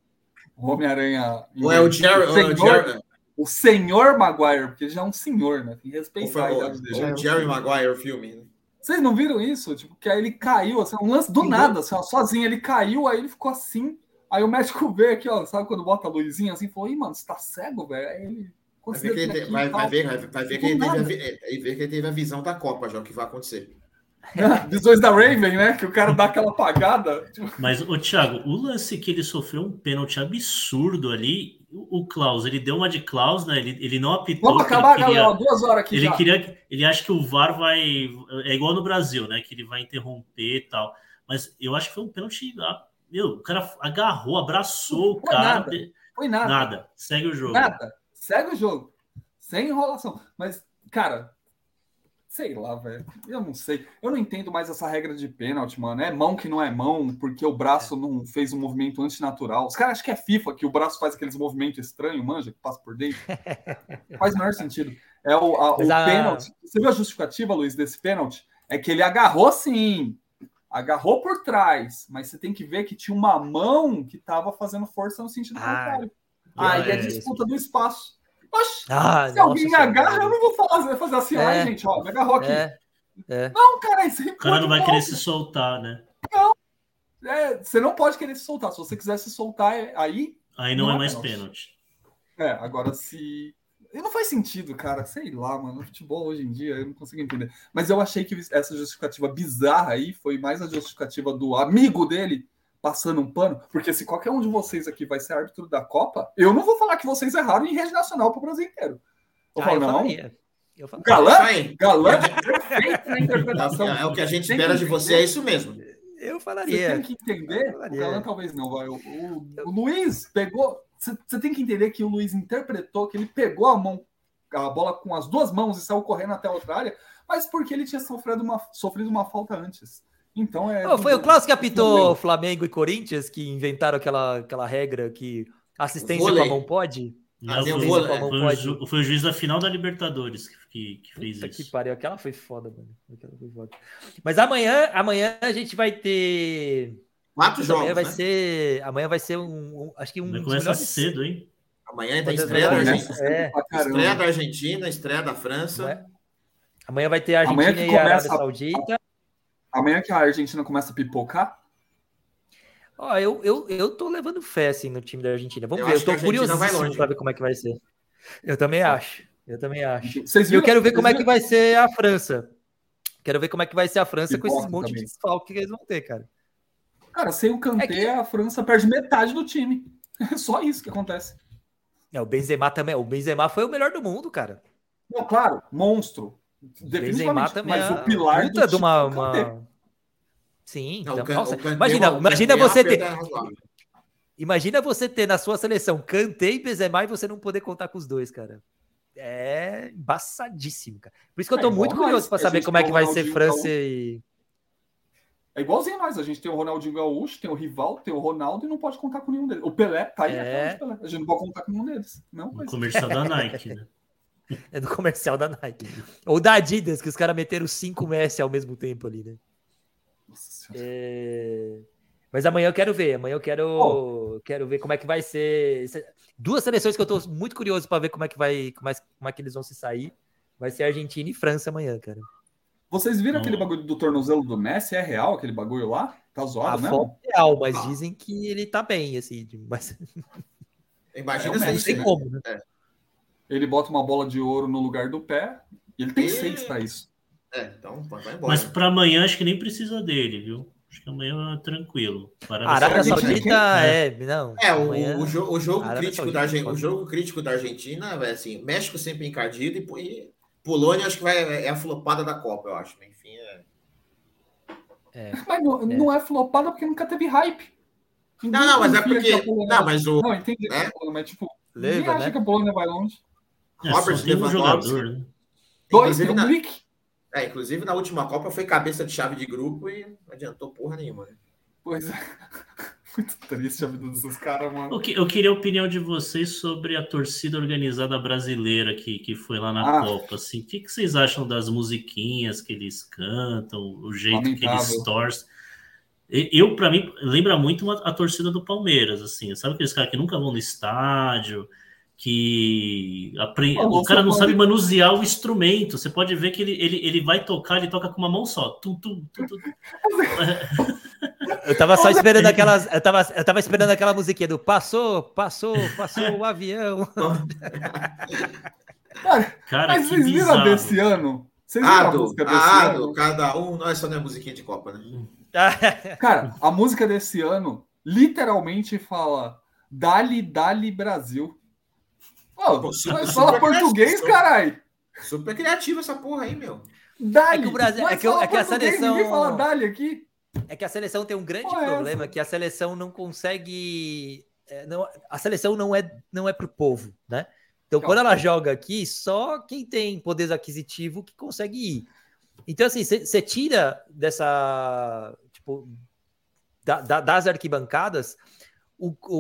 o Homem-Aranha. Ou é o Jerry, ou é o senhor, Jerry, o senhor Maguire, porque ele já é um senhor, né? Tem que respeitar o, ou o Jerry Maguire o filme. né? Vocês não viram isso? Tipo, que aí ele caiu, assim, um lance do Sim. nada, assim, ó, sozinho. Ele caiu, aí ele ficou assim. Aí o médico veio aqui, ó, sabe quando bota a luzinha assim, falou, ih, mano, você tá cego, velho? Aí ele. Vai ver, ele, aqui vai, ver, vai, vai ver que ele teve, a, nada. vi- é, aí vê que ele teve a visão da Copa já, o que vai acontecer. Visões da Raven, né? Que o cara dá aquela apagada. Mas, ô Thiago, o lance que ele sofreu um pênalti absurdo ali, o, o Klaus, ele deu uma de Klaus, né? Ele, ele não apitou. vamos acabar, queria- galera. Duas horas aqui Ele já. queria, ele acha que o VAR vai. É igual no Brasil, né? Que ele vai interromper e tal. Mas eu acho que foi um pênalti. ah, Meu, o cara agarrou, abraçou o cara. nada. Foi nada. Nada. Segue o jogo. Nada. Segue o jogo. Sem enrolação. Mas, cara, sei lá, velho. Eu não sei. Eu não entendo mais essa regra de pênalti, mano. É mão que não é mão, porque o braço não fez um movimento antinatural. Os caras acham que é FIFA, que o braço faz aqueles movimentos estranhos, manja, que passa por dentro. faz o menor sentido. É o, a- o a- pênalti. Você viu a justificativa, Luiz, desse pênalti? É que ele agarrou sim. Agarrou por trás, mas você tem que ver que tinha uma mão que estava fazendo força no sentido Ah, contrário. Aí é é, disputa do espaço. Oxi, Ah, se alguém me agarra, eu não vou falar, fazer assim, É. ai, gente, ó, me agarrou aqui. É, é. Não, cara, isso aí O cara não vai pode querer não. se soltar, né? É, você não pode querer se soltar. Se você quiser se soltar, é- aí. Aí não, Não é é mais pênalti. pênalti. É, agora se. E não faz sentido, cara. Sei lá, mano. Futebol hoje em dia, eu não consigo entender. Mas eu achei que essa justificativa bizarra aí foi mais a justificativa do amigo dele passando um pano. Porque se qualquer um de vocês aqui vai ser árbitro da Copa, eu não vou falar que vocês erraram em rede nacional pro Brasil inteiro. Eu Ah, falo, eu não. falaria. Eu. Galã? Aí. Galã é perfeito na interpretação. É, é o que a gente espera de você, é isso mesmo. Eu Você falaria. tem que entender. O. Galã talvez não, vai. O, o- o Luiz pegou. Você, você tem que entender que o Luiz interpretou que ele pegou a mão, a bola com as duas mãos e saiu correndo até a outra área, mas porque ele tinha sofrido uma, sofrido uma falta antes. Então é. Ô, foi o Klaus que apitou Flamengo. Flamengo e Corinthians que inventaram aquela, aquela regra que assistência com a mão pode? Não, foi, foi é. o Pode. ju- foi o juiz da final da Libertadores que, que, que fez Puta que isso. pariu, aquela foi foda, mano. Aquela foi foda. Mas amanhã, amanhã a gente vai ter. Quatro amanhã jogos, vai né? ser. Amanhã vai ser um. um- acho que um. Vai começar melhores- cedo, hein? Amanhã tem das estreia da melhores- Argentina. É. Estreia da Argentina, estreia da França. Amanhã- amanhã vai ter a Amanhã Argentina que e a Arábia Saudita. Amanhã que a Argentina começa a pipocar, Ó, eu, eu, eu tô levando fé assim, no time da Argentina. Vamos Eu ver, eu tô curiosíssimo longe. pra ver como é que vai ser. Eu também acho. Eu também acho. vocês E eu viram- quero ver como é que viram- vai ser a França. Quero ver como é que vai ser a França com esses monte de também. desfalque que eles vão ter, cara. Cara, sem o Kanté, É que- a França perde metade do time. É só isso que acontece. É, o Benzema também. O Benzema foi o melhor do mundo, cara. Não, claro, monstro. Definitivamente. também Mas é o pilar puta do de uma, é o uma- Sim, Não, então, o Can- nossa, o Kanté imagina, é o imagina é você ter, imagina você ter na sua seleção Kanté e Benzema e você não poder contar com os dois, cara. É embaçadíssimo, cara. Por isso que eu É tô igual muito curioso pra que a saber como é que o vai ser França e É igualzinho nós, a gente tem o Ronaldinho Gaúcho, tem o Rival, tem o Ronaldo e não pode contar com nenhum deles. O Pelé tá aí, É. é. Pelé. a gente não pode contar com nenhum deles. Não, O mas... comercial da Nike, né? É do comercial da Nike. Ou da Adidas, que os caras meteram cinco Messi ao mesmo tempo ali, né? Nossa Senhora. É, Mas amanhã eu quero ver. Amanhã eu quero, quero ver como é que vai ser. Se- Duas seleções que eu tô muito curioso para ver como é que vai, como é, como é que eles vão se sair. Vai ser Argentina e França amanhã, cara. Vocês viram Não. aquele bagulho do tornozelo do Messi? É real aquele bagulho lá? Tá zoado, né? é real, mas dizem que ele tá bem, assim. Mas Imagina É, não Messi, sei ele. né? como, né? Ele bota uma bola de ouro no lugar do pé e ele tem E- seis pra isso. É, então vai embora. Mas para amanhã acho que nem precisa dele, viu? Acho que amanhã é tranquilo. Parada Arábia Saudita quem? é. Não, É, o, amanhã- o, jo- o jogo Arábia crítico Saudita, da Argentina, o jogo crítico da Argentina é assim, México sempre encardido e, e Polônia acho que vai, é a flopada da Copa, eu acho. Enfim, é... Mas não é. não é flopada porque nunca teve hype. Não, não, mas é Ninguém porque. Não, mas o Não, entendi. né? Mas, tipo, Leva, ninguém acha né? que a Polônia vai longe. É, Robert um Lewandowski. jogador, né? Dois, na- é, inclusive na última Copa foi cabeça de chave de grupo e não adiantou porra nenhuma. Né? Pois é. Muito triste a vida desses caras, mano. Eu, que- eu queria a opinião de vocês sobre a torcida organizada brasileira que, que foi lá na Ah. Copa. Assim, o que, que vocês acham das musiquinhas que eles cantam, o jeito que Lamentável. eles torcem? Eu, para mim, lembra muito uma- a torcida do Palmeiras, assim, sabe aqueles caras que nunca vão no estádio, que apre- Pô, o cara não pode- sabe manusear o instrumento. Você pode ver que ele, ele, ele vai tocar, ele toca com uma mão só. Tum, tum, tum, tum. Eu tava só esperando aquelas. Eu tava, eu tava esperando aquela musiquinha do passou, passou, passou o avião. Cara, Cara, mas vocês viram a bizarro. desse ano? Vocês viram a Ado, música desse Ado, ano? cada um, não, essa não é musiquinha de Copa, né? Cara, a música desse ano literalmente fala Dali, Dali, Brasil. Pô, super- fala super português, caralho. Super criativa essa porra aí, meu. Dali. É que o Brasil- mas é que é que a português, seleção- Ninguém fala Dali aqui. É que a seleção tem um grande Qual é problema, essa? que a seleção não consegue. é, não- a seleção não é, não é pro povo, né? Então, quando ela joga aqui, só quem tem poder aquisitivo que consegue ir. Então, assim, você tira dessa. Tipo, da- da- das arquibancadas o, o,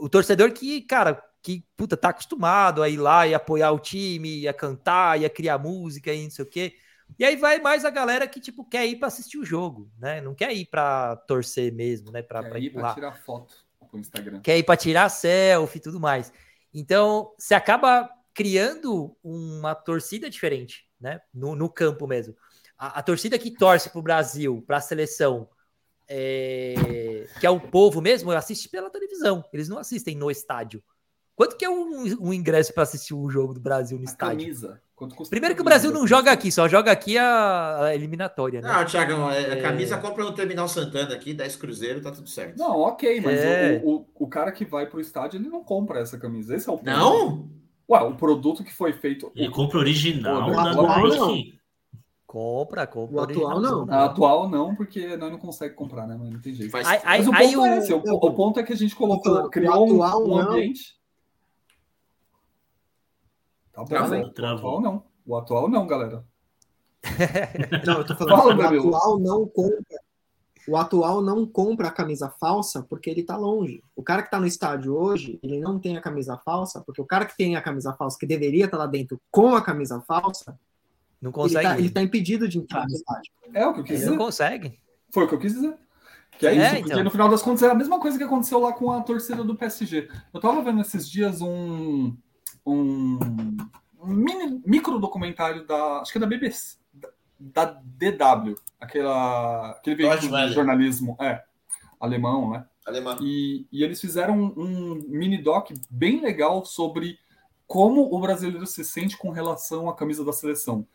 o, o torcedor que, cara, que puta, tá acostumado a ir lá e apoiar o time, a cantar, e a criar música e não sei o quê. E aí vai mais a galera que, tipo, quer ir para assistir o jogo, né? Não quer ir para torcer mesmo, né? Para Quer ir pra empurrar. tirar foto pro Instagram. Quer ir para tirar selfie e tudo mais. Então, você acaba criando uma torcida diferente, né? No, no campo mesmo. A, a torcida que torce pro Brasil, para a seleção, é, que é o povo mesmo, assiste pela televisão. Eles não assistem no estádio. Quanto que é um, um ingresso para assistir o jogo do Brasil no A estádio? camisa. Quanto custa a Primeiro que o Brasil não joga aqui, só joga aqui a, a eliminatória, né? Não, Thiagão, é, É. a camisa compra no Terminal Santana aqui, 10 Cruzeiro, tá tudo certo. Não, ok, mas É. o, o, o cara que vai pro estádio, ele não compra essa camisa. Esse é o ponto. Não? Ué, o produto que foi feito. Ele o- compra original O da atual Nike. Compra, compra. O atual, não. A atual não, porque nós não conseguimos comprar, né? Mas não tem jeito. Faz- Aí, aí, Mas o aí ponto é o- esse. O, ponto é que a gente colocou, criou um, atual um não. ambiente. Tá bom, Travou, né? O atual não. O atual não, galera. Não, eu tô falando Fala, que o atual não compra. O atual não compra a camisa falsa porque ele tá longe. O cara que tá no estádio hoje, ele não tem a camisa falsa, porque o cara que tem a camisa falsa, que deveria estar lá dentro com a camisa falsa, não ele consegue. tá, ele tá impedido de entrar no estádio. É o que eu quis Ele dizer. não consegue. Foi o que eu quis dizer. Que é, É, isso, porque então. no final das contas é a mesma coisa que aconteceu lá com a torcida do PSG. Eu tava vendo esses dias um, um, um mini, micro documentário da. Acho que é da BBC. Da, da DW, aquela, aquele Deutsche veículo Welle. de jornalismo é, alemão, né? Alemã. E, e eles fizeram um, um mini doc bem legal sobre como o brasileiro se sente com relação à camisa da seleção.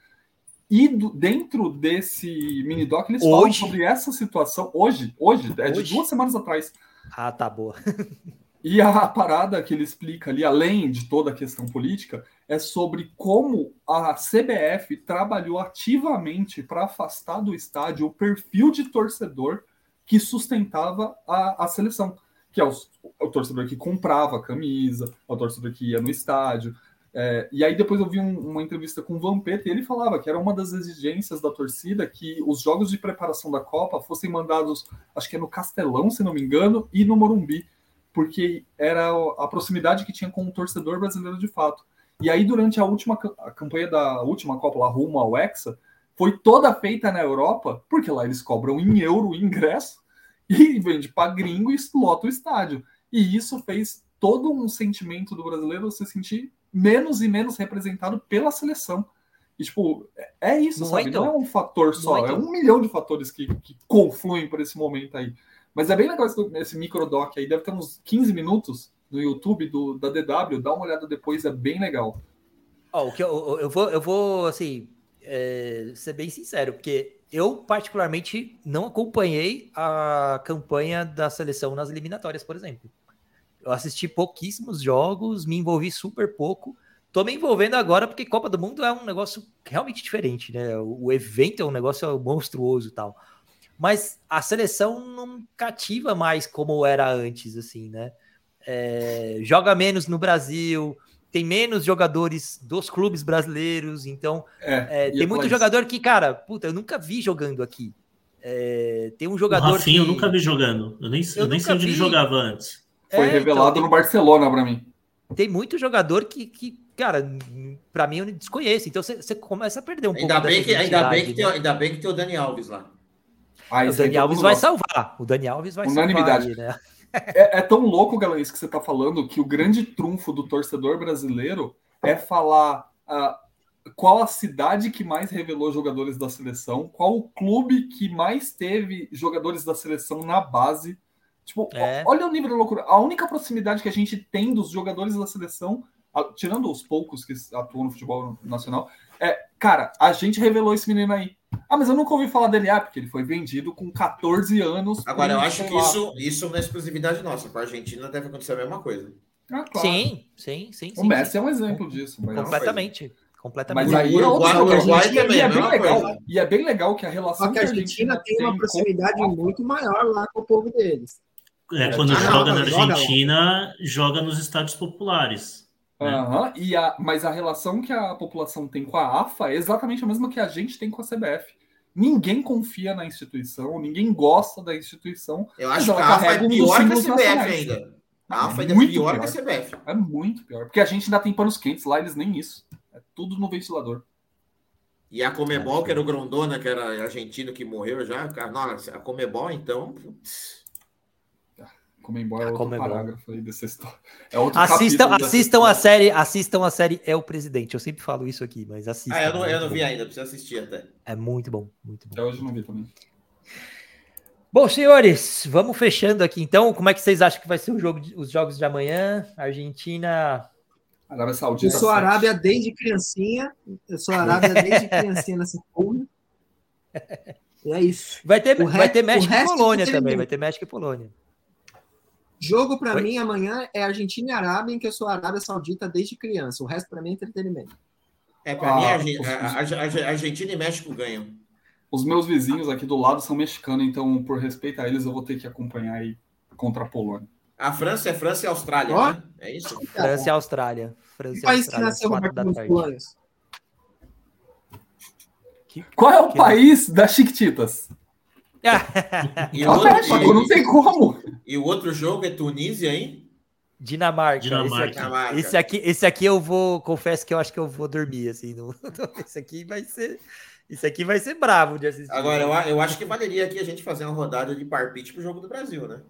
E do- dentro desse mini doc eles falam Hoje? sobre essa situação hoje, hoje, é de Hoje? duas semanas atrás. Ah, tá boa. E a parada que ele explica ali, além de toda a questão política, é sobre como a CBF trabalhou ativamente para afastar do estádio o perfil de torcedor que sustentava a, a seleção, que é o, o torcedor que comprava a camisa, o torcedor que ia no estádio. É, e aí depois eu vi um, uma entrevista com o Vampeta e ele falava que era uma das exigências da torcida que os jogos de preparação da Copa fossem mandados, acho que é no Castelão, se não me engano, e no Morumbi, porque era a proximidade que tinha com o torcedor brasileiro de fato. E aí durante a última a campanha da última Copa lá rumo ao Hexa, foi toda feita na Europa, porque lá eles cobram em euro o ingresso e vende para gringo e lota o estádio. E isso fez todo um sentimento do brasileiro se sentir menos e menos representado pela seleção. E, tipo, é isso, Muito. sabe? Não é um fator só, Muito. é um milhão de fatores que, que confluem por esse momento aí. Mas é bem legal esse, esse microdoc aí, deve ter uns 15 minutos no YouTube do, da DW, dá uma olhada depois, é bem legal. Oh, o que eu, eu, vou, eu vou, assim, é, ser bem sincero, porque eu, particularmente, não acompanhei a campanha da seleção nas eliminatórias, por exemplo. Eu assisti pouquíssimos jogos, me envolvi super pouco. Tô me envolvendo agora porque Copa do Mundo é um negócio realmente diferente, né? O evento é um negócio monstruoso e tal. Mas a seleção não cativa mais como era antes, assim, né? É, joga menos no Brasil, tem menos jogadores dos clubes brasileiros, então é, é, tem muito jogador que, cara, puta, eu nunca vi jogando aqui. É, tem um jogador. O Rafinha que... eu nunca vi jogando. Eu nem, eu eu nem sei onde vi... ele jogava antes. Foi é, revelado então, no Barcelona para mim. Tem muito jogador que, que cara, para mim eu desconheço. Então você começa a perder um ainda pouco bem que, ainda bem que tem, Ainda bem que tem o Dani Alves lá. Ah, o Dani Alves vai salvar. O Dani Alves vai Unanimidade. salvar. Aí, né? É, é, tão louco, galera, isso que você está falando, que o grande trunfo do torcedor brasileiro é falar uh, qual a cidade que mais revelou jogadores da seleção, qual o clube que mais teve jogadores da seleção na base, Tipo, é. olha o nível da loucura. A única proximidade que a gente tem dos jogadores da seleção, tirando os poucos que atuam no futebol nacional, é, cara, a gente revelou esse menino aí. Ah, mas eu nunca ouvi falar dele, ah, porque ele foi vendido com 14 anos. Agora, eu acho que isso, isso é uma exclusividade nossa. Para a Argentina deve acontecer a mesma coisa. Ah, claro. Sim, sim, sim. O Messi é um exemplo disso. Completamente. Completamente. Mas aí é outra Uruguai também, e é, bem legal, e é bem legal que a relação. Só que a Argentina, tem uma proximidade com... muito maior lá com o povo deles. É, quando ah, joga na Argentina, joga, joga nos estádios populares. Né? Uhum. E a, mas a relação que a população tem com a AFA é exatamente a mesma que a gente tem com a CBF. Ninguém confia na instituição, ninguém gosta da instituição. Eu acho que a AFA é pior que a CBF ainda. A AFA é ainda é pior, pior que a CBF. É muito pior. Porque a gente ainda tem panos quentes lá, eles nem isso. É tudo no ventilador. E a Comebol, que era o Grondona, que era argentino que morreu já, cara, nossa, a Comebol, então. Putz. Comembol é outro Comembol. parágrafo aí dessa história. É outro assistam assistam a série, assistam a série É o Presidente. Eu sempre falo isso aqui, mas assistam. Ah, eu não, eu não vi ainda, preciso assistir até. É muito bom, muito bom. Até hoje não vi também. Bom, senhores, vamos fechando aqui então. Como é que vocês acham que vai ser o jogo, os jogos de amanhã? Argentina. Arábia Saudita. Eu sou Arábia desde criancinha. Eu sou Arábia desde criancinha nessa porra. E é isso. Vai ter, vai ter México e Polônia também. Vai ter México e Polônia. Jogo para mim amanhã é Argentina e Arábia, em que eu sou Arábia Saudita desde criança. O resto para mim é entretenimento. É, para ah, mim, a, a, a, Argentina e México ganham. Os meus vizinhos aqui do lado são mexicanos, então, por respeito a eles, eu vou ter que acompanhar aí contra a Polônia. A França é França e Austrália, oh? né? É isso? França e Austrália. França e país que nasceu nos Qual é o que... país das Chiquititas? e outro, e, não tem como. E o outro jogo é Tunísia, hein? Dinamarca. Dinamarca. Esse, aqui, esse, aqui, esse aqui eu vou, confesso que eu acho que eu vou dormir assim. No, esse aqui vai ser, esse aqui vai ser bravo de assistir. Agora eu, eu acho que valeria aqui a gente fazer uma rodada de parpite pro jogo do Brasil, né?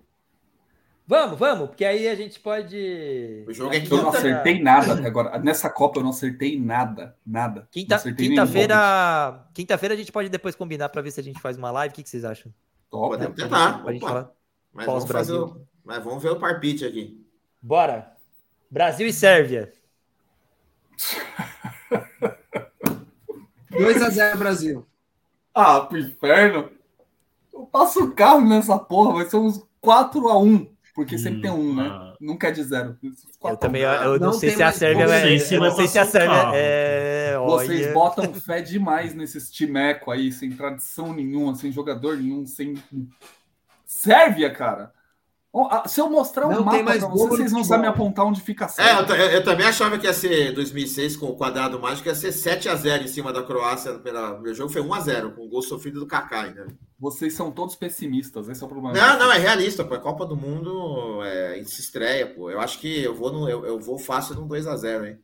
Vamos, vamos, porque aí a gente pode. O jogo é quinta. Eu não acertei nada até agora. Nessa Copa eu não acertei nada. Nada. Quinta-feira. Quinta-feira quinta a gente pode depois combinar para ver se a gente faz uma live. O que, que vocês acham? Top, Podemos tentar. Pode falar. Mas vamos, fazer o... Mas vamos ver o parpite aqui. Bora. Brasil e Sérvia. 2 a 0 Brasil. Ah, pro inferno. Eu passo o carro nessa porra, vai ser uns 4 a 1 porque sempre tem um, né? Ah. Nunca é de zero. Eu também, eu não, não sei se a Sérvia vai. Eu não sei se a Sérvia é. Vocês olha... botam fé demais nesses timeco aí, sem tradição nenhuma, sem jogador nenhum, sem. Sérvia, cara. Se eu mostrar um mapa para vocês, vocês vão saber me apontar onde fica certo. É, eu, eu, também achava que ia ser 2006 com o quadrado mágico, ia ser 7 a 0 em cima da Croácia. Pela, meu jogo foi 1 a 0 com o gol sofrido do Kaká ainda. Vocês são todos pessimistas, esse é o problema. Não, não, é realista, pô. A Copa do Mundo é, se estreia, pô. Eu acho que eu vou, no, eu, eu vou fácil num 2 a 0 hein.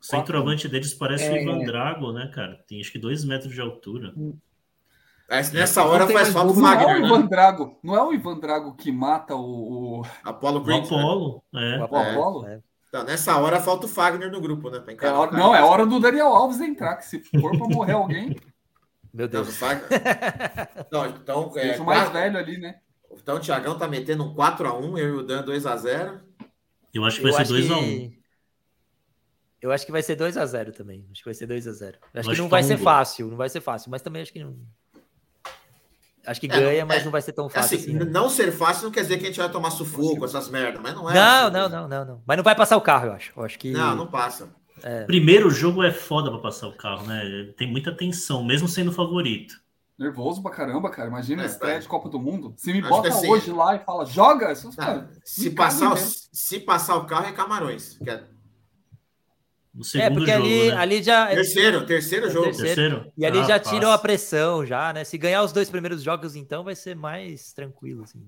O centroavante deles parece é... o Ivan Drago, né, cara? Tem acho que 2 metros de altura. Hum. Nessa hora faz falta o Wagner. Não é o Ivan né? Drago, não é o Ivan Drago que mata o. o... Apollo Creed. O Apollo, né? é. O Apollo? É. Então, nessa hora falta o Fagner no grupo, né? É hora, não, é hora do Daniel Alves entrar, que se for para morrer alguém. Meu Deus. Não, Fagner... não, então, é, o mais quatro... velho ali, né? Então o Thiagão tá metendo um 4x1, eu e o Dan 2x0. Eu acho que vai eu ser 2x1. Eu acho que vai ser 2x0 também. Acho que vai ser 2x0. Acho, acho que não vai ser fácil, não vai ser fácil, mas também acho que não. Acho que é, ganha, mas é, não vai ser tão fácil. Assim, assim né? Não ser fácil não quer dizer que a gente vai tomar sufoco, essas merdas, mas não é. Não, assim, não, não, não, não. Mas não vai passar o carro, eu acho. Eu acho que... Não, não passa. É. Primeiro jogo é foda pra passar o carro, né? Tem muita tensão, mesmo sendo favorito. Nervoso pra caramba, cara. Imagina é, a estreia de Copa do Mundo. Se me Acho bota assim, hoje lá e fala, joga, isso, cara, se, passar, se passar o carro é Camarões. Que é no é, segundo é, porque jogo, ali, né? ali já. Terceiro, terceiro jogo. Terceiro. terceiro. E ali ah, já tirou a pressão, já, né? Se ganhar os dois primeiros jogos, então, vai ser mais tranquilo, assim.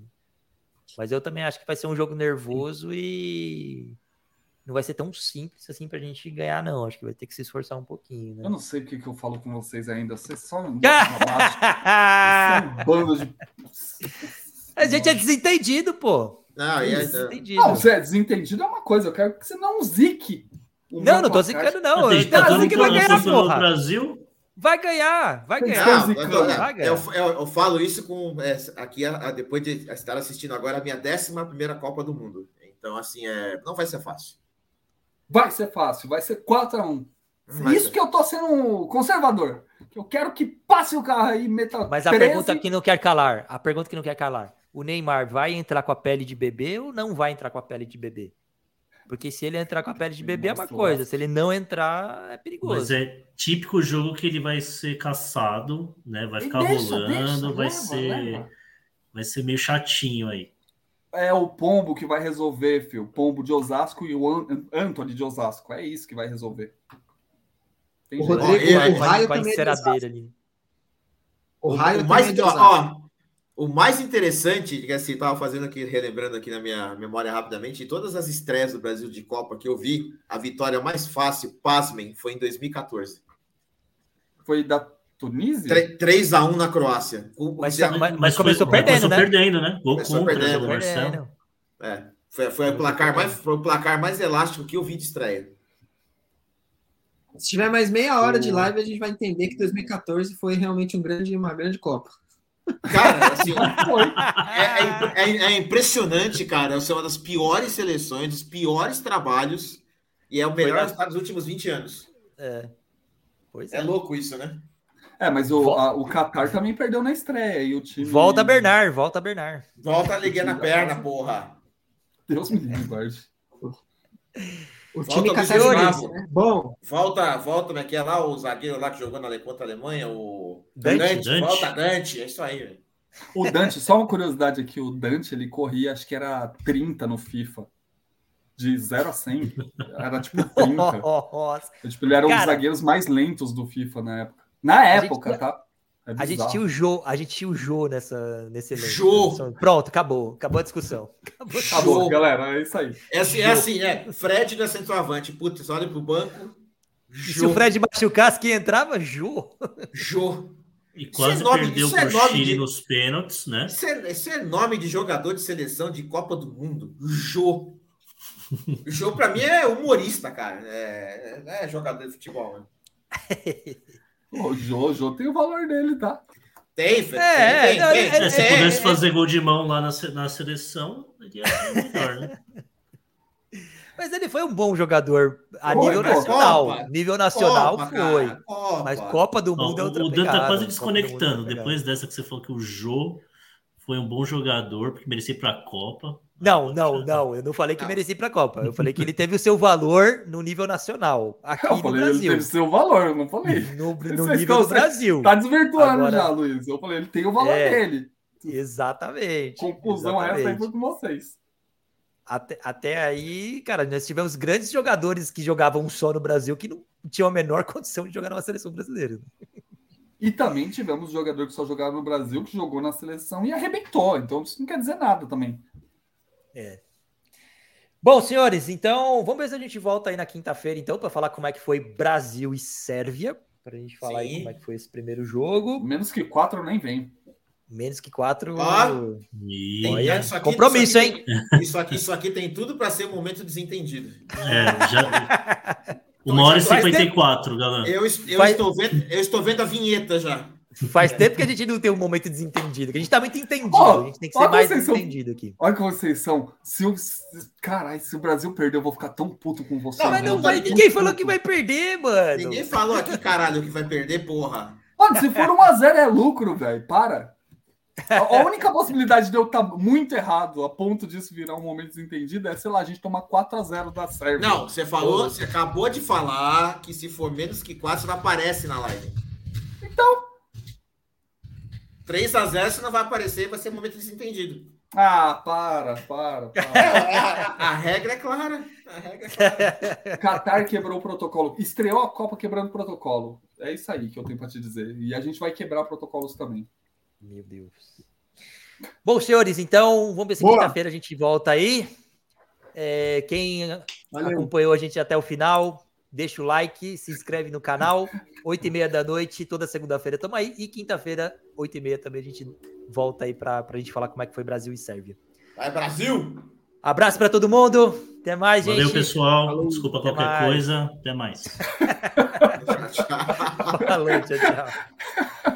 Mas eu também acho que vai ser um jogo nervoso e não vai ser tão simples assim pra gente ganhar, não. Acho que vai ter que se esforçar um pouquinho, né? Eu não sei porque que eu falo com vocês ainda. Vocês só um bando de. A gente é desentendido, pô. Não, é, desentendido. não, você é desentendido é uma coisa. Eu quero que você não zique não, não tô zicando, não. Eu tá dizendo que vai ganhar, porra. Brasil? Vai ganhar, vai ganhar. Não, vai ganhar. Eu, eu, eu, falo isso com é, aqui a, a, depois de estar assistindo agora a minha décima primeira Copa do Mundo. Então, assim, é, não vai ser fácil. Vai ser fácil, vai ser 4x1. Isso ser. que eu tô sendo conservador. Eu quero que passe o carro aí e meta. Mas a 13... pergunta que não quer calar. A pergunta que não quer calar. O Neymar vai entrar com a pele de bebê ou não vai entrar com a pele de bebê? Porque se ele entrar com a pele de bebê é uma coisa, se ele não entrar, é perigoso. Mas é típico jogo que ele vai ser caçado, né? Vai ficar deixa, rolando, deixa, vai leva, ser. Leva. Vai ser meio chatinho aí. É o pombo que vai resolver, filho. O pombo de Osasco e o Antony de Osasco. É isso que vai resolver. Tem o Rodrigo, vai, o raio também é ali. O raio o mais, é ó, o mais interessante, que assim, estava fazendo aqui, relembrando aqui na minha memória rapidamente, de todas as estreias do Brasil de Copa que eu vi, a vitória mais fácil, pasmem, foi em 2014. Foi da Tunísia? 3 x 1 na Croácia. Mas, mas, mas, mas começou foi, perdendo, né? perdendo, né? Gol começou contra, perdendo. perdendo. É, foi, foi, o placar mais, foi o placar mais elástico que eu vi de estreia. Se tiver mais meia hora de live, a gente vai entender que 2014 foi realmente um grande, uma grande Copa. Cara, assim, é, é, é, é, impressionante, cara. Essa é uma das piores seleções, dos piores trabalhos, e é o melhor resultado dos últimos 20 anos. É. Pois é. é louco isso, né? É, mas o, a, o Qatar também perdeu na estreia e o time. Volta Bernard, volta Bernard. Volta a liguei na perna, porra. Deus me livre, o time catarinense, né? Bom. Volta, volta, como é que é lá o zagueiro lá que jogou na, contra a Alemanha, o Dante, Dante, Dante. volta Dante, é isso aí. O Dante, só uma curiosidade aqui, o Dante ele corria, acho que era 30 no FIFA. De 0 a 100. Era tipo 30. Nossa. Tipo, ele era um dos zagueiros mais lentos do FIFA na época. Na época, gente... tá? É a gente tinha o Jô, a gente tinha o Jô nessa, nesse elenco. Jô. Pronto, acabou. Acabou a discussão. Acabou, acabou galera. É isso aí. É assim, é, assim, é. Fred não é centroavante. Putz, olha pro banco. Jô. Se o Fred machucasse, quem entrava? Jô. Jô. E quase é nome, perdeu pro é Chile de, nos pênaltis, né? Isso é, isso é, nome de jogador de seleção de Copa do Mundo. Jô. Jô, pra mim, é humorista, cara. É, é jogador de futebol, né? O Jojo tem o valor dele, tá? Tem, Fê. É, tem, tem, tem, Se pudesse fazer gol de mão lá na, na seleção, ele ia ser melhor, né? Mas ele foi um bom jogador a foi, nível nacional. Copa, nível nacional Copa, foi. Copa. Mas Copa do Mundo Não, é outra O Dan tá quase desconectando. Depois dessa que você falou que o Jô foi um bom jogador, porque merecia ir para a Copa. Não, não, não. Eu não falei que merecia para a Copa. Eu falei que ele teve o seu valor no nível nacional. Aqui eu no falei, Brasil. Ele teve o seu valor, eu não falei. No, no nível do Brasil. Tá desvirtuando Agora... já, Luiz. Eu falei, ele tem o valor é... dele. Exatamente. Conclusão exatamente. essa aí foi com vocês. Até, até aí, cara, nós tivemos grandes jogadores que jogavam só no Brasil que não tinham a menor condição de jogar na seleção brasileira. E também tivemos jogador que só jogava no Brasil, que jogou na seleção e arrebentou. Então isso não quer dizer nada também. É. Bom, senhores, então vamos ver se a gente volta aí na quinta-feira, então, para falar como é que foi Brasil e Sérvia. Para a gente falar aí Sim. como é que foi esse primeiro jogo. Menos que quatro eu nem vem. Menos que quatro. Tem- Olha, isso aqui- compromisso, isso aqui tem- Isso aqui, isso aqui tem tudo para ser um momento desentendido. é, já, uma hora e Faz tempo- 54, galera. Eu, eu Vai- estou vendo, eu estou vendo a vinheta já. Faz tempo que a gente não tem um momento desentendido, que a gente tá muito entendido. Ó, a gente tem que ser mais vocês são- entendido aqui. Olha que vocês são. Se o, caralho, se o Brasil perder, eu vou ficar tão puto com vocês. Não, Mas não não vai, ninguém falou que vai perder, mano. Ninguém falou aqui, caralho, que vai perder, porra. Mano, se for 1x0 é lucro, velho. Para. A a única possibilidade de eu estar muito errado a ponto disso virar um momento desentendido é, sei lá, a gente tomar 4x0 da Sérvia. Não, você falou, você acabou de falar que se for menos que 4, você não aparece na live. Então. 3x0 você não vai aparecer, vai ser um momento desentendido. Ah, para, para, para. A, a regra é clara. A regra é clara. Qatar quebrou o protocolo. Estreou a Copa quebrando o protocolo. É isso aí que eu tenho pra te dizer. E a gente vai quebrar protocolos também. Meu Deus. Bom, senhores, então vamos ver se quinta-feira a gente volta aí. É, quem Valeu. acompanhou a gente até o final, deixa o like, se inscreve no canal. 8 e meia da noite, toda segunda-feira estamos aí. E quinta-feira, 8 e meia também, a gente volta aí para a gente falar como é que foi Brasil e Sérvia. Vai, Brasil! Abraço para todo mundo. Até mais, Valeu, gente. pessoal. Falou. Desculpa Até qualquer mais. coisa. Até mais. Tchau, tchau. Falou, tchau, tchau.